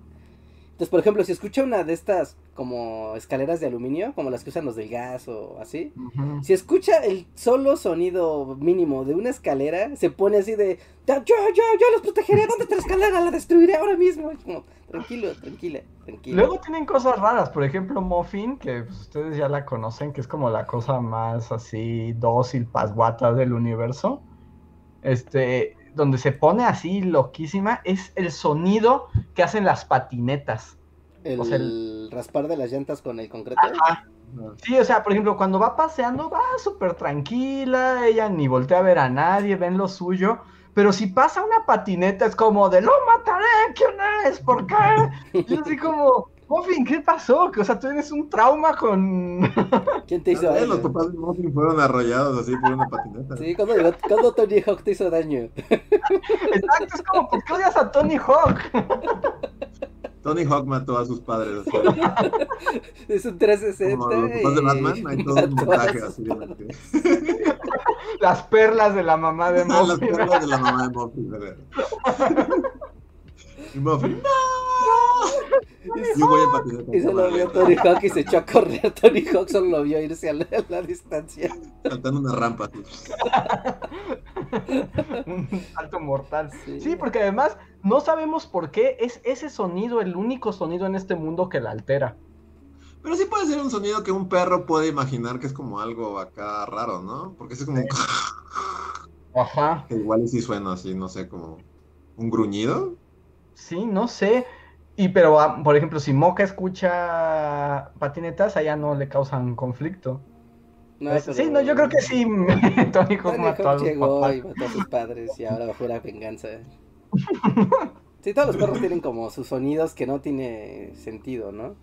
Entonces, por ejemplo, si escucha una de estas como escaleras de aluminio, como las que usan los del gas o así, si escucha el solo sonido mínimo de una escalera, se pone así de, "Ya, yo, yo, yo los protegeré, ¿dónde está la escalera? La destruiré ahora mismo. Es como, tranquilo, tranquila, tranquila. Luego tienen cosas raras, por ejemplo, Muffin, que pues, ustedes ya la conocen, que es como la cosa más así dócil, pasguata del universo. Este, donde se pone así loquísima, es el sonido que hacen las patinetas. el, o sea, el- raspar de las llantas con el concreto. Sí, o sea, por ejemplo, cuando va paseando, va súper tranquila, ella ni voltea a ver a nadie, ven lo suyo. Pero si pasa una patineta, es como de, lo mataré, ¿quién es? ¿Por qué? Y yo así como, Muffin, ¿qué pasó? Que, o sea, tú tienes un trauma con... ¿Quién te hizo Eh, Los daño? papás de Muffin fueron arrollados así por una patineta. Sí, ¿cuándo, llegó- cuándo Tony Hawk te hizo daño? Exacto, es como, ¿por qué odias a Tony Hawk? Tony Hawk mató a sus padres. Así, Es un 360. como los papás de y- Batman, hay todo un montaje así. de Las perlas de la mamá de Ah, las Muffin. perlas de la mamá de Muffin. Y Muffin, ¡no! Y un güey en patineta. Y solo vio a Tony Hawk y se echó a correr. Tony Hawk solo lo vio irse a la, a la distancia. Saltando una rampa. así. un salto mortal. Sí. Sí. porque además no sabemos por qué es ese sonido el único sonido en este mundo que la altera. Pero sí puede ser un sonido que un perro puede imaginar que es como algo acá raro, ¿no? Porque es como. Ajá. que igual y sí suena así, no sé, como un gruñido. Sí, no sé. Y pero, ah, por ejemplo, si Moca escucha patinetas, allá no le causan conflicto. No, Sí, no, yo creo que sí. Tony Hawk mató a llegó papás. y mató a sus padres y ahora jura venganza. Sí, todos los perros tienen como sus sonidos que no tiene sentido, ¿no?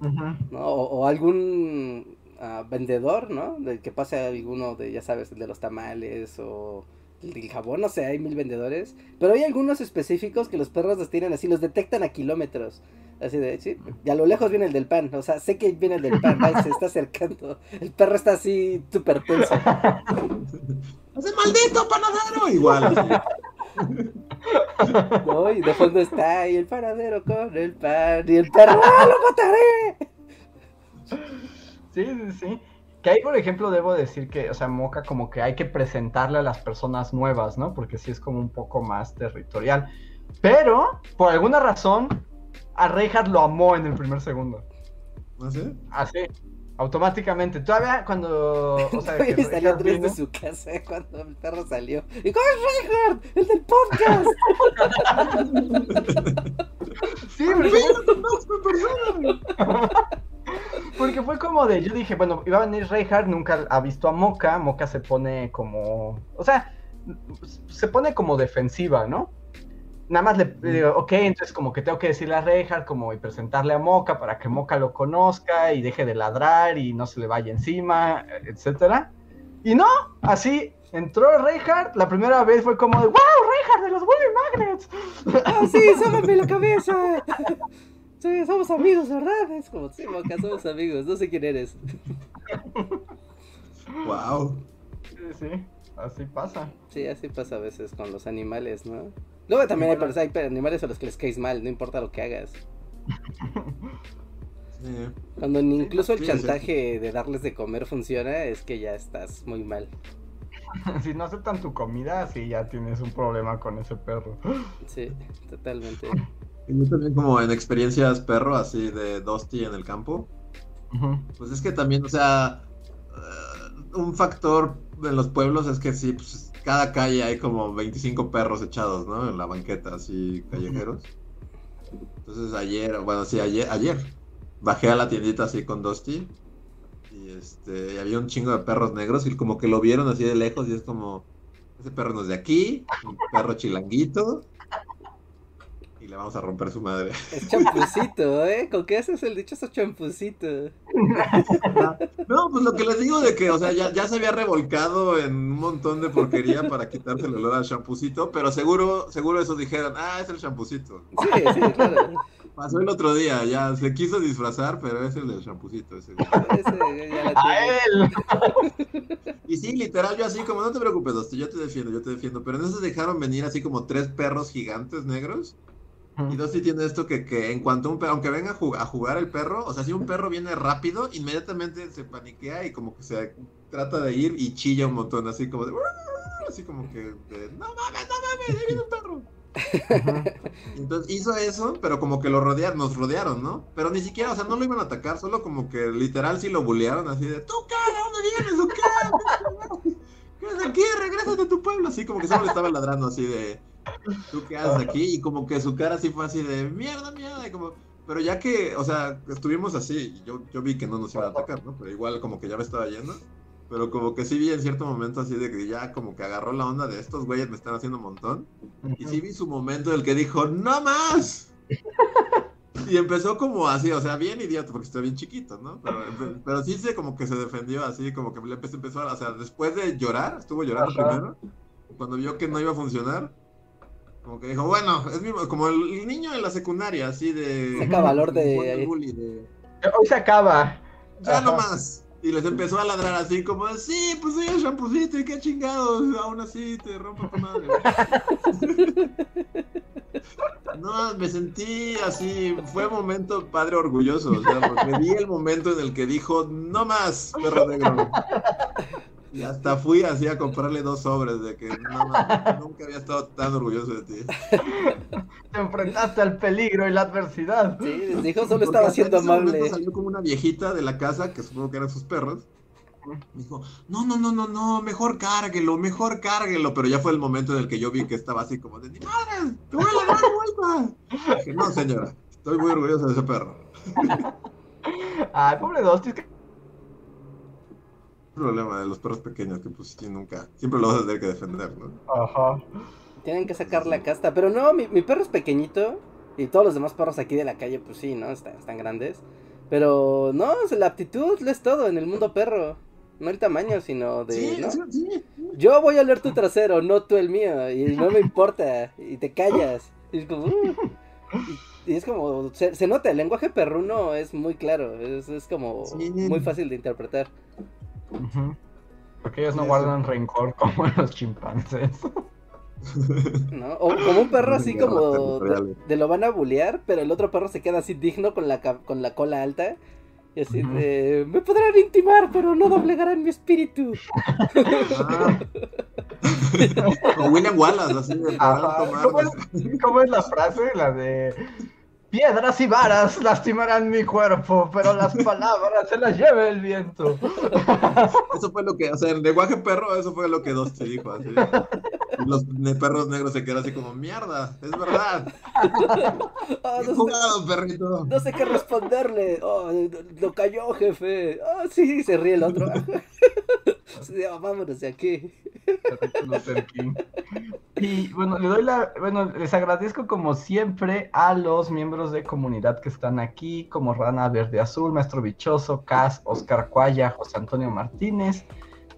Ujú. ¿No? O, o algún ah, vendedor, ¿no? Del que pase alguno de, ya sabes, el de los tamales o el jabón, no sé, hay mil vendedores. Pero hay algunos específicos que los perros los tienen así, los detectan a kilómetros. Así de, sí, y a lo lejos viene el del pan, o sea, sé que viene el del pan, ¿vale? se está acercando. El perro está así súper tenso. ¡Ese maldito panadero! Igual. ¿no? Y de fondo está ahí el paradero con el pan y el perro, ¡ah, lo mataré! Sí, sí, sí. Que ahí, por ejemplo, debo decir que, o sea, Moca como que hay que presentarle a las personas nuevas, ¿no? Porque sí es como un poco más territorial. Pero, por alguna razón, a Reinhardt lo amó en el primer segundo. ¿No sé? Así, automáticamente. Todavía cuando, o sea, que Y salió de su casa cuando el perro salió. Y ¿cómo es Reinhardt? ¡El del podcast! Sí, porque, porque fue como de, yo dije, bueno, iba a venir Reinhardt, nunca ha visto a Moca, Moca se pone como, o sea, se pone como defensiva, ¿no? Nada más le, le digo, ok, entonces como que tengo que decirle a Reinhardt como y presentarle a Moca para que Moca lo conozca y deje de ladrar y no se le vaya encima, etcétera. Y no, así entró Reinhardt, la primera vez fue como de, wow, Reinhardt de los Willy Magnets. ¡Ah, sí! ¡Sóbame la cabeza! Sí, somos amigos, ¿verdad? Es como, sí, Moca, somos amigos. No sé quién eres. ¡Wow! Sí, sí, así pasa. Sí, así pasa a veces con los animales, ¿no? Luego también hay, hay animales a los que les caes mal, no importa lo que hagas. Sí. Cuando ni incluso el sí, chantaje de darles de comer funciona, es que ya estás muy mal. Si no aceptan tu comida, sí, ya tienes un problema con ese perro. Sí, totalmente. Y yo también como en experiencias perro, así de Dusty en el campo. Pues es que también, o sea, eh, un factor en los pueblos es que sí, pues cada calle hay como 25 perros echados, ¿no? En la banqueta, así callejeros. Entonces ayer, bueno, sí, ayer, ayer bajé a la tiendita así con Dusty y este, y había un chingo de perros negros y como que lo vieron así de lejos y es como, ese perro no es de aquí, un perro chilanguito le vamos a romper su madre. Es champucito, ¿eh? ¿Con qué haces el dichoso champucito? No, pues lo que les digo de que, o sea, ya, ya se había revolcado en un montón de porquería para quitarse el olor al champucito, pero seguro, seguro eso dijeron, ah, es el champucito. Sí, sí, claro. Pasó el otro día, ya se quiso disfrazar, pero es el del champucito ese. Ese ya la ¡A tiene. él! Y sí, literal, yo así como, no te preocupes, Dosti, yo te defiendo, yo te defiendo, pero en eso dejaron venir así como tres perros gigantes negros. Y Dosti tiene esto que, que en cuanto un perro, aunque venga a jug- a jugar el perro, o sea, si un perro viene rápido, inmediatamente se paniquea y como que se trata de ir y chilla un montón, así como de... Así como que, de, no mames, no mames, ahí viene un perro. Entonces hizo eso, pero como que lo rodearon, nos rodearon, ¿no? Pero ni siquiera, o sea, no lo iban a atacar, solo como que literal sí lo bullearon así de, ¿tú qué? ¿De dónde vienes? ¿O qué? ¿Qué haces aquí? Regrésate a tu pueblo. Así como que solo le estaba ladrando así de, ¿tú qué haces aquí? Y como que su cara así fue así de, mierda, mierda. Y como, pero ya que, o sea, estuvimos así, yo, yo vi que no nos iban a atacar, ¿no? Pero igual como que ya me estaba yendo. Pero como que sí vi en cierto momento así de que ya como que agarró la onda de estos güeyes me están haciendo un montón. Y sí vi su momento en el que dijo, ¡No más! Y empezó como así, o sea, bien idiota, porque está bien chiquito, ¿no? Pero, pero sí se como que se defendió así, como que le empezó, empezó a, o sea, después de llorar, estuvo llorando Ajá. primero, cuando vio que no iba a funcionar, como que dijo, bueno, es mi, como el niño en la secundaria, así de... Saca valor de- bully Hoy se acaba. ya Ajá. no más. Y les empezó a ladrar así como, sí, pues soy el champucito y qué chingados, aún así te rompo tu madre. No, no, me sentí así, fue un momento padre orgulloso, o sea, porque vi el momento en el que dijo, no más, perro negro. Y hasta fui así a comprarle dos sobres de que no, nunca había estado tan orgulloso de ti. Te enfrentaste al peligro y la adversidad. Sí, dijo solo estaba siendo amable. Salió como una viejita de la casa, que supongo que eran sus perros. Dijo, no, no, no, no, no, mejor cárguelo, mejor cárguelo. Pero ya fue el momento en el que yo vi que estaba así como de, ¡ni madre! ¡Te voy a dar vuelta! Dije, no, señora, estoy muy orgulloso de ese perro. Ay, pobre Dusty, que problema de los perros pequeños que pues sí, nunca, siempre lo vas a tener que defender, ¿no? Ajá. Tienen que sacar la casta. Pero no, mi, mi perro es pequeñito. Y todos los demás perros aquí de la calle, pues sí, ¿no? Están, están grandes. Pero no, la aptitud lo es todo en el mundo perro. No el tamaño, sino de. Sí, ¿no? sí, sí. Yo voy a oler tu trasero, no tú el mío. Y no me importa. Y te callas. Y es como. "Uh". Y, y es como. Se, se nota, el lenguaje perruno es muy claro. Es, es como Sí. muy fácil de interpretar. Porque ellos no guardan rencor como los chimpancés. ¿no? O como un perro así como de, territoriales. de lo van a bullear, pero el otro perro se queda así digno con la, con la cola alta. Y así de, me podrán intimar, pero no doblegarán mi espíritu. Ah. Como William Wallace, así de tomar- ¿Cómo, es, cómo es la frase? La de piedras y varas lastimarán mi cuerpo, pero las palabras se las lleve el viento. Eso fue lo que, o sea, en lenguaje perro, eso fue lo que Dusty dijo. Así. Los perros negros se quedaron así como, mierda, es verdad. Ah, no, sé, jugado, perrito. no sé qué responderle. Oh, lo cayó, jefe. Sí, sí, se ríe el otro. Vámonos de aquí. Y bueno, le doy la, bueno, les agradezco como siempre a los miembros de comunidad que están aquí, como Rana Verde Azul, Maestro Bichoso, Cas, Oscar Cuaya, José Antonio Martínez,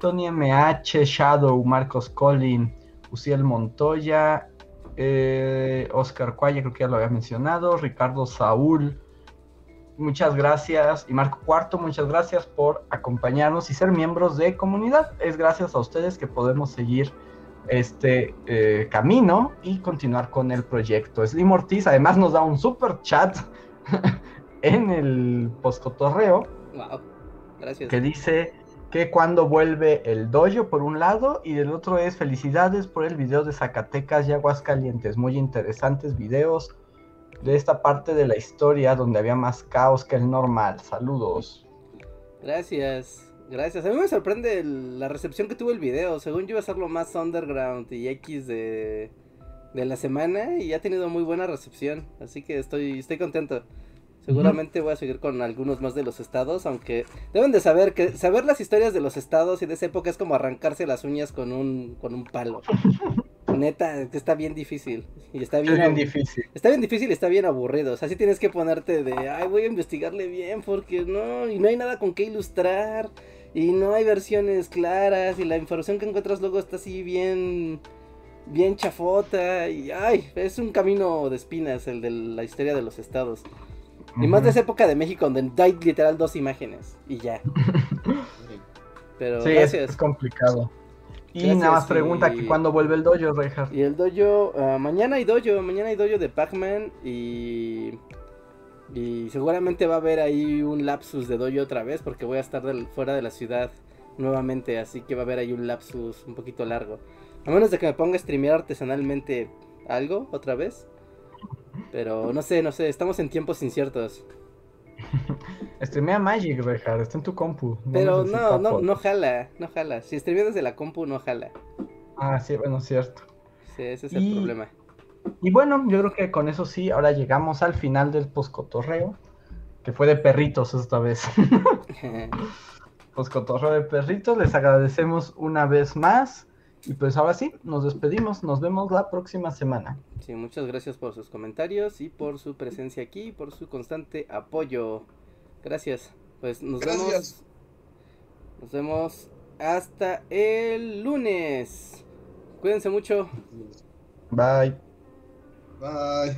Tony MH, Shadow, Marcos Collin, Uciel Montoya, eh, Oscar Cuaya, creo que ya lo había mencionado, Ricardo Saúl, muchas gracias, y Marco Cuarto, muchas gracias por acompañarnos y ser miembros de comunidad. Es gracias a ustedes que podemos seguir este eh, camino y continuar con el proyecto. Slim Ortiz además nos da un super chat en el postcotorreo Wow. Gracias. que dice que cuando vuelve el dojo por un lado y del otro es felicidades por el video de Zacatecas y Aguascalientes. Muy interesantes videos de esta parte de la historia donde había más caos que el normal. Saludos. Gracias, gracias. A mí me sorprende el- la recepción que tuvo el video. Según yo iba a ser lo más underground y X de, de la semana y ha tenido muy buena recepción. Así que estoy, estoy contento. Seguramente voy a seguir con algunos más de los estados, aunque deben de saber que saber las historias de los estados y de esa época es como arrancarse las uñas con un, con un palo. Neta, que está bien difícil. Y está bien, bien difícil. Está bien difícil y está bien aburrido. O sea, sí tienes que ponerte de, ay, voy a investigarle bien porque no, y no hay nada con qué ilustrar. Y no hay versiones claras y la información que encuentras luego está así bien, bien chafota. Y, ay, es un camino de espinas el de la historia de los estados. Y más de esa época de México donde hay literal dos imágenes y ya. Pero Sí, es complicado. Y Gracias, nada más pregunta y- que cuándo vuelve el dojo, Reinhardt. Y el dojo, ah, mañana hay dojo, mañana hay dojo de Pac-Man y... Y seguramente va a haber ahí un lapsus de dojo otra vez porque voy a estar del- fuera de la ciudad nuevamente, así que va a haber ahí un lapsus un poquito largo. A menos de que me ponga a streamear artesanalmente algo otra vez. Pero no sé, no sé, estamos en tiempos inciertos. Streamea Magic, Reinhardt, está en tu compu. Pero no, no, no jala, no jala. Si streameo desde la compu no jala. Ah, sí, bueno, cierto. Sí, ese es el problema. Y bueno, yo creo que con eso sí, ahora llegamos al final del poscotorreo, que fue de perritos esta vez. Poscotorreo de perritos, les agradecemos una vez más. Y pues ahora sí, nos despedimos, nos vemos la próxima semana. Sí, muchas gracias por sus comentarios y por su presencia aquí y por su constante apoyo. Gracias. Pues nos vemos. Nos vemos hasta el lunes. Cuídense mucho. Bye. Bye.